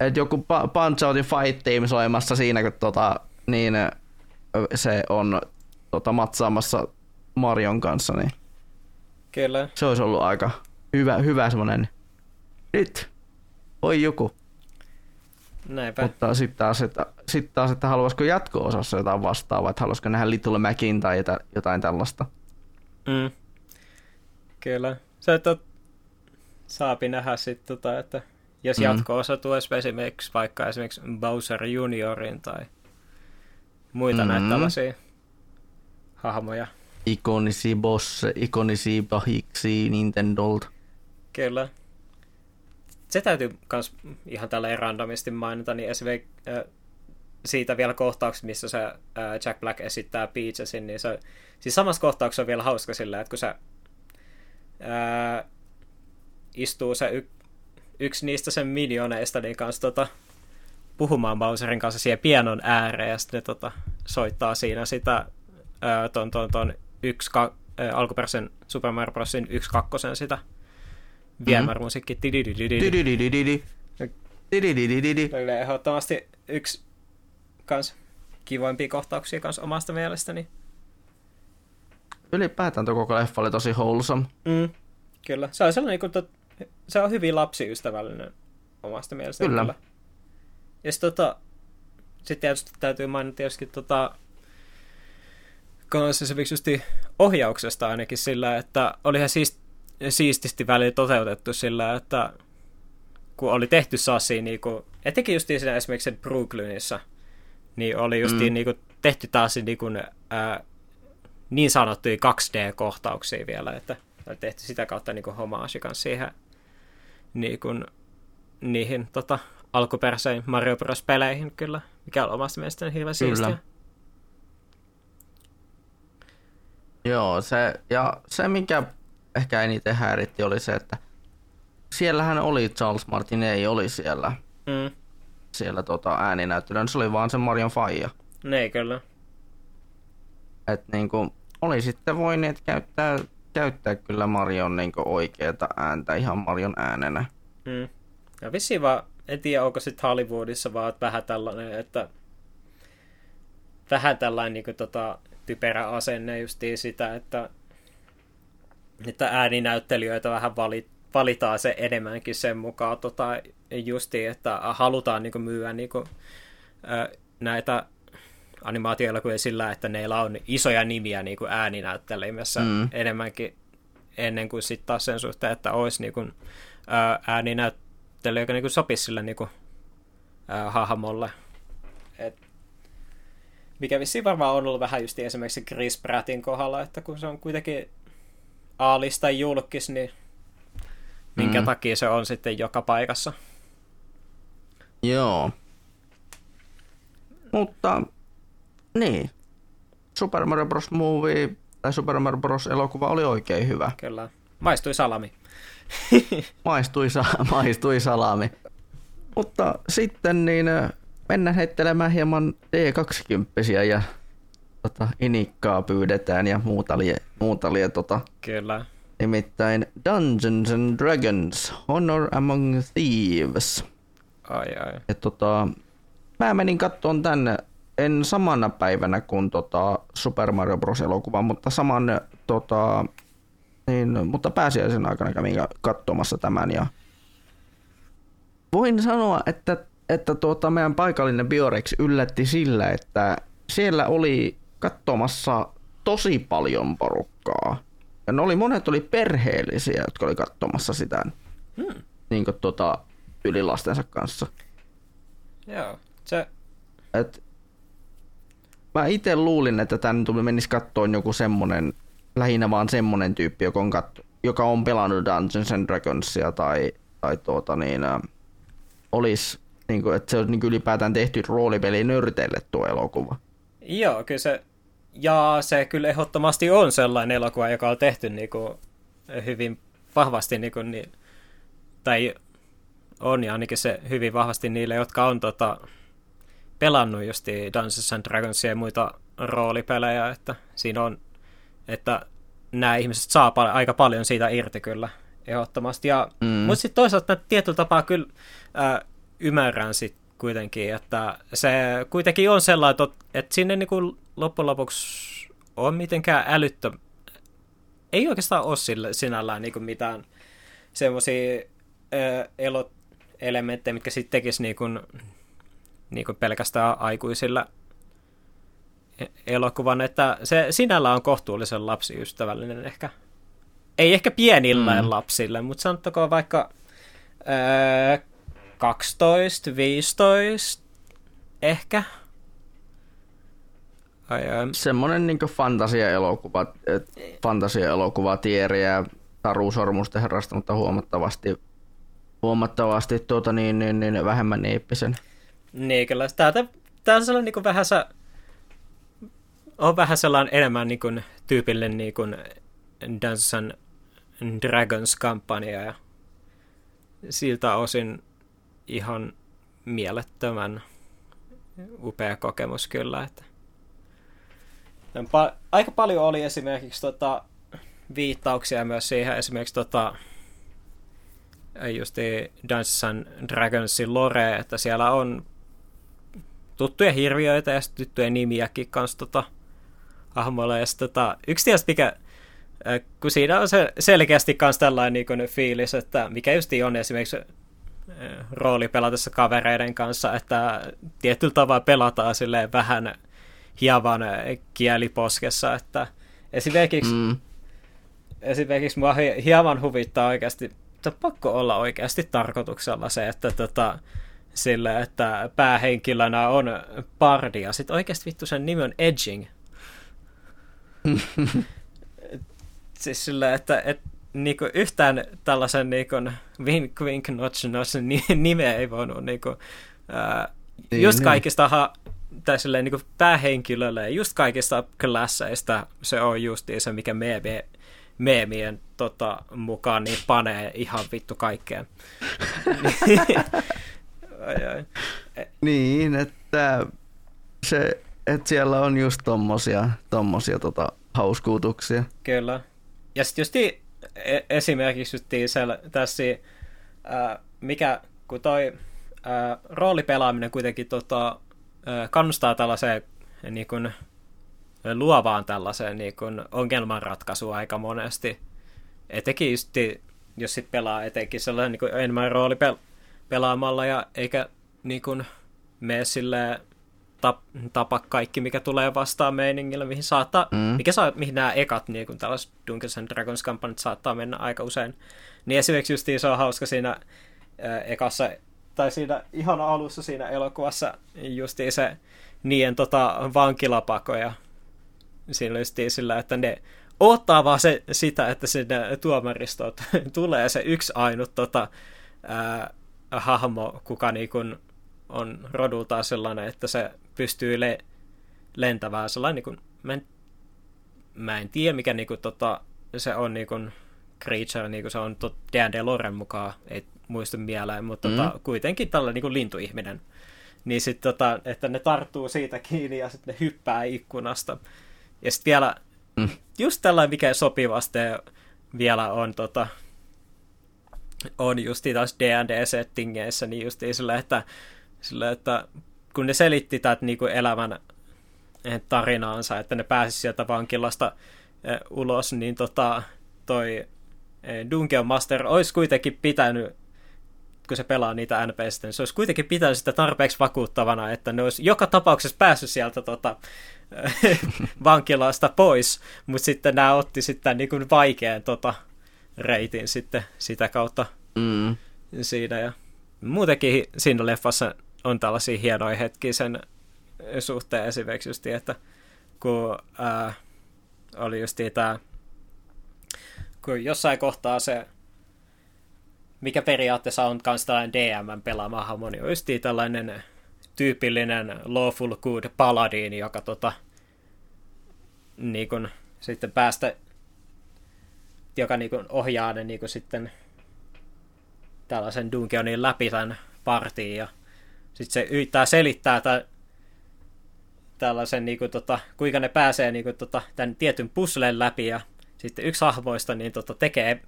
Et joku pa- Punch Outin Fight Team soimassa siinä, kun tota, niin se on tota, matsaamassa Marion kanssa, niin Kyllä. se olisi ollut aika hyvä, hyvä semmonen nyt, oi joku. Näinpä. Mutta sitten taas, että, sit taas, että haluaisiko jatko-osassa jotain vastaavaa, että haluaisiko nähdä Little Macin tai jota- jotain tällaista. Mm. Kyllä. Se, että saapi nähdä sitten, tota, että jos Mm. jatko-osa tuoisi esimerkiksi vaikka esimerkiksi Bowser Juniorin tai muita mm. näitä tällaisia hahmoja. Ikonisia bosse, ikonisia pahiksi Nintendolta. Kyllä. Se täytyy myös ihan tällä randomisti mainita, niin esimerkiksi äh, siitä vielä kohtauksessa, missä se äh, Jack Black esittää Peachesin, niin se, siis samassa kohtauksessa on vielä hauska sillä, että kun se äh, istuu se y, yksi niistä sen minioneista niin kanssa tota, puhumaan Bowserin kanssa siihen pianon ääreen, ja sitten ne tota, soittaa siinä sitä äh, ton, ton, ton yksi, ka, äh, alkuperäisen Super Mario Brosin yksi kakkosen sitä Didididididi. Didididididi. Oli ehdottomasti yksi kans kivoimpia kohtauksia kans omasta mielestäni. Ylipäätään tuo koko leffa oli tosi wholesome. Mm, kyllä. Se on sellainen, kun tot, se on hyvin lapsiystävällinen omasta mielestäni. Kyllä. Ja sitten tota, sit tietysti täytyy mainita tietysti tota, kans esimerkiksi justi ohjauksesta ainakin sillä, että olihan siist, siististi välillä toteutettu sillä, että kun oli tehty sassi, niin kuin, etenkin just siinä esimerkiksi sen Brooklynissa, niin oli just Mm. niin kuin, tehty taas niin, kuin, ää, niin sanottuja 2D-kohtauksia vielä, että oli tehty sitä kautta niin kuin homaasi kanssa siihen niin kuin, niihin tota, alkuperäiseen Mario Bros. peleihin kyllä, mikä on omasta mielestäni hirveän siistiä. Joo, se, ja se mikä ehkä eniten häiritti oli se, että siellähän oli Charles Martinet, oli siellä, Mm. siellä tota ääninäyttelijä, se oli vaan se Marion faija. Ne kyllä. Että niinku, oli sitten voineet käyttää, käyttää kyllä Marion niinku oikeata ääntä ihan Marion äänenä. Mm. Ja vissiin vaan, en tiedä onko sitten Hollywoodissa vaan vähän tällainen, että vähän tällainen niin kuin, tota, typerä asenne justiin sitä, että, että ääninäyttelijöitä vähän valit, valitaan se enemmänkin sen mukaan tota, justi, että halutaan niin kuin, myyä niin kuin, näitä animaatioelokuvia sillä, että neillä on isoja nimiä niin kuin ääninäyttelimessä mm. enemmänkin ennen kuin sitten taas sen suhteen, että olisi niin kuin, ääninäyttely, joka niin kuin sopisi sille niin kuin, ää, hahmolle. Et, mikä vissiin varmaan on ollut vähän just esimerkiksi Chris Prattin kohdalla, että kun se on kuitenkin aalista julkis, niin minkä mm. takia se on sitten joka paikassa. Joo. Mutta niin. Super Mario Bros. Movie tai Super Mario Bros. elokuva oli oikein hyvä. Kyllä. Maistui salami. maistui, sa- maistui salami. Mutta sitten niin mennään heittelemään hieman D20 ja tota, inikkaa pyydetään ja muuta lie, muuta lie tota, Kyllä. Nimittäin Dungeons and Dragons, Honor Among Thieves. Ai ai. Et tota, mä menin kattoon tänne en samana päivänä kuin tota Super Mario Bros. elokuva, mutta saman tota, niin, mutta pääsiäisen aikana kävin katsomassa tämän ja voin sanoa, että, että tuota, meidän paikallinen Biorex yllätti sillä, että siellä oli katsomassa tosi paljon porukkaa. Ja ne oli, monet oli perheellisiä, jotka oli katsomassa sitä hmm. niin kuin, tuota, yli lastensa kanssa. Joo, se... Et, mä itse luulin, että tän tuli menisi kattoon joku semmonen, lähinnä vaan semmonen tyyppi, joka on, katto, joka on pelannut Dungeons and Dragonsia tai, tai tuota niin, ä, olisi, niin kuin, että se on niin ylipäätään tehty roolipeli nörteille tuo elokuva. Joo, kyllä se ja se kyllä ehdottomasti on sellainen elokuva, joka on tehty niin kuin hyvin vahvasti, niin kuin, niin, tai on ja ainakin se hyvin vahvasti niille, jotka on tota, pelannut just Dungeons and Dragonsia ja muita roolipelejä, että siinä on, että nämä ihmiset saa pal- aika paljon siitä irti kyllä ehdottomasti. Ja, mm. Mutta sitten toisaalta tietyllä tapaa kyllä äh, ymmärrän sit kuitenkin, että se kuitenkin on sellainen, että sinne niin kuin loppujen lopuksi on mitenkään älyttö... Ei oikeastaan ole sille, sinällään niin kuin mitään semmoisia elementtejä, mitkä sitten tekisi niin kuin, niin kuin pelkästään aikuisilla e-, elokuvan, että se sinällä on kohtuullisen lapsiystävällinen ehkä. Ei ehkä pienille mm. lapsille, mutta sanottakoon vaikka ää, 12, 15 ehkä. Ai, ai. Semmoinen niin fantasia-elokuva, fantasia-elokuva tieriä Taru Sormusten herrasta, mutta huomattavasti, huomattavasti tuota, niin, niin, niin, vähemmän niippisen. Niin, kyllä. Täältä, tää on sellainen niin vähän on vähän sellainen enemmän niin kuin, tyypillinen niin kuin Dungeons and Dragons-kampanja ja siltä osin ihan mielettömän upea kokemus kyllä. Että. Pa- aika paljon oli esimerkiksi tota, viittauksia myös siihen esimerkiksi tota, just Dungeons and Dragonsin lore, että siellä on tuttuja hirviöitä ja tuttuja nimiäkin kanssa tota, hahmoilla. Ja tota, yksi tietysti mikä, kun siinä on se selkeästi myös tällainen niin fiilis, että mikä just on esimerkiksi rooli pelatessa kavereiden kanssa, että tietyllä tavalla pelataan silleen vähän hieman kieliposkessa, että esimerkiksi, mm. esimerkiksi mua hieman huvittaa oikeasti, että on pakko olla oikeasti tarkoituksella se, että tota, sille, että päähenkilönä on Bardi ja sitten oikeasti vittu sen nimi on Edging. siis sille, että, että niinku yhtään tällaisen niinku wink wink notch notch nimeä ei voinut niinku, ää, niin, just niin. kaikista ha, tai silleen, niinku päähenkilölle just kaikista klasseista se on just se, mikä meeme, meemien tota, mukaan niin panee ihan vittu kaikkeen. ai, ai. Niin, että se, että siellä on just tommosia, tommosia tota, hauskuutuksia. Kyllä. Ja sitten just E- esimerkiksi tässä, ää, mikä, kun toi roolipelaaminen kuitenkin tota, kannustaa tällaiseen niin kuin, luovaan tällaiseen niin kuin, ongelmanratkaisuun aika monesti. Etenkin just jos sit pelaa etenkin sellainen niin kuin enemmän rooli pelaamalla ja eikä niin kuin, mene silleen tap, tapa kaikki, mikä tulee vastaan meiningillä, mihin saattaa, mm. mikä saa, mihin nämä ekat niin kuin tällaiset Dungeons and Dragons kampanjat saattaa mennä aika usein. Niin esimerkiksi just se on hauska siinä äh, ekassa, tai siinä ihan alussa siinä elokuvassa justiin se niiden tota, vankilapakoja. Siinä oli sillä, että ne ottaa vaan se, sitä, että sinne tuomaristoon tulee se yksi ainut tota, ää, hahmo, kuka niin kuin on rodultaan sellainen, että se pystyy le- lentämään sellainen, niin kuin, mä, en, mä en tiedä mikä niin kuin, tota, se on niin kuin, creature, niin kuin se on D&D Loren mukaan, ei muista mieleen, mutta tota, mm. tota, kuitenkin tällainen niin kuin lintuihminen. Niin sitten tota, että ne tarttuu siitä kiinni ja sitten ne hyppää ikkunasta. Ja sitten vielä mm. just tällainen, mikä sopivasti vielä on tota, on just taas D&D-settingeissä, niin just sillä, että, sillä, että kun ne selitti tätä niin kuin elämän tarinaansa, että ne pääsisi sieltä vankilasta eh, ulos, niin tota, toi eh, Dungeon Master olisi kuitenkin pitänyt, kun se pelaa niitä NPCtä, niin se olisi kuitenkin pitänyt sitä tarpeeksi vakuuttavana, että ne olisi joka tapauksessa päässyt sieltä tota, vankilasta pois, mutta sitten nämä otti sitten niin kuin vaikean tota, reitin sitten sitä kautta mm. siinä. Ja muutenkin siinä leffassa on tällaisia hienoja hetkiä sen suhteen esimerkiksi just, että kun ää, oli just tämä, kun jossain kohtaa se, mikä periaatteessa on myös tällainen DM pelaama hahmo, niin just tällainen tyypillinen lawful good paladin, joka tota, niin kun, sitten päästä, joka niin kun, ohjaa ne niin kun, sitten tällaisen Dungeonin läpi tämän partiin ja sitten se yrittää selittää tämän, tällaisen, niin kuin, tota, kuinka ne pääsee niin kuin, tota, tämän tietyn puslen läpi ja sitten yksi hahmoista niin, tota, tekee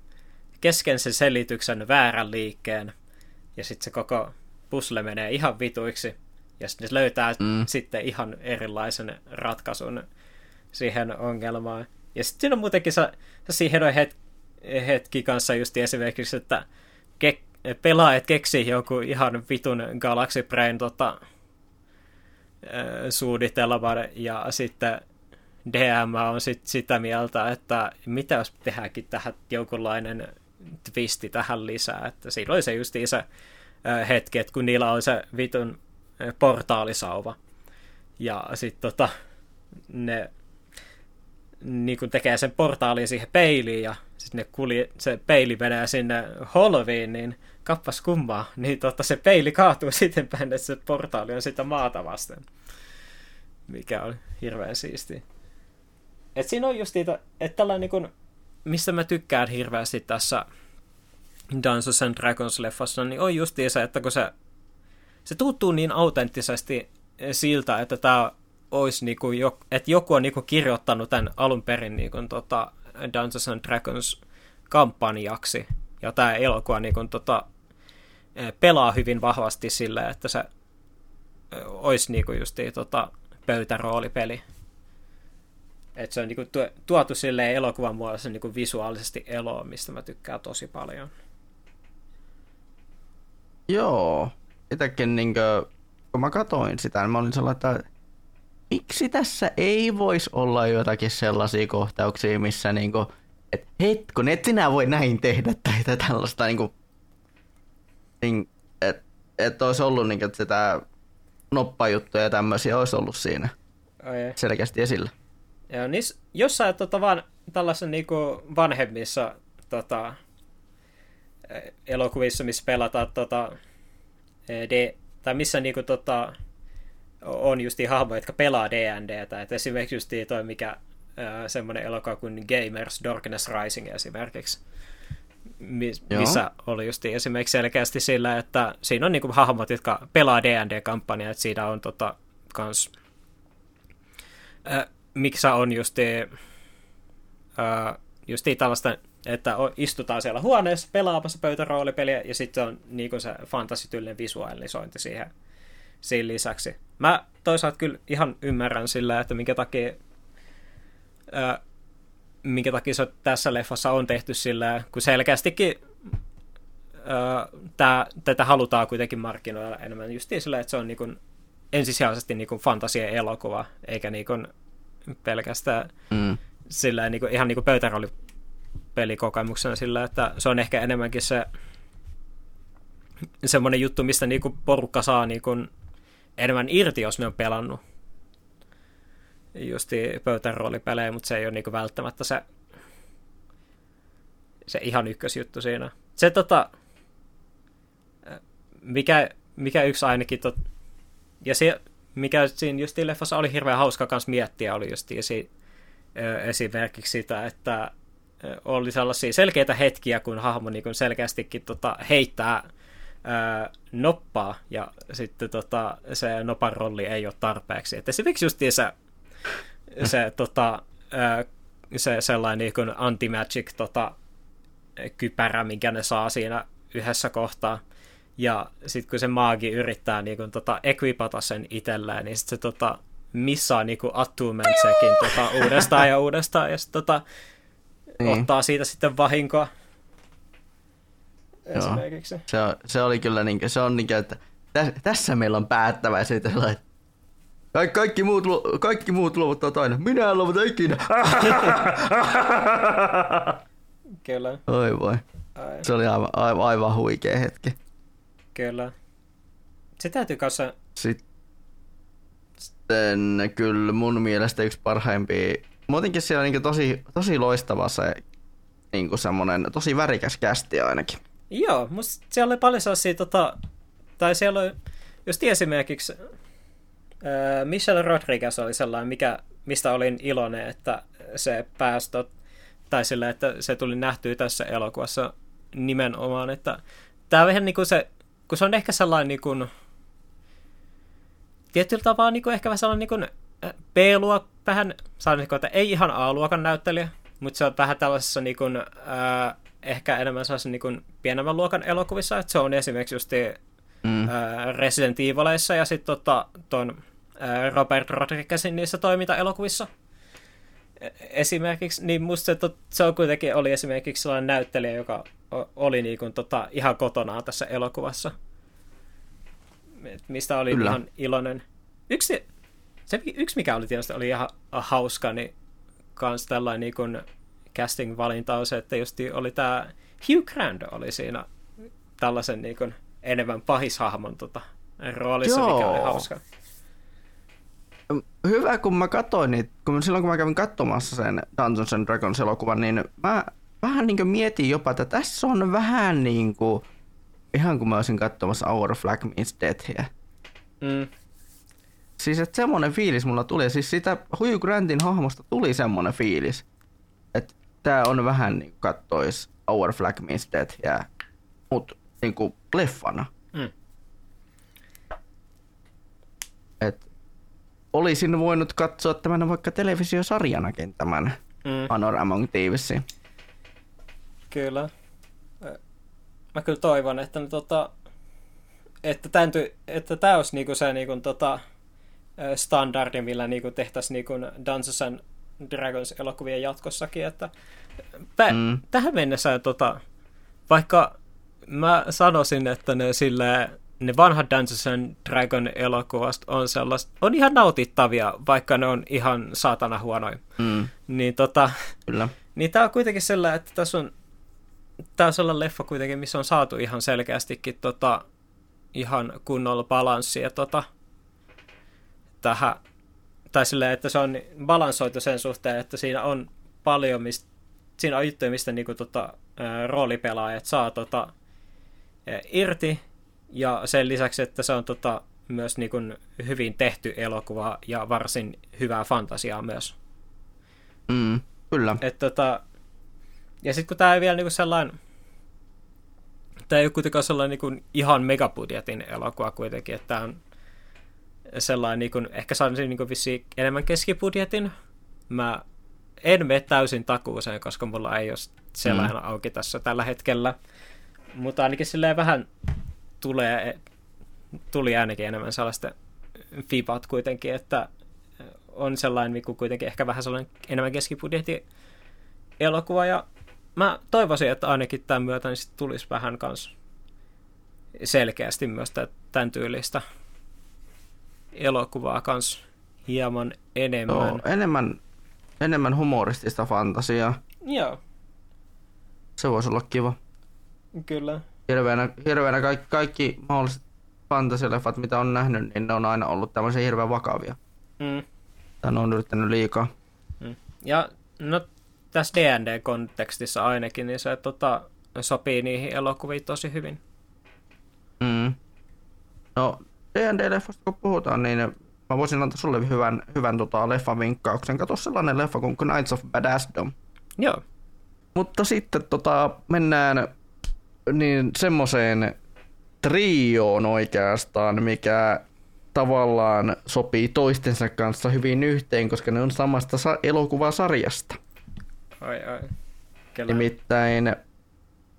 kesken sen selityksen väärän liikkeen ja sitten se koko pusle menee ihan vituiksi ja sitten se löytää mm. sitten ihan erilaisen ratkaisun siihen ongelmaan. Ja sitten siinä on muutenkin se, se hienoja het, hetki kanssa just esimerkiksi, että pelaajat keksii joku ihan vitun Galaxy Brain tota, suunnitelman ja sitten DM on sit sitä mieltä, että mitä jos tehdäänkin tähän jonkunlainen twisti tähän lisää, että siinä oli se just se hetki, että kun niillä on se vitun portaalisauva. Ja sitten tota, ne niin kun tekee sen portaalin siihen peiliin ja sitten ne kuli, se peili menee sinne holviin, niin kappas kummaa, niin totta se peili kaatuu sitten päin, että se portaali on sitä maata vasten. Mikä on hirveän siisti. Et siinä on just niitä, että tällainen niin kun, mistä mä tykkään hirveästi tässä Dungeons and Dragons leffassa, niin on just se, että kun se, se tuntuu niin autenttisesti siltä, että tämä olisi niinku, että joku on niinku kirjoittanut tämän alun perin niinku, tota Dungeons and Dragons kampanjaksi, ja tämä elokuva niinku, tota, pelaa hyvin vahvasti sillä, että se olisi niinku justiin tota pöytäroolipeli. Että se on niinku tuotu silleen elokuvan muodossa niinku visuaalisesti eloon, mistä mä tykkään tosi paljon. Joo. Itsekin niinku, kun mä katoin sitä, niin mä olin sellainen, että miksi tässä ei voisi olla jotakin sellaisia kohtauksia, missä niinku, että hetkun, et sinä voi näin tehdä tai tällaista niinku niin, että et olisi ollut niin, että sitä noppajuttuja ja tämmöisiä olisi ollut siinä Ai selkeästi esillä. Joo, niissä, jossain tota, vaan, tällaisen niin vanhemmissa tota, elokuvissa, missä pelataan tota, D, tai missä niin kuin, tota, on just hahmoja, jotka pelaa D&Dtä. Et esimerkiksi just toi, mikä semmoinen elokuva kuin Gamers Darkness Rising esimerkiksi missä Joo. oli just esimerkiksi selkeästi sillä, että siinä on niinku hahmot, jotka pelaa D&D-kampanjaa, että siinä on tota, kans, äh, miksi on just, äh, just tällaista, että istutaan siellä huoneessa pelaamassa pöytäroolipeliä, ja sitten on niinku se fantasityllinen visualisointi siihen, siinä lisäksi. Mä toisaalta kyllä ihan ymmärrän sillä, että minkä takia äh, minkä takia se tässä leffassa on tehty sillä, kun selkeästikin tää, tätä halutaan kuitenkin markkinoilla enemmän justiin sillä, että se on niin kuin, ensisijaisesti niin fantasia-elokuva, eikä niin kuin, pelkästään mm. sillä niin kuin, ihan niin kuin pöytäroolipelikokemuksena sillä, että se on ehkä enemmänkin se semmoinen juttu, mistä niin kuin porukka saa niin kuin, enemmän irti, jos ne on pelannut justi pöytäroolipelejä, mutta se ei ole niin kuin, välttämättä se se ihan ykkösjuttu siinä. Se tota, mikä, mikä yksi ainakin, tot, ja se, mikä siinä just leffassa oli hirveän hauska kanssa miettiä, oli just esi, esimerkiksi sitä, että oli sellaisia selkeitä hetkiä, kun hahmo niin selkeästikin tota, heittää ää, noppaa, ja sitten tota, se nopan rolli ei ole tarpeeksi. Et esimerkiksi just se, se, tota, se sellainen niin anti-magic tota, kypärä, minkä ne saa siinä yhdessä kohtaa. Ja sitten kun se maagi yrittää niin kun, tota, equipata sen itselleen, niin sitten se tota, missaa niin attuumentsekin tota, uudestaan ja uudestaan. Ja sitten tota, niin. ottaa siitä sitten vahinkoa. Esimerkiksi. Se, on, se oli kyllä niin, se on niin, että tässä meillä on päättäväisyyttä, että kaikki, kaikki, muut, kaikki muut luovuttavat aina. Minä en luovuta ikinä. Kyllä. Oi voi. Se oli aivan, aivan, aivan huikea hetki. Kyllä. Se täytyy kanssa... Sitten kyllä mun mielestä yksi parhaimpia... Muutenkin siellä on niin tosi, tosi loistava se niin semmoinen tosi värikäs kästi ainakin. Joo, musta siellä oli paljon sellaisia, tota, tai siellä oli just esimerkiksi äh, Michelle Rodriguez oli sellainen, mikä, mistä olin iloinen, että se pääsi tot, tai sillä, että se tuli nähtyä tässä elokuvassa nimenomaan, että tämä on vähän niin kuin se, kun se on ehkä sellainen niin kuin, tietyllä tavalla niin kuin ehkä vähän sellainen niin kuin B-luok, vähän, sanoisinko, että ei ihan A-luokan näyttelijä, mutta se on vähän tällaisessa niin kuin, äh, ehkä enemmän sellaisen niin kuin pienemmän luokan elokuvissa, että se on esimerkiksi just mm. äh, Resident Evilissa ja sitten tota, ton Robert Rodriguezin niissä toimintaelokuvissa esimerkiksi, niin musta se, se on kuitenkin oli esimerkiksi sellainen näyttelijä, joka oli niin kuin, tota, ihan kotonaan tässä elokuvassa. Mistä oli Kyllä. ihan iloinen. Yksi, se, yksi mikä oli tietysti oli ihan hauska, niin kans tällainen niin kuin casting-valinta on se, että just oli tämä Hugh Grant oli siinä tällaisen niin kuin enemmän pahishahmon tota, roolissa, Joo. mikä oli hauska hyvä, kun mä katsoin niitä, kun silloin kun mä kävin katsomassa sen Dungeons and Dragons elokuvan, niin mä vähän niin mietin jopa, että tässä on vähän niin kuin, ihan kuin mä olisin katsomassa Our Flag Means Deathia. Mm. Siis että semmonen fiilis mulla tuli, siis sitä Hugh Grantin hahmosta tuli semmonen fiilis, että tää on vähän niin kuin kattois Our Flag Means Deathia, mut niin kuin leffana. Mm. Et olisin voinut katsoa tämän vaikka televisiosarjanakin tämän mm. Honor Among Thievesin. Kyllä. Mä kyllä toivon, että, ne, tota, että, tämän, että tämä olisi niinku se niinku, tota, standardi, millä niinku tehtäisiin niinku Dungeons and Dragons elokuvien jatkossakin. Että, pä, mm. Tähän mennessä, tota, vaikka mä sanoisin, että ne silleen ne vanhat Dungeons and Dragon elokuvasta on sellaista, on ihan nautittavia, vaikka ne on ihan saatana huonoja. Mm. Niin tota, Kyllä. niin tää on kuitenkin sellainen, että tässä on, tää on sellainen leffa kuitenkin, missä on saatu ihan selkeästikin tota, ihan kunnolla balanssia tota, tähän, tai silleen, että se on balansoitu sen suhteen, että siinä on paljon, mistä, siinä on juttuja, mistä niinku, tota, roolipelaajat saa tota, irti, ja sen lisäksi, että se on tota, myös niin kuin hyvin tehty elokuva ja varsin hyvää fantasiaa myös. Mm, kyllä. Et, tota, ja sitten kun tämä ei vielä niin kuin sellainen, tämä ei ole kuitenkaan sellainen niin kuin ihan megabudjetin elokuva kuitenkin, että tämä on sellainen, niin kuin, ehkä sanoisin niin kuin enemmän keskibudjetin. Mä en mene täysin takuuseen, koska mulla ei ole sellainen mm. auki tässä tällä hetkellä. Mutta ainakin silleen vähän tulee, tuli ainakin enemmän sellaista fibat kuitenkin, että on sellainen mikä kuitenkin ehkä vähän sellainen enemmän keskibudjetti elokuva ja mä toivoisin, että ainakin tämän myötä niin tulisi vähän kans selkeästi myös tämän tyylistä elokuvaa kans hieman enemmän. Joo, enemmän, enemmän humoristista fantasiaa. Joo. Se voisi olla kiva. Kyllä. Hirveänä, hirveänä kaikki, kaikki mahdolliset fantasialeffat, mitä on nähnyt, niin ne on aina ollut tämmöisiä hirveän vakavia. Mm. Tai ne on yrittänyt liikaa. Mm. Ja no, tässä D&D-kontekstissa ainakin, niin se tota, sopii niihin elokuviin tosi hyvin. Mm. No, D&D-leffasta kun puhutaan, niin mä voisin antaa sulle hyvän, hyvän tota, leffan vinkkauksen. Kato sellainen leffa kuin Knights of Badassdom. Joo. Mutta sitten tota, mennään niin semmoiseen trioon oikeastaan, mikä tavallaan sopii toistensa kanssa hyvin yhteen, koska ne on samasta sa- elokuvasarjasta. Ai ai. Kyllä. Nimittäin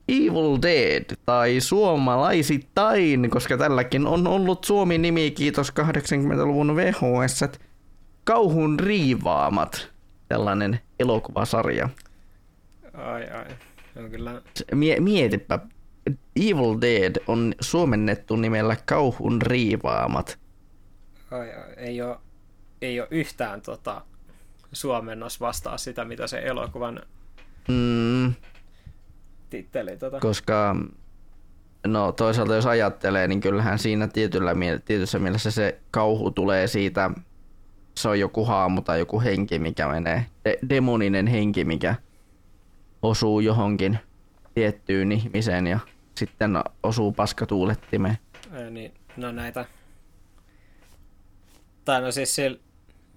Evil Dead tai suomalaisittain, koska tälläkin on ollut Suomi-nimi, kiitos 80-luvun VHS, Kauhun riivaamat, tällainen elokuvasarja. Ai ai, on kyllä... Mie- mietipä, Evil Dead on suomennettu nimellä Kauhun riivaamat. Ai ai, ei ole, ei ole yhtään tota, suomennos vastaa sitä, mitä se elokuvan mm. titteli. Tota. Koska no toisaalta jos ajattelee, niin kyllähän siinä tietyllä, tietyssä mielessä se kauhu tulee siitä, se on joku haamu tai joku henki, mikä menee, de- demoninen henki, mikä osuu johonkin tiettyyn ihmiseen ja sitten osuu paskatuulettimeen. Niin, no näitä... Tai no siis sillä,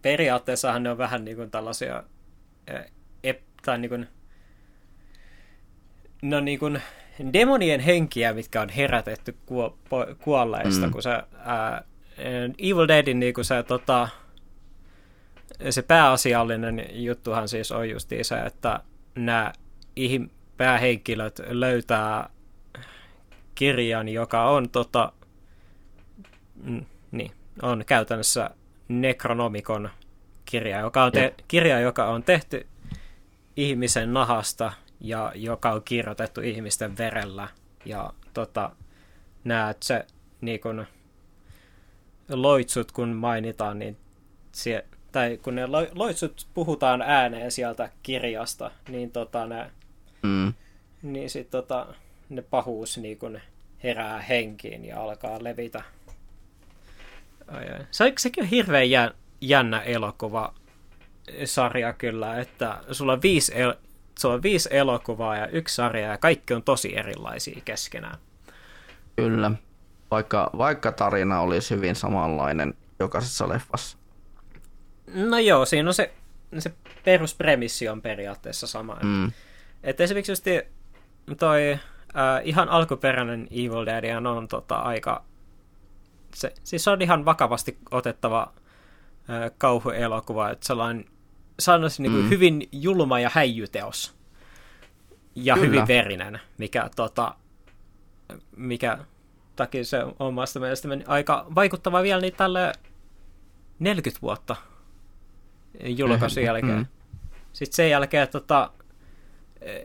periaatteessahan ne on vähän niin kuin tällaisia... Ep, tai niin kuin, no niin kuin demonien henkiä, mitkä on herätetty kuo, po, kuolleista, mm. kun se ää, Evil Deadin niin kuin se, tota, se pääasiallinen juttuhan siis on just se, että nämä päähenkilöt löytää kirjan, joka on, tota, mm, niin, on käytännössä Necronomicon kirja, joka on, te- kirja, joka on tehty ihmisen nahasta ja joka on kirjoitettu ihmisten verellä. Ja tota, näet se niin kun, loitsut, kun mainitaan, niin sie, tai kun ne loitsut puhutaan ääneen sieltä kirjasta, niin tota, ne, mm. niin sit, tota, ne pahuus niin kun herää henkiin ja alkaa levitä. Ai, ai. Se, sekin on hirveän jännä elokuva sarja kyllä, että sulla on viisi, el- sulla on viisi elokuvaa ja yksi sarja ja kaikki on tosi erilaisia keskenään. Kyllä, vaikka, vaikka tarina olisi hyvin samanlainen jokaisessa leffassa. No joo, siinä on se, se peruspremissi on periaatteessa sama. Mm. Että esimerkiksi just toi äh, ihan alkuperäinen Evil Dead on tota, aika... Se, siis se on ihan vakavasti otettava äh, kauhuelokuva, että sellainen sanoisin niin kuin mm. hyvin julma ja häijyteos. Ja Kyllä. hyvin verinen, mikä, tota, mikä takia se on omasta mielestä aika vaikuttava vielä niin tälle 40 vuotta julkaisun jälkeen. Mm. Sitten sen jälkeen tota,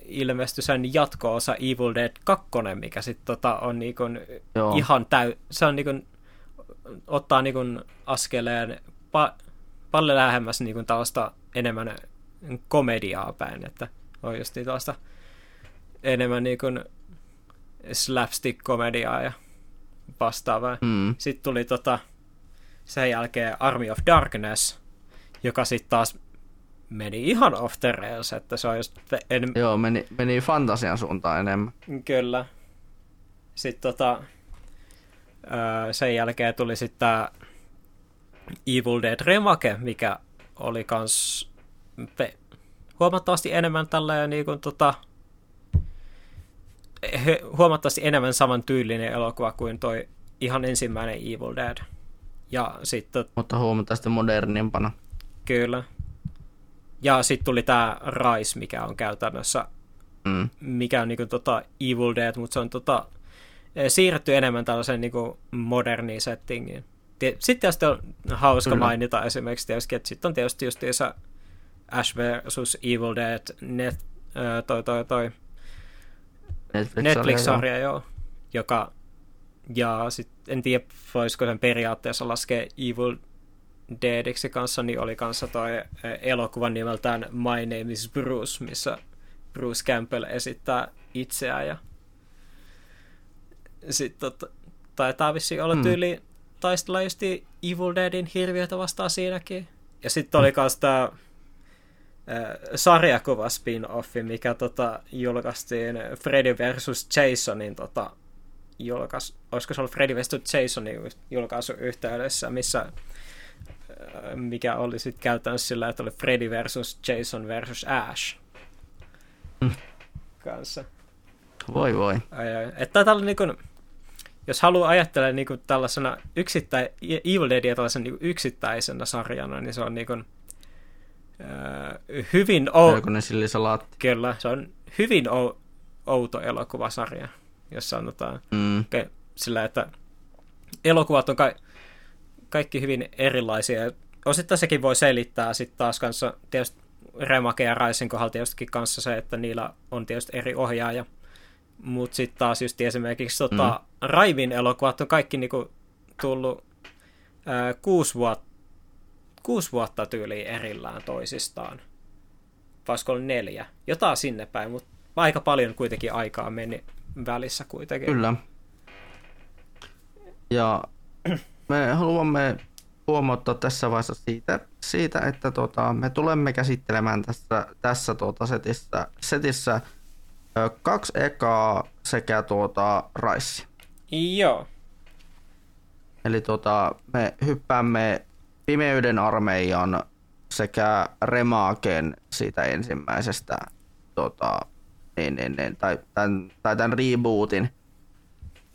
ilmestyi sen jatko-osa Evil Dead 2, mikä sitten tota, on niinku ihan täy... Se on niinku, ottaa niinku askeleen pa- paljon lähemmäs niinku tällaista enemmän komediaa päin, että on just tällaista enemmän niinku slapstick-komediaa ja vastaavaa. Mm. Sitten tuli tota, sen jälkeen Army of Darkness, joka sitten taas meni ihan rails, että se on just... En... Joo, meni, meni fantasian suuntaan enemmän. Kyllä. Sitten tota, sen jälkeen tuli sitten tämä Evil Dead Remake, mikä oli kans pe- huomattavasti enemmän tälleen niin kuin tota, huomattavasti enemmän saman tyylinen elokuva kuin toi ihan ensimmäinen Evil Dead. Ja sitten... Mutta huomattavasti modernimpana. Kyllä. Ja sitten tuli tämä Rise, mikä on käytännössä, mm. mikä on niinku tota Evil Dead, mutta se on tota, eh, siirretty enemmän tällaiseen niinku moderniin settingiin. Sitten tietysti on hauska Kyllä. mainita esimerkiksi tietysti, että sitten on tietysti just Ash vs. Evil Dead, net, toi, toi, toi, Netflix-sarja, Netflix-sarja joo. joo, joka ja sit, en tiedä, voisiko sen periaatteessa laskea Evil Deadiksi kanssa, niin oli kanssa toi elokuva nimeltään My Name is Bruce, missä Bruce Campbell esittää itseään ja sitten taitaa vissiin olla mm. tyyli taistella just Evil Deadin hirviötä vastaan siinäkin. Ja sitten oli myös tämä sarjakuva spin-offi, mikä tota, julkaistiin Freddy vs. Jasonin tota, julkais, olisiko se ollut Freddy vs. Jasonin julkaisu yhteydessä, missä mikä oli sitten käytännössä sillä, että oli Freddy versus Jason versus Ash mm. kanssa. Voi voi. Ai, ai. Että tällä niin kuin, jos haluaa ajatella niin kuin tällaisena yksittä, Evil Deadia tällaisen niin yksittäisenä sarjana, niin se on niin kuin, äh, hyvin... O- Kyllä, se on hyvin o- outo elokuvasarja, jos sanotaan. Mm. Sillä, että elokuvat on ka- kaikki hyvin erilaisia. Osittain sekin voi selittää sitten taas kanssa tietysti Remake ja Raisin kohdalla tietysti kanssa se, että niillä on tietysti eri ohjaaja. Mutta sitten taas just esimerkiksi tota, mm. Raivin elokuvat on kaikki niinku tullut ää, kuusi, vuotta, kuusi vuotta tyyliin erillään toisistaan. Oli neljä? Jotain sinne päin, mutta aika paljon kuitenkin aikaa meni välissä kuitenkin. Kyllä. Ja me haluamme huomauttaa tässä vaiheessa siitä, siitä että tota, me tulemme käsittelemään tässä, tässä tuota setissä, setissä ö, kaksi ekaa sekä tuota raissi. Joo. Eli tuota, me hyppäämme Pimeyden armeijan sekä Remaken siitä ensimmäisestä tota, niin, niin, niin, tai, tämän, tai tämän rebootin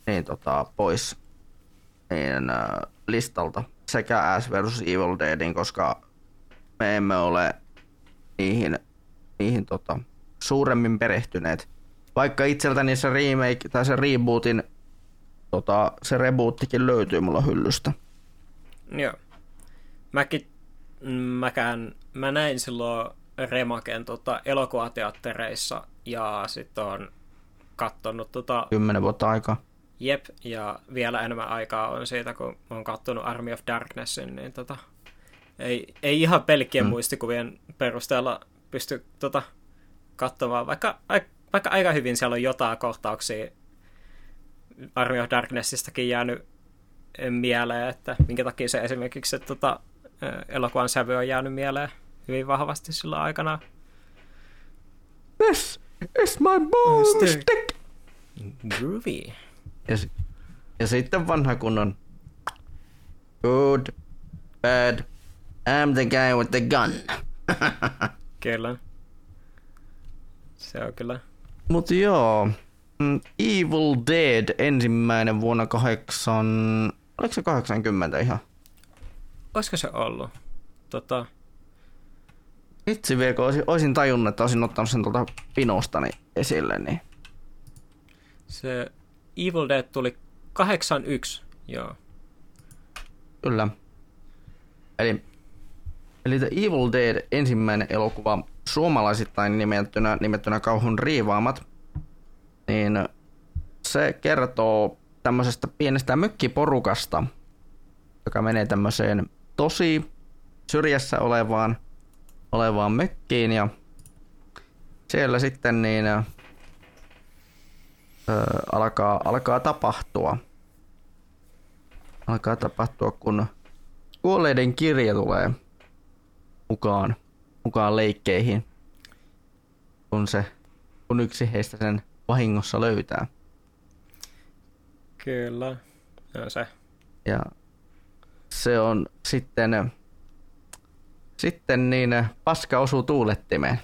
niin, tota, pois niin, äh, listalta sekä Ash vs. Evil Deadin, koska me emme ole niihin, niihin tota, suuremmin perehtyneet. Vaikka itseltäni se remake tai se rebootin, tota, se reboottikin löytyy mulla hyllystä. Joo. Mäkin, mäkään, mä näin silloin Remaken tota, elokuvateattereissa ja sitten on kattonut tota... Kymmenen vuotta aikaa. Jep, ja vielä enemmän aikaa on siitä, kun olen katsonut Army of Darknessin, niin tota, ei, ei ihan pelkkien mm. muistikuvien perusteella pysty tota, katsomaan, vaikka, vaikka aika hyvin siellä on jotain kohtauksia Army of Darknessistakin jäänyt mieleen, että minkä takia se esimerkiksi että tota, elokuvan sävy on jäänyt mieleen hyvin vahvasti sillä aikana. This is my boomstick! Groovy. Ja, ja sitten vanha kunnon Good, bad, I'm the guy with the gun. kyllä. Se on kyllä. Mutta joo, mm, Evil Dead ensimmäinen vuonna kahdeksan... Oliko se 80 ihan? Olisiko se ollut? Tota... Itse vielä, kun olisin, olisin tajunnut, että olisin ottanut sen tuolta pinostani esille, niin... Se Evil Dead tuli 81, joo. Kyllä. Eli, eli The Evil Dead ensimmäinen elokuva suomalaisittain nimettynä, nimettynä kauhun riivaamat, niin se kertoo tämmöisestä pienestä mökkiporukasta, joka menee tämmöiseen tosi syrjässä olevaan, olevaan mökkiin ja siellä sitten niin alkaa, alkaa tapahtua. Alkaa tapahtua, kun kuolleiden kirja tulee mukaan, mukaan leikkeihin, kun, se, kun yksi heistä sen vahingossa löytää. Kyllä, no se. Ja se on sitten, sitten niin paska osuu tuulettimeen.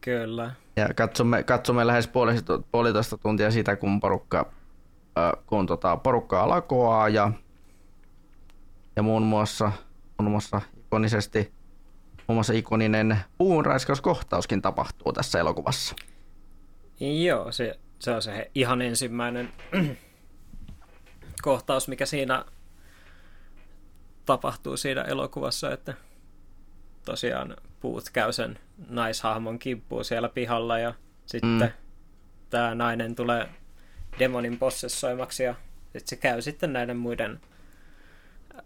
Kyllä. Ja katsomme, katsomme lähes puolitoista, tuntia sitä, kun porukka, kun tota, porukkaa lakoaa ja, ja muun muassa, muun muassa ikonisesti muun muassa ikoninen puunraiskauskohtauskin tapahtuu tässä elokuvassa. Joo, se, se on se ihan ensimmäinen kohtaus, mikä siinä tapahtuu siinä elokuvassa, että tosiaan puut käy sen naishahmon kimppuun siellä pihalla ja sitten mm. tämä nainen tulee demonin possessoimaksi ja sit se käy sitten näiden muiden äh,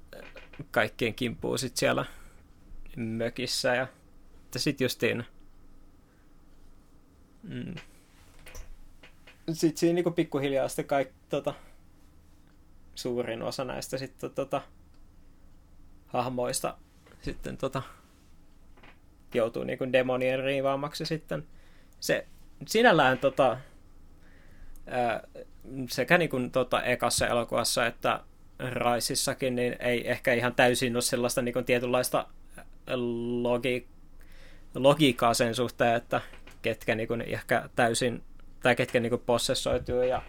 kaikkien kimppuun sit siellä mökissä ja sitten justiin mm, sitten siinä niinku pikkuhiljaa sitten kaikki tota, suurin osa näistä sitten tota, hahmoista sitten tota, joutuu niinku demonien riivaamaksi sitten. Se sinällään tota, ää, sekä niinku tota ekassa elokuvassa että Raisissakin niin ei ehkä ihan täysin ole sellaista niinku tietynlaista logi- logiikkaa sen suhteen, että ketkä niinku ehkä täysin tai ketkä niinku possessoituu ja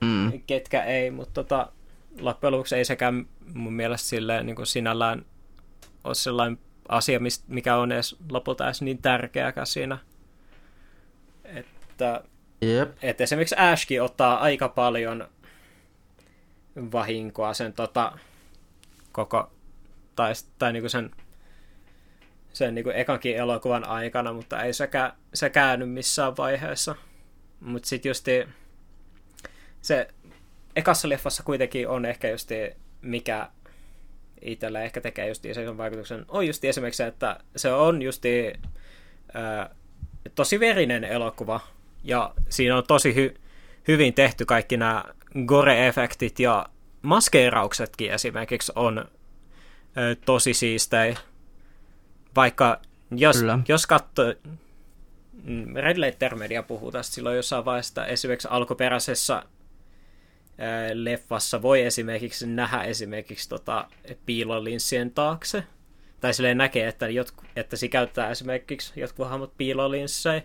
mm. ketkä ei, mutta tota, loppujen lopuksi ei sekään mun mielestä silleen, niin kuin sinällään ole sellainen asia, mikä on edes lopulta edes niin tärkeäkään siinä. Että, yep. että esimerkiksi Ashkin ottaa aika paljon vahinkoa sen tota, koko, tai, tai niinku sen, sen niinku ekankin elokuvan aikana, mutta ei sekä, se käänny missään vaiheessa. Mutta sitten just se ekassa leffassa kuitenkin on ehkä just mikä itselle ehkä tekee just sen vaikutuksen, on just esimerkiksi se, että se on just tosi verinen elokuva, ja siinä on tosi hy- hyvin tehty kaikki nämä gore-efektit, ja maskeerauksetkin esimerkiksi on ää, tosi siistejä. Vaikka jos, jos katsoo, mm, Red Letter Media puhuu tästä silloin jossain vaiheessa, esimerkiksi alkuperäisessä leffassa voi esimerkiksi nähdä esimerkiksi tota, piilolinssien taakse. Tai silleen näkee, että, jotku, että se käyttää esimerkiksi jotkut hahmot piilolinssejä,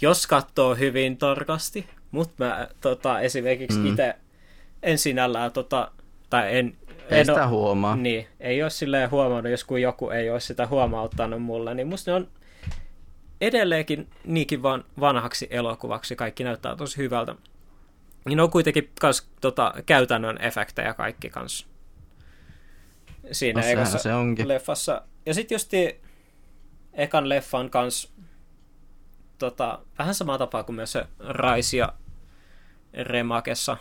jos katsoo hyvin tarkasti. Mutta mä tota, esimerkiksi mm. itse en sinällään, tota, tai en... Ei en sitä o, huomaa. Niin, ei ole silleen huomannut, jos kun joku ei ole sitä huomauttanut mulle, niin musta ne on edelleenkin niinkin vaan vanhaksi elokuvaksi, kaikki näyttää tosi hyvältä. Niin on kuitenkin kans, tota, käytännön efektejä kaikki kanssa. Siinä no, ekassa se onkin. leffassa. Ja sitten just ekan leffan kanssa tota, vähän samaa tapaa kuin myös se Raisia Remakessa,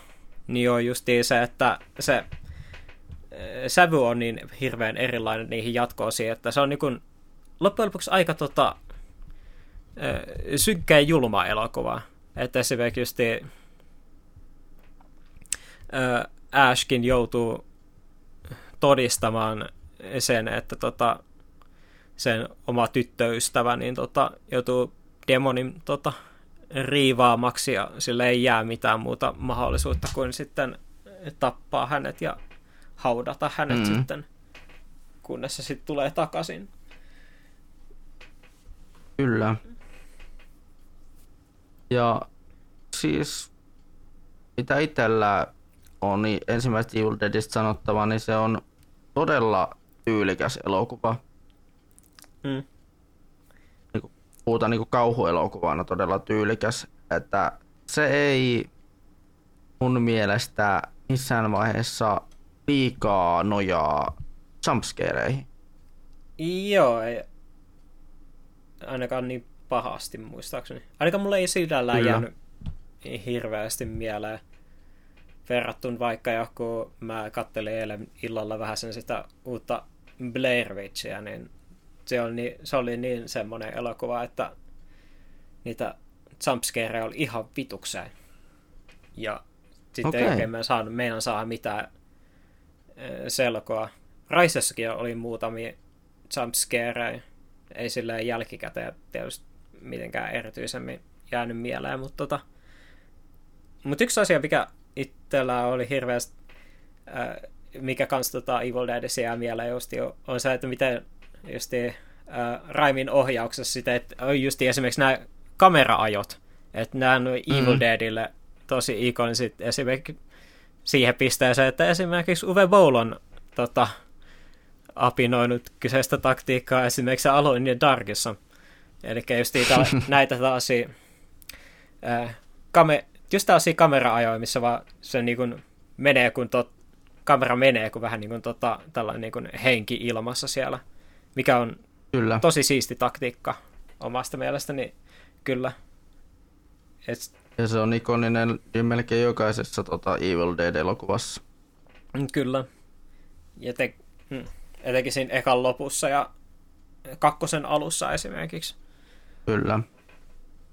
niin on just se, että se sävy on niin hirveän erilainen niihin jatkoosiin, että se on niin kuin, loppujen lopuksi aika tota, synkkä ja julma elokuva. Että esimerkiksi Ashkin joutuu todistamaan sen, että tota, sen oma tyttöystävä niin tota, joutuu demonin tota, riivaamaksi ja sille ei jää mitään muuta mahdollisuutta kuin sitten tappaa hänet ja haudata hänet mm. sitten, kunnes se sitten tulee takaisin. Kyllä. Ja siis mitä itsellä on niin ensimmäistä Evil Deadistä sanottava, niin se on todella tyylikäs elokuva. Mm. Niin kuin, puhutaan niin kuin kauhuelokuvana todella tyylikäs, että se ei mun mielestä missään vaiheessa liikaa nojaa jumpscareihin. Joo, ei ainakaan niin pahasti muistaakseni. Ainakaan mulle ei sinällään jäänyt hirveästi mieleen verrattuna vaikka joku, mä kattelin eilen illalla vähän sen sitä uutta Blair Witchia, niin se, on niin, se oli niin semmoinen elokuva, että niitä jumpscareja oli ihan vitukseen. Ja sitten okay. ei oikein mä saanut, meinan saa mitään selkoa. Raisessakin oli muutamia jumpscareja, ei silleen jälkikäteen tietysti mitenkään erityisemmin jäänyt mieleen, mutta tota, mutta yksi asia, mikä itsellä oli hirveästi, äh, mikä kans tota Evil Deadissa jää mieleen just jo, on se, että miten just äh, Raimin ohjauksessa sitä, että on just esimerkiksi nämä kameraajot, että nämä on Evil mm-hmm. Deadille tosi ikoniset esimerkiksi siihen pisteeseen, että esimerkiksi Uwe Boll on tota, apinoinut kyseistä taktiikkaa esimerkiksi Alone ja Darkissa. Eli just niitä, näitä taas äh, kame, just tällaisia kamera-ajoja, missä vaan se niin kuin menee, kun tot, kamera menee, kun vähän niin kuin tota, tällainen niin kuin henki ilmassa siellä, mikä on kyllä. tosi siisti taktiikka omasta mielestäni, kyllä. Et, Ja se on ikoninen melkein jokaisessa tota, Evil Dead-elokuvassa. Mm, Kyllä. Ja te, mm, etenkin siinä ekan lopussa ja kakkosen alussa esimerkiksi. Kyllä.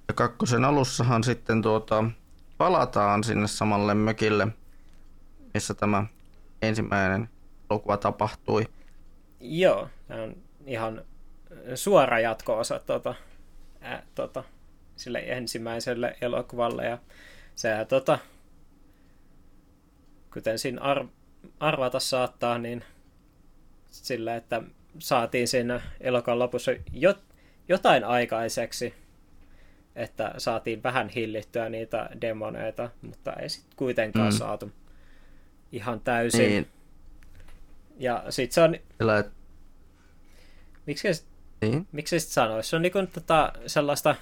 Ja kakkosen alussahan sitten tuota, palataan sinne samalle mökille, missä tämä ensimmäinen elokuva tapahtui. Joo, tämä on ihan suora jatko-osa tota, ää, tota, sille ensimmäiselle elokuvalle. Ja se, tota, kuten siinä ar- arvata saattaa, niin sillä, että saatiin siinä elokuvan lopussa jo- jotain aikaiseksi, että saatiin vähän hillittyä niitä demoneita, mutta ei sitten kuitenkaan mm. saatu ihan täysin. Niin. Ja sitten se on... Sillä, Miksi niin. Miksi sitten sanoisi? Se on niinku tota, sellaista...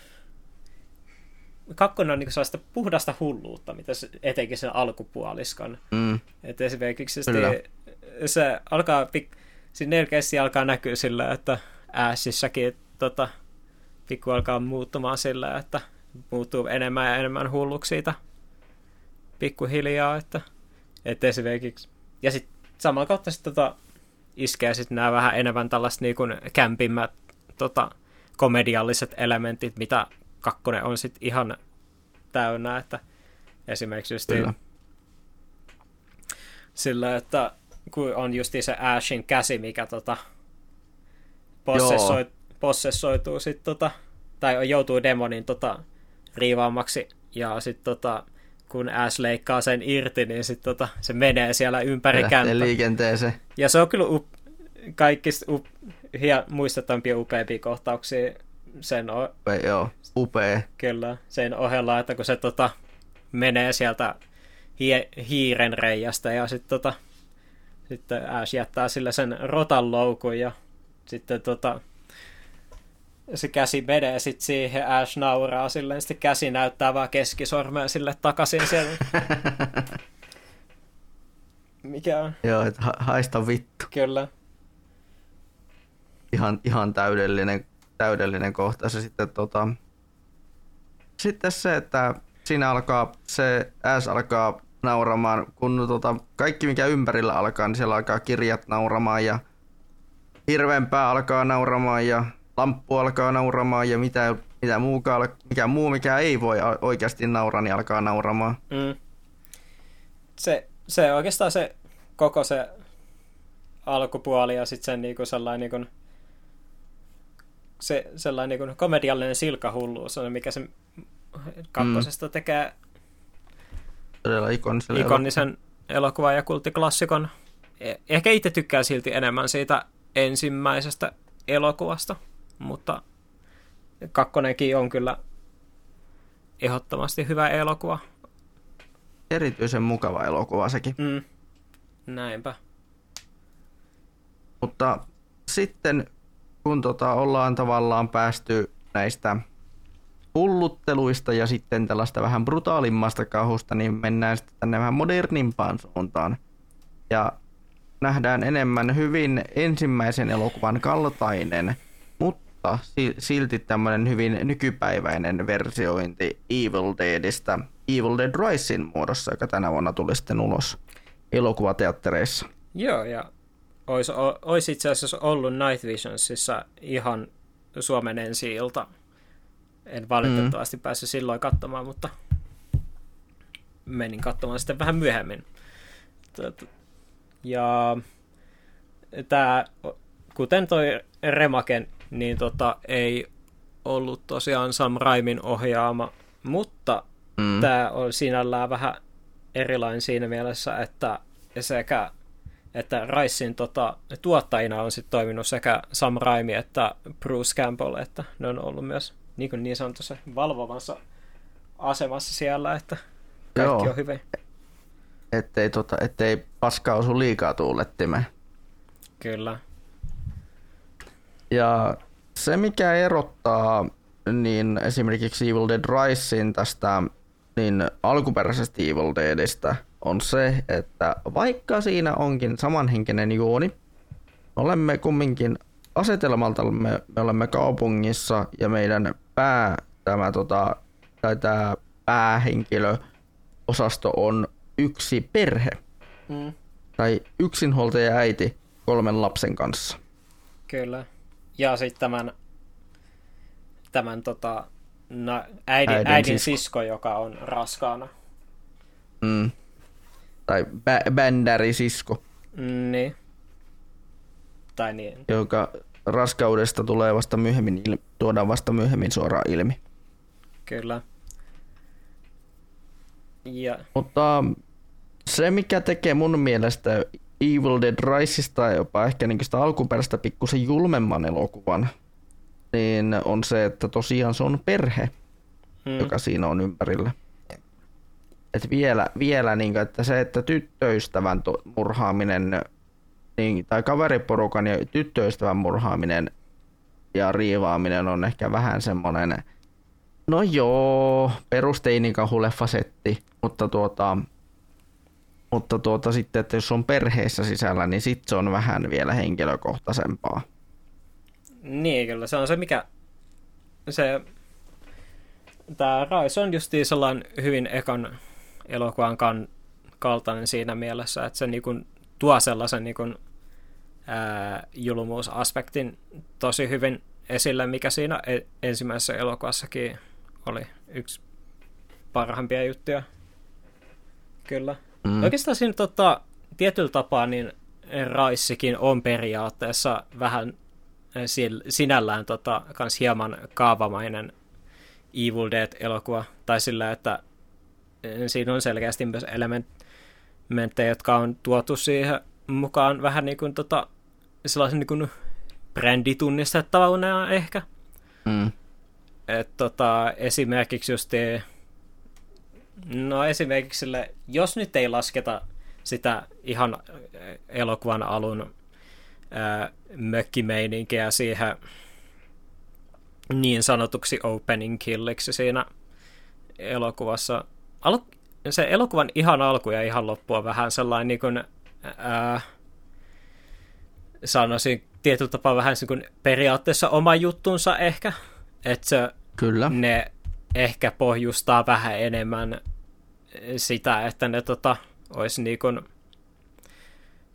Kakkonen on niinku sellaista puhdasta hulluutta, mitä se, etenkin sen alkupuoliskan. Mm. Et esimerkiksi se, se alkaa... Siinä nelkeästi alkaa näkyä sillä, että ääsissäkin tota, pikku alkaa muuttumaan sillä, että muuttuu enemmän ja enemmän hulluksi siitä pikkuhiljaa, että, että esimerkiksi, ja sitten samalla kautta sitten tota, iskee sitten nämä vähän enemmän tällaiset niin kuin kämpimmät tota, komedialliset elementit, mitä kakkonen on sitten ihan täynnä, että esimerkiksi just sillä, että kun on just se Ashin käsi, mikä tota, possessoi, possessoituu sit tota, tai joutuu demonin tota, riivaamaksi, ja sitten tota, kun Ash leikkaa sen irti, niin sit tota, se menee siellä ympäri kämppä. liikenteeseen. Ja se on kyllä up, kaikista up, hie, muistettampia upeampia kohtauksia sen o- joo, upea. Kyllä, sen ohella, että kun se tota, menee sieltä hie, hiiren reijasta ja sitten tota, sitten Ash jättää sille sen rotan loukun ja sitten tota, se käsi menee sitten siihen, Ash nauraa silleen, sitten käsi näyttää vaan keskisormea sille takaisin sen. Mikä on? Joo, että ha- haista vittu. Kyllä. Ihan, ihan täydellinen, täydellinen kohta. Se sitten, tota... sitten se, että siinä alkaa, se S alkaa nauramaan, kun tota, kaikki mikä ympärillä alkaa, niin siellä alkaa kirjat nauramaan ja hirveämpää alkaa nauramaan ja lamppu alkaa nauramaan ja mitä, mitä muukaan, mikä muu, mikä ei voi oikeasti nauraa, niin alkaa nauramaan. Mm. Se, se oikeastaan se koko se alkupuoli ja sitten sen niinku sellainen niinku, se sellainen niinku komediallinen silkahulluus on, mikä se kakkosesta mm. tekee todella ikonisen, ikonisen elokuvan ja kulttiklassikon. E- ehkä itse tykkää silti enemmän siitä ensimmäisestä elokuvasta, mutta kakkonenkin on kyllä ehdottomasti hyvä elokuva. Erityisen mukava elokuva sekin. Mm. Näinpä. Mutta sitten kun tota, ollaan tavallaan päästy näistä hullutteluista ja sitten tällaista vähän brutaalimmasta kahusta, niin mennään sitten tänne vähän modernimpaan suuntaan. Ja nähdään enemmän hyvin ensimmäisen elokuvan kaltainen, mutta silti tämmöinen hyvin nykypäiväinen versiointi Evil Deadistä Evil Dead Risein muodossa, joka tänä vuonna tuli sitten ulos elokuvateattereissa. Joo, ja olisi, olisi itse asiassa ollut Night Visionsissa ihan Suomen ensi ilta. En valitettavasti mm. päässyt silloin katsomaan, mutta menin katsomaan sitten vähän myöhemmin. Ja tämä, kuten toi Remaken, niin tota, ei ollut tosiaan Sam Raimin ohjaama, mutta mm. tämä on sinällään vähän erilainen siinä mielessä, että sekä että Ricein tota, tuottajina on sitten toiminut sekä Sam Raimi että Bruce Campbell, että ne on ollut myös niin, kuin niin sanotussa valvovassa asemassa siellä, että kaikki Joo. on hyvin. Ettei, tota, ettei paska osu liikaa tuulettimeen. Kyllä. Ja se, mikä erottaa niin esimerkiksi Evil Dead Risein tästä niin alkuperäisestä Evil Deadistä on se, että vaikka siinä onkin samanhenkinen juoni, olemme kumminkin asetelmalta me, me olemme kaupungissa ja meidän pää, tämä, tota, tai tämä päähenkilö osasto on yksi perhe. Mm. Tai yksinhuoltaja äiti kolmen lapsen kanssa. Kyllä. Ja sitten tämän, tämän tota, no, äidin, Äidin äidin sisko. sisko, joka on raskaana. Mm. Tai bä- bändärisisko, Mm, Niin. Tai niin. joka raskaudesta tulee vasta myöhemmin, il- tuodaan vasta myöhemmin suoraan ilmi. Kyllä. Ja, Mutta se, mikä tekee mun mielestä Evil Dead Riseista jopa ehkä niin sitä alkuperäistä pikkusen julmemman elokuvan, niin on se, että tosiaan se on perhe, mm, joka siinä on ympärillä. Et vielä, vielä niin kuin, että se, että tyttöystävän murhaaminen niin, tai kaveriporukan ja tyttöystävän murhaaminen ja riivaaminen on ehkä vähän semmoinen, no joo, perusteinikahuleffasetti, mutta tuota, mutta tuota sitten, että jos on perheessä sisällä, niin sitten se on vähän vielä henkilökohtaisempaa. niin, kyllä. Se on se, mikä... Se... Tämä Rise on justiin sellainen hyvin ekan elokuvan kan, kaltainen siinä mielessä, että se niinku tuo sellaisen niinku, ää, julmuusaspektin tosi hyvin esille, mikä siinä e- ensimmäisessä elokuvassakin oli yksi parhaimpia juttuja. Kyllä. Mm. Oikeastaan siinä tota, tietyllä tapaa niin Raissikin on periaatteessa vähän eh, sinällään tota, kans hieman kaavamainen Evil Dead-elokuva. Tai sillä, että eh, siinä on selkeästi myös elementtejä, jotka on tuotu siihen mukaan vähän niin kuin tota, sellaisen niin kuin bränditunnistettavuuna ehkä. Mm. Et tota, esimerkiksi just no esimerkiksi sille, jos nyt ei lasketa sitä ihan äh, elokuvan alun ää, mökkimeininkiä siihen niin sanotuksi opening killiksi siinä elokuvassa. Al- se elokuvan ihan alku ja ihan loppu on vähän sellainen niin kuin, ää, sanoisin tietyllä tapaa vähän niin kuin periaatteessa oma juttunsa ehkä. Että se Kyllä. ne ehkä pohjustaa vähän enemmän sitä, että ne tota, olisi niinku,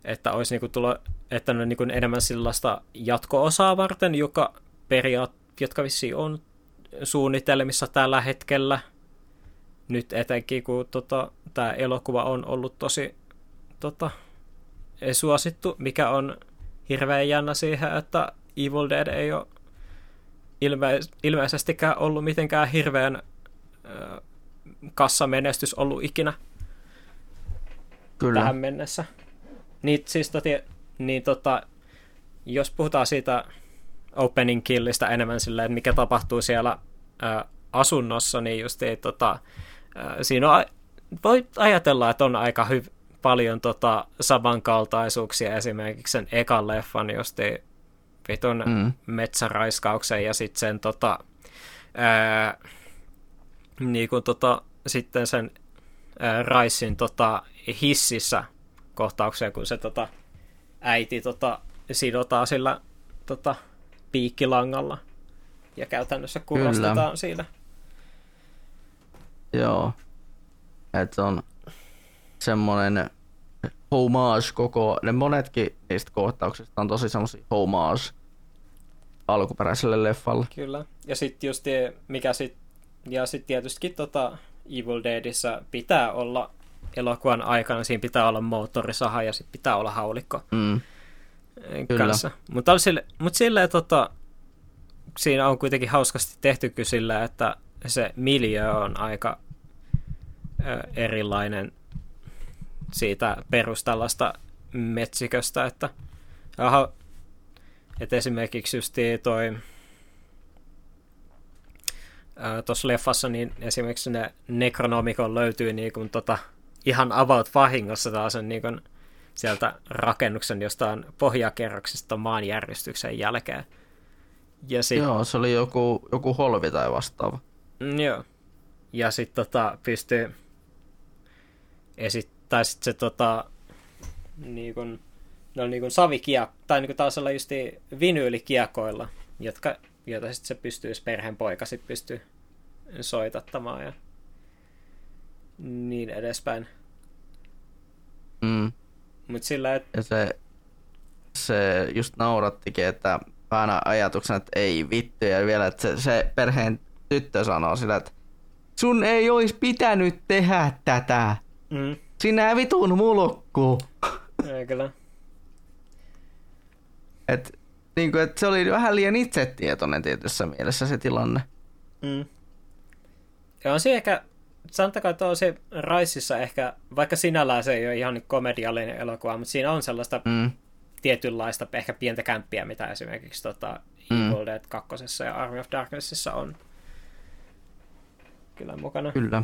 että olisi niinku tulo, että ne on niinku enemmän sellaista jatko-osaa varten, joka periaat, jotka vissiin on suunnitelmissa tällä hetkellä. Nyt etenkin, kun tota, tämä elokuva on ollut tosi tota, suosittu, mikä on hirveän jännä siihen, että Evil Dead ei ole ilme- ilmeisestikään ollut mitenkään hirveän ö, kassamenestys ollut ikinä Kyllä. tähän mennessä. Niin, siis toti, niin tota, jos puhutaan siitä opening killistä enemmän silleen, että mikä tapahtuu siellä ö, asunnossa, niin just ei, tota, ö, siinä on, voi ajatella, että on aika hy- paljon tota, samankaltaisuuksia esimerkiksi sen ekan leffan, just ei, vitun Mm. metsäraiskauksen ja sitten sen tota, ää, niin kuin tota, sitten sen ää, Raisin tota, hississä kohtauksia, kun se tota, äiti tota, sidotaan sillä tota, piikkilangalla ja käytännössä kuvastetaan siinä. Joo. Että on semmoinen homage koko, ne monetkin niistä kohtauksista on tosi semmoisia homage alkuperäiselle leffalle. Kyllä. Ja sitten just tie- mikä sit, ja sitten tietystikin tota Evil Deadissä pitää olla elokuvan aikana, siinä pitää olla moottorisaha ja sitten pitää olla haulikko Mm. Kyllä. kanssa. Mutta sille, mut silleen tota, siinä on kuitenkin hauskasti tehty kyllä sillä, että se miljö on aika ö, erilainen siitä perustallasta metsiköstä, että aha, että esimerkiksi just toi tuossa leffassa, niin esimerkiksi ne Necronomicon löytyy niin kuin tota, ihan about vahingossa taas niin kuin sieltä rakennuksen jostain pohjakerroksesta maanjärjestyksen jälkeen. Ja sit, Joo, se oli joku, joku holvi tai vastaava. Mm, joo. Ja sitten tota, pystyy esittää sit se tota, niin kun, ne on niin kun savikia, tai niin taas olla just vinyylikiekoilla, jotka, joita sitten se pystyy, perheen poika sitten pystyy soitattamaan. Ja niin edespäin. Mm. Mutta sillä, että Ja se, se just naurattikin, että aina ajatuksena, että ei vittu, ja vielä, että se, se perheen tyttö sanoo sillä, että sun ei olisi pitänyt tehdä tätä. mm, Sinä vitun mulkku. ei kyllä. Et, niin kuin, että se oli vähän liian itsetietoinen tietyssä mielessä se tilanne. Mm. Ja on se ehkä, sanotaanko, että on se Raississa ehkä, vaikka sinällään se ei ole ihan niin komediallinen elokuva, mutta siinä on sellaista Mm. tietynlaista ehkä pientä kämppiä, mitä esimerkiksi tota, Mm. Evil Dead 2 ja Army of Darknessissa on kyllä mukana. Kyllä.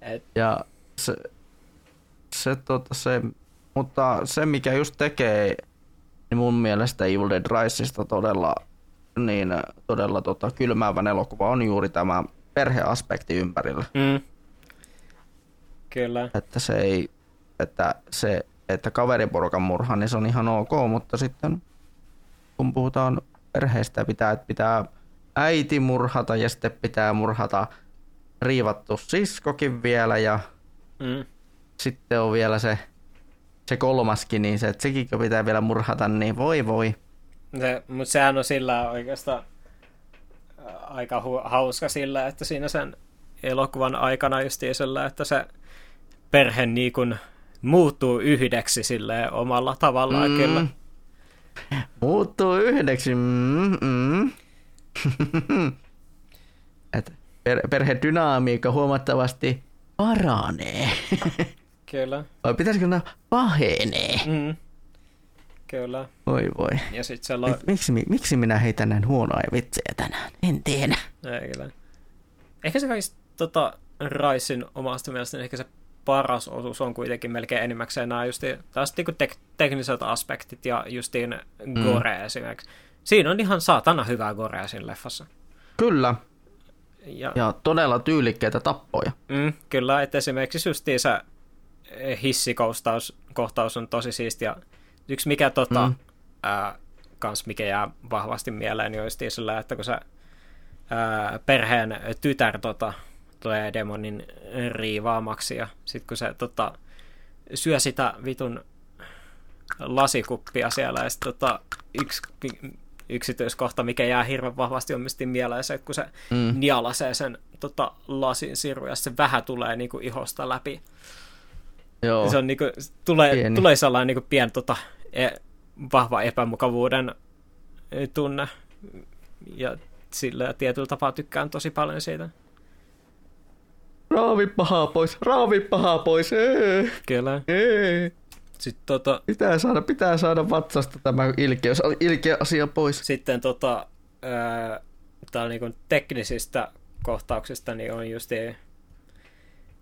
Et, Ja se, se, tota, se, mutta se mikä just tekee niin mun mielestä Evil Dead Riseista todella, niin, todella tota, kylmäävän elokuva on juuri tämä perheaspekti ympärillä. mm. Kyllä. Että se ei, että se, että kaveriporukan murha, niin se on ihan ok, mutta sitten kun puhutaan perheestä, pitää, että pitää äiti murhata ja sitten pitää murhata riivattu siskokin vielä ja Mm. Sitten on vielä se, se kolmaskin, niin se, että sekin pitää vielä murhata, niin voi voi. Se, mutta sehän on sillä oikeastaan ää, aika hu- hauska sillä, että siinä sen elokuvan aikana justiisella, että se perhe niin kuin muuttuu yhdeksi silleen omalla tavallaan mm. kyllä. Muuttuu yhdeksi. Mm, mm. Et per, perhedynamiikka huomattavasti paranee. Kyllä. Vai pitäisikö nämä pahenee? Mm. Kyllä. Voi voi. Ja sitten se lo- Miksi, miksi minä heitän näin huonoja vitsejä tänään? En tiedä. Ei, kyllä. Ehkä se kaikista tota, Raisin omasta mielestäni ehkä se paras osuus on kuitenkin melkein enimmäkseen nämä justi, taas niinku tek- tekniset aspektit ja justiin gore mm. esimerkiksi. Siinä on ihan saatana hyvää gorea siinä leffassa. Kyllä. Ja, Ja todella tyylikkäitä tappoja. mm, kyllä, että esimerkiksi justiin se hissikoustaus kohtaus on tosi siistiä. Yksi mikä tota, Mm. ää, kans mikä jää vahvasti mieleen, niin justiin sillä, että kun se ää, perheen tytär tota, tulee demonin riivaamaksi ja sitten kun se tota, syö sitä vitun lasikuppia siellä ja sitten tota, yksi yksityiskohta, mikä jää hirveän vahvasti omisti mieleen, se, että kun se Mm. nialasee sen tota, lasin siru ja se vähän tulee niinku ihosta läpi. Joo. Se on niinku, tulee, Pieni. tulee sellainen niinku pien tota, e, vahva epämukavuuden e, tunne. Ja sillä tietyllä tapaa tykkään tosi paljon siitä. Raavi pahaa pois, raavi pahaa pois. Ee, Kyllä. ee. Sitten tota, Pitää saada, pitää saada vatsasta tämä ilkeys, ilkeä asia pois. sitten tota, ää, tää niinku teknisistä kohtauksista niin on just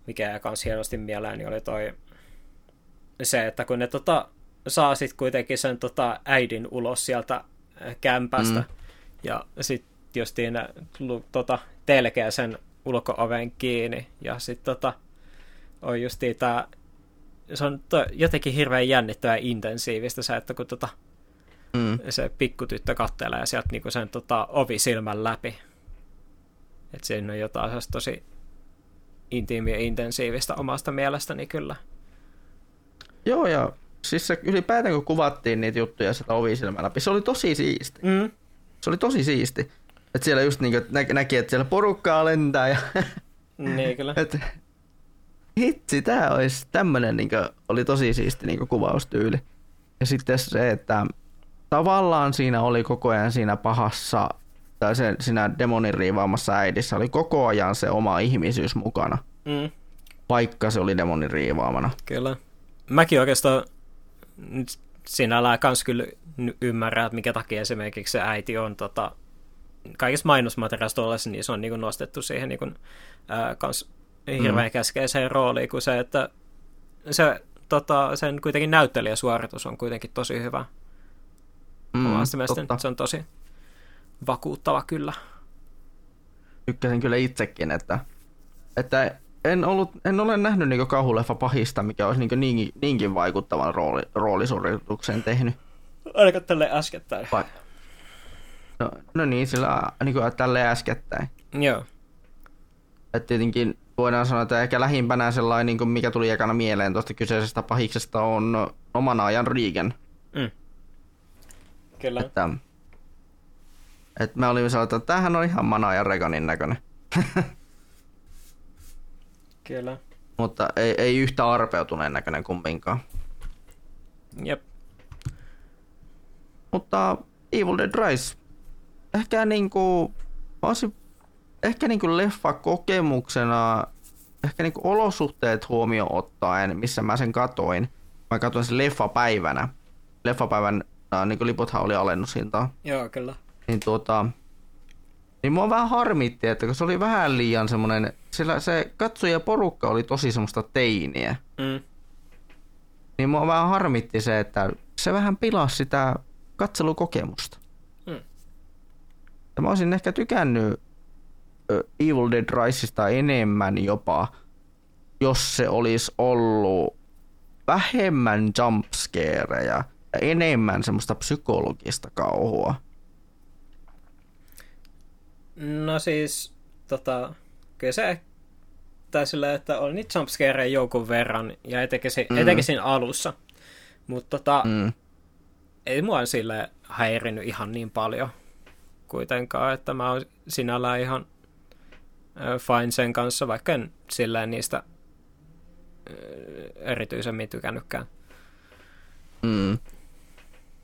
mikä kans hienosti mieleen, niin oli toi se, että kun ne tota, saa sit kuitenkin sen tota, äidin ulos sieltä äh, kämpästä Mm. ja sitten justiin tota, telkeä sen ulko-oven kiinni ja sitten tota, on justiin tää se on to, jotenkin hirveän jännittävää ja intensiivistä se, että kun tota, Mm. se pikkutyttö kattelee sieltä niinku sen tota, ovisilmän läpi. Että siinä on jotain tosi intiimiä ja intensiivistä omasta mielestäni kyllä. Joo, ja siis se ylipäätään kun kuvattiin niitä juttuja sitä ovisilmän läpi, se oli tosi siisti. Mm. Se oli tosi siisti. Että siellä just niinku nä- näki, että siellä porukkaa lentää ja Niin kyllä. että hitsi, tää olisi tämmönen niinku, oli tosi siisti niinku kuvaustyyli. Ja sitten se, että tavallaan siinä oli koko ajan siinä pahassa, tai se, siinä demonin riivaamassa äidissä oli koko ajan se oma ihmisyys mukana, Mm. vaikka se oli demonin riivaamana. Kyllä. Mäkin oikeastaan nyt sinällään kans kyllä ymmärrän, että mikä takia esimerkiksi se äiti on tota, kaikissa mainosmateriaalissa tuollaisessa, niin se on niin nostettu siihen niin kuin, ää, kans hirveän mm. keskeiseen rooliin, kuin se, että se, tota, sen kuitenkin näyttelijäsuoritus on kuitenkin tosi hyvä. Mm, Omasta mielestäni totta. se on tosi vakuuttava kyllä. Tykkäsin kyllä itsekin, että, että en, ollut, en ole nähnyt niinku kauhuleffa pahista, mikä olisi niinku niinkin, niinkin vaikuttavan rooli, roolisuorituksen tehnyt. Ainakaan tälle äskettäin. Vai? No, no niin, sillä niin kuin tälleen äskettäin. Joo. Et tietenkin voidaan sanoa, että ehkä lähimpänä sellainen, niin kuin mikä tuli ekana mieleen tuosta kyseisestä pahiksesta, on oman ajan Regan. Mm. Kyllä. Että, että me olimme sellainen, että tämähän on ihan Mana ja Reganin näköinen. Kyllä. Mutta ei, ei yhtä arpeutuneen näköinen kumminkaan. Jep. Mutta Evil Dead Rise, ehkä niinku, olisin, ehkä niinku leffa kokemuksena, ehkä niinku olosuhteet huomioon ottaen, missä mä sen katoin. Mä katoin sen leffapäivänä. Leffapäivän äh, niinku liputhan oli alennushintaa. Joo, kyllä. Niin tuota, niin mua vähän harmitti, että kun se oli vähän liian semmonen, sillä se katsoja porukka oli tosi semmoista teiniä. Mm. Niin mua vähän harmitti se, että se vähän pilasi sitä katselukokemusta. Mm. Ja mä olisin ehkä tykännyt Evil Dead Riseista enemmän jopa, jos se olisi ollut vähemmän jumpscareja ja enemmän semmoista psykologista kauhua. No siis, tota, kyllä se tai sillä, että oli niitä jumpscareja joukun verran, ja etenkin, se, mm. etenkin siinä alussa. Mutta tota, Mm. ei mua sille häirinyt ihan niin paljon kuitenkaan, että mä oon sinällään ihan fine sen kanssa, vaikka en silleen niistä erityisemmin tykännytkään. Mm.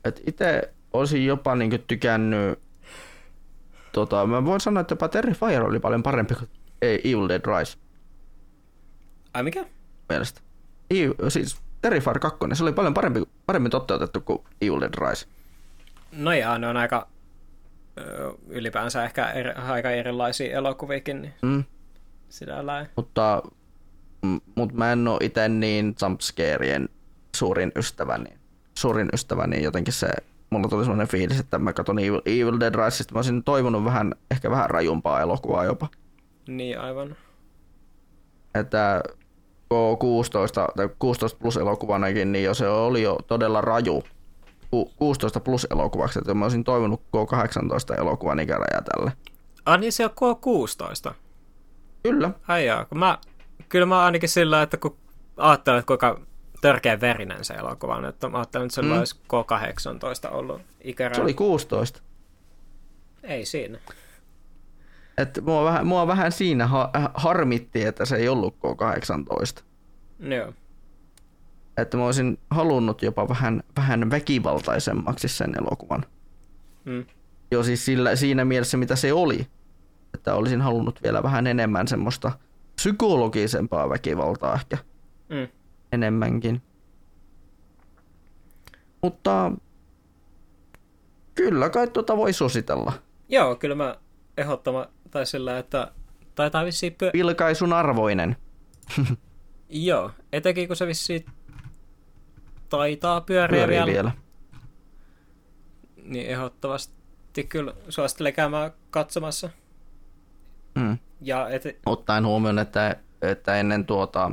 Et itse olisin jopa niinku tykännyt, tota, mä voin sanoa, että jopa Terrifier oli paljon parempi kuin Evil Dead Rise Ai mikä? mielestä. Eve- siis Terrifier 2, se oli paljon parempi, paremmin toteutettu kuin Evil Dead Rise. No jaa, ne on aika ylipäänsä ehkä eri, aika erilaisia elokuviakin, niin Mm. sitä lailla. Mutta, m- mut mä en oo ite niin jumpscareen suurin ystävä, niin suurin ystävä, niin jotenkin se, mulla tuli sellainen fiilis, että mä katson Evil, Evil Dead Risesta, mä olisin toivonut vähän, ehkä vähän rajumpaa elokuvaa jopa. Niin aivan. Että K16 tai 16 plus elokuvanakin, niin jo se oli jo todella raju Ku- 16 plus elokuvaksi, että mä olisin toivonut K18 elokuvan ikäraja tälle. Ah niin se on K16. Kyllä, Ai jaa, kun mä, kyllä mä ainakin sillä, että kun ajattelen, että kuinka törkeä verinen se elokuva on, että mä ajattelen, että se Mm. olisi K18 ollut ikäraja. se oli 16. Ei siinä. Et mua, vähän, mua vähän siinä ha- harmitti, että se ei ollut K18. Joo. Että mä olisin halunnut jopa vähän, vähän väkivaltaisemmaksi sen elokuvan. Mm. Jo siis sillä, siinä mielessä, mitä se oli. Että olisin halunnut vielä vähän enemmän semmoista psykologisempaa väkivaltaa ehkä Mm. Enemmänkin. Mutta kyllä kai tuota voi suositella. Joo, kyllä mä ehdottama, tai sillä, että taitaa vissiin pyö... Vilkaisun arvoinen. Joo, etenkin kun se vissiin taitaa pyöriä vielä, vielä. niin ehdottomasti kyllä suosittelen käymään katsomassa. Mm. Ja et, Ottaen huomioon, että, että ennen tuota,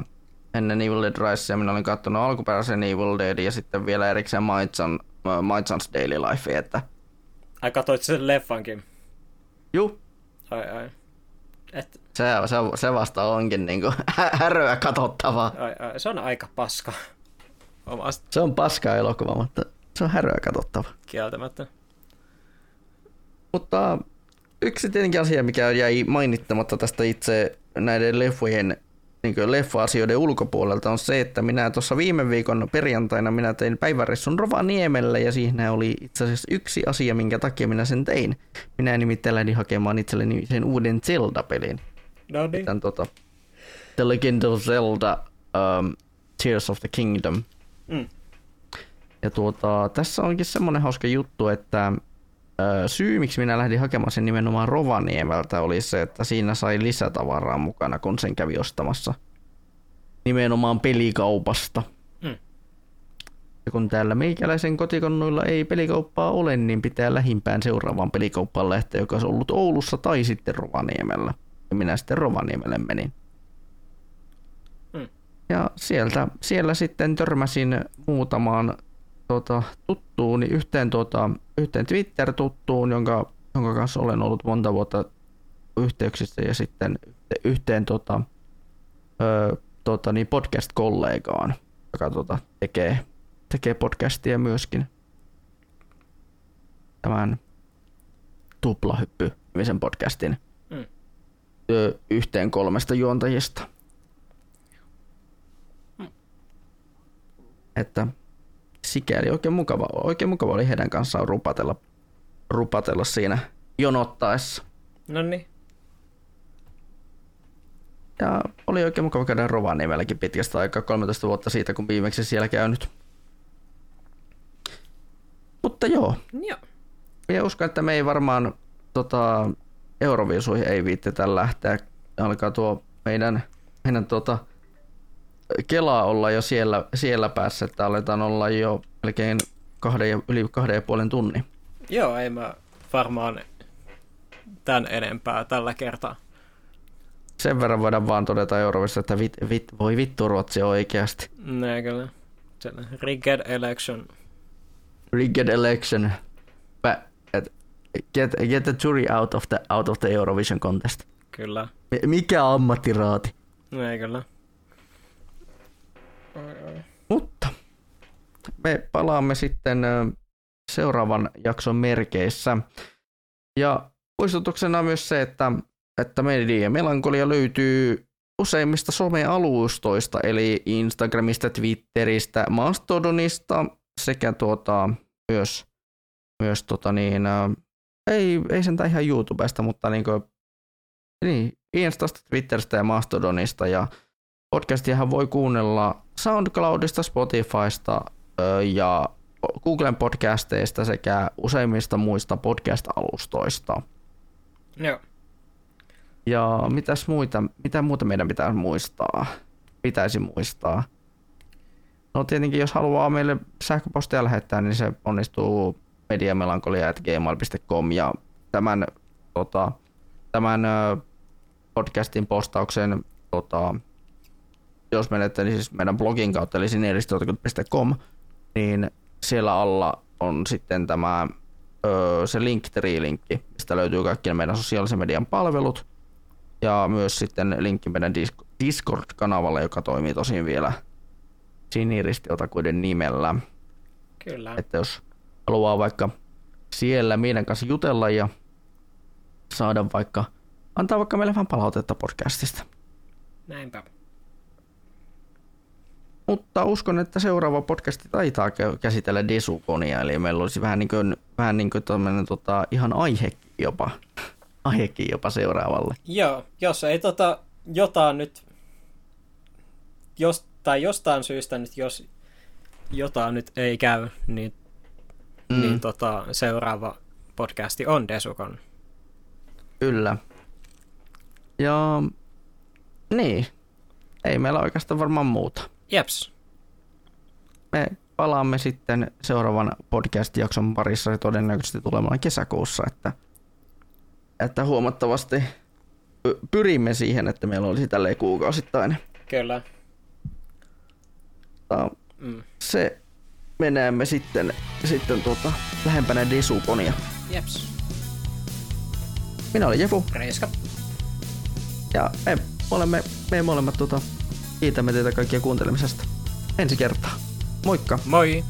ennen Evil Dead Risea minä olin katsonut alkuperäisen Evil Dead ja sitten vielä erikseen Maitsan, Maitsans Daily Life, että ai katsoit sen leffankin. juu, Ai ai. Et, se, se, se vasta onkin niinku häröä katsottavaa. ai, ai. Se on aika paska. Omasta Se on paska elokuva, mutta se on häröä katsottava. kieltämättä. Mutta yksi tietenkin asia, mikä jäi mainittamatta tästä itse näiden leffojen niin leffa-asioiden ulkopuolelta on se, että minä tuossa viime viikon perjantaina minä tein päiväressun Rovaniemelle ja siinä oli itse asiassa yksi asia, minkä takia minä sen tein. Minä nimittäin lähdin hakemaan itselleni sen uuden Zelda-pelin. No niin. Tämän, tota, The Legend of Zelda um, Tears of the Kingdom. Mm. Ja tuota, tässä onkin semmoinen hauska juttu, että syy miksi minä lähdin hakemaan sen nimenomaan Rovaniemeltä oli se, että siinä sai lisätavaraa mukana, kun sen kävi ostamassa nimenomaan pelikaupasta. Mm. Ja kun täällä meikäläisen kotikonnuilla ei pelikauppaa ole, niin pitää lähimpään seuraavaan pelikauppaan lähteä, joka on ollut Oulussa tai sitten Rovaniemellä. Ja minä sitten Rovaniemelle menin. Mm. Ja sieltä, siellä sitten törmäsin muutamaan tota, tuttuun, niin yhteen, tota, yhteen Twitter-tuttuun, jonka, jonka kanssa olen ollut monta vuotta yhteyksissä ja sitten yhteen tota, ö, tota, niin podcast-kollegaan, joka tota, tekee, tekee podcastia myöskin tämän tuplahyppy-nimisen podcastin Mm. ö, yhteen kolmesta juontajista. Mm. Että sikäli oikein mukava, oikein mukava oli heidän kanssaan rupatella, rupatella siinä jonottaessa. No niin. Ja oli oikein mukava käydä Rovaniemelläkin pitkästä aikaa, 13 vuotta siitä, kun viimeksi siellä käynyt. Mutta joo, Joo. minä uskon, että me ei varmaan tota, Euroviisuihin ei viittetä lähteä. Alkaa tuo meidän, meidän tota, Kelaa olla jo siellä, siellä päässä, että aletaan olla jo melkein kahden, ja- yli kahden ja puolen tunnin. Joo, ei mä varmaan tän enempää tällä kertaa. Sen verran voidaan vaan todeta Eurovissa, että vit, vit, voi vittu Ruotsi oikeasti. Ne kyllä. Rigged election. Rigged election. Et- Get, get the jury out of the, out of the Eurovision contest. Kyllä. Mi- Mikä ammattiraati? Ne kyllä. Mutta me palaamme sitten seuraavan jakson merkeissä. Ja muistutuksena myös se, että, että Media Melankolia löytyy useimmista somealustoista, eli Instagramista, Twitteristä, Mastodonista sekä tuota, myös, myös tota niin, ei, ei sentään ihan YouTubesta, mutta niin kuin, niin, Instasta, Twitteristä ja Mastodonista ja Podcastiahan voi kuunnella SoundCloudista, Spotifysta ja Googlen podcasteista sekä useimmista muista podcast-alustoista. Joo. Ja mitäs muita, mitä muuta meidän pitää muistaa? Pitäisi muistaa. No tietenkin, jos haluaa meille sähköpostia lähettää, niin se onnistuu mediamelankolia.gmail.com ja tämän, tota, tämän podcastin postauksen tota, jos menette niin siis meidän blogin kautta, eli sineristotikut.com, niin siellä alla on sitten tämä se Linktree-linkki, mistä löytyy kaikki meidän sosiaalisen median palvelut, ja myös sitten linkki meidän Dis- Discord-kanavalle, joka toimii tosin vielä siniristiotakuiden nimellä. Kyllä. Että jos haluaa vaikka siellä meidän kanssa jutella ja saada vaikka, antaa vaikka meille vähän palautetta podcastista. Näinpä. Mutta uskon, että seuraava podcasti taitaa kä- käsitellä Desukonia, eli meillä olisi vähän niin kuin, vähän niin kuin tota, ihan aihekin jopa, aihekin jopa seuraavalle. Joo, jos ei tota jotain nyt, jos, tai jostain syystä nyt, jos jotain nyt ei käy, niin, mm. niin tota, seuraava podcasti on Desukon. Kyllä. Ja niin, ei meillä oikeastaan varmaan muuta. Jeps. Me palaamme sitten seuraavan podcast-jakson parissa, se todennäköisesti tulemaan kesäkuussa, että, että huomattavasti py- pyrimme siihen, että meillä olisi tälleen kuukausittain. Kyllä. Mutta Mm. se menemme sitten, sitten tuota, lähempänä Desukonia. Jeps. Minä olen Jefu Reiska. ja me olemme, me molemmat tuota, kiitämme teitä kaikkia kuuntelemisesta. Ensi kertaa. Moikka! Moi!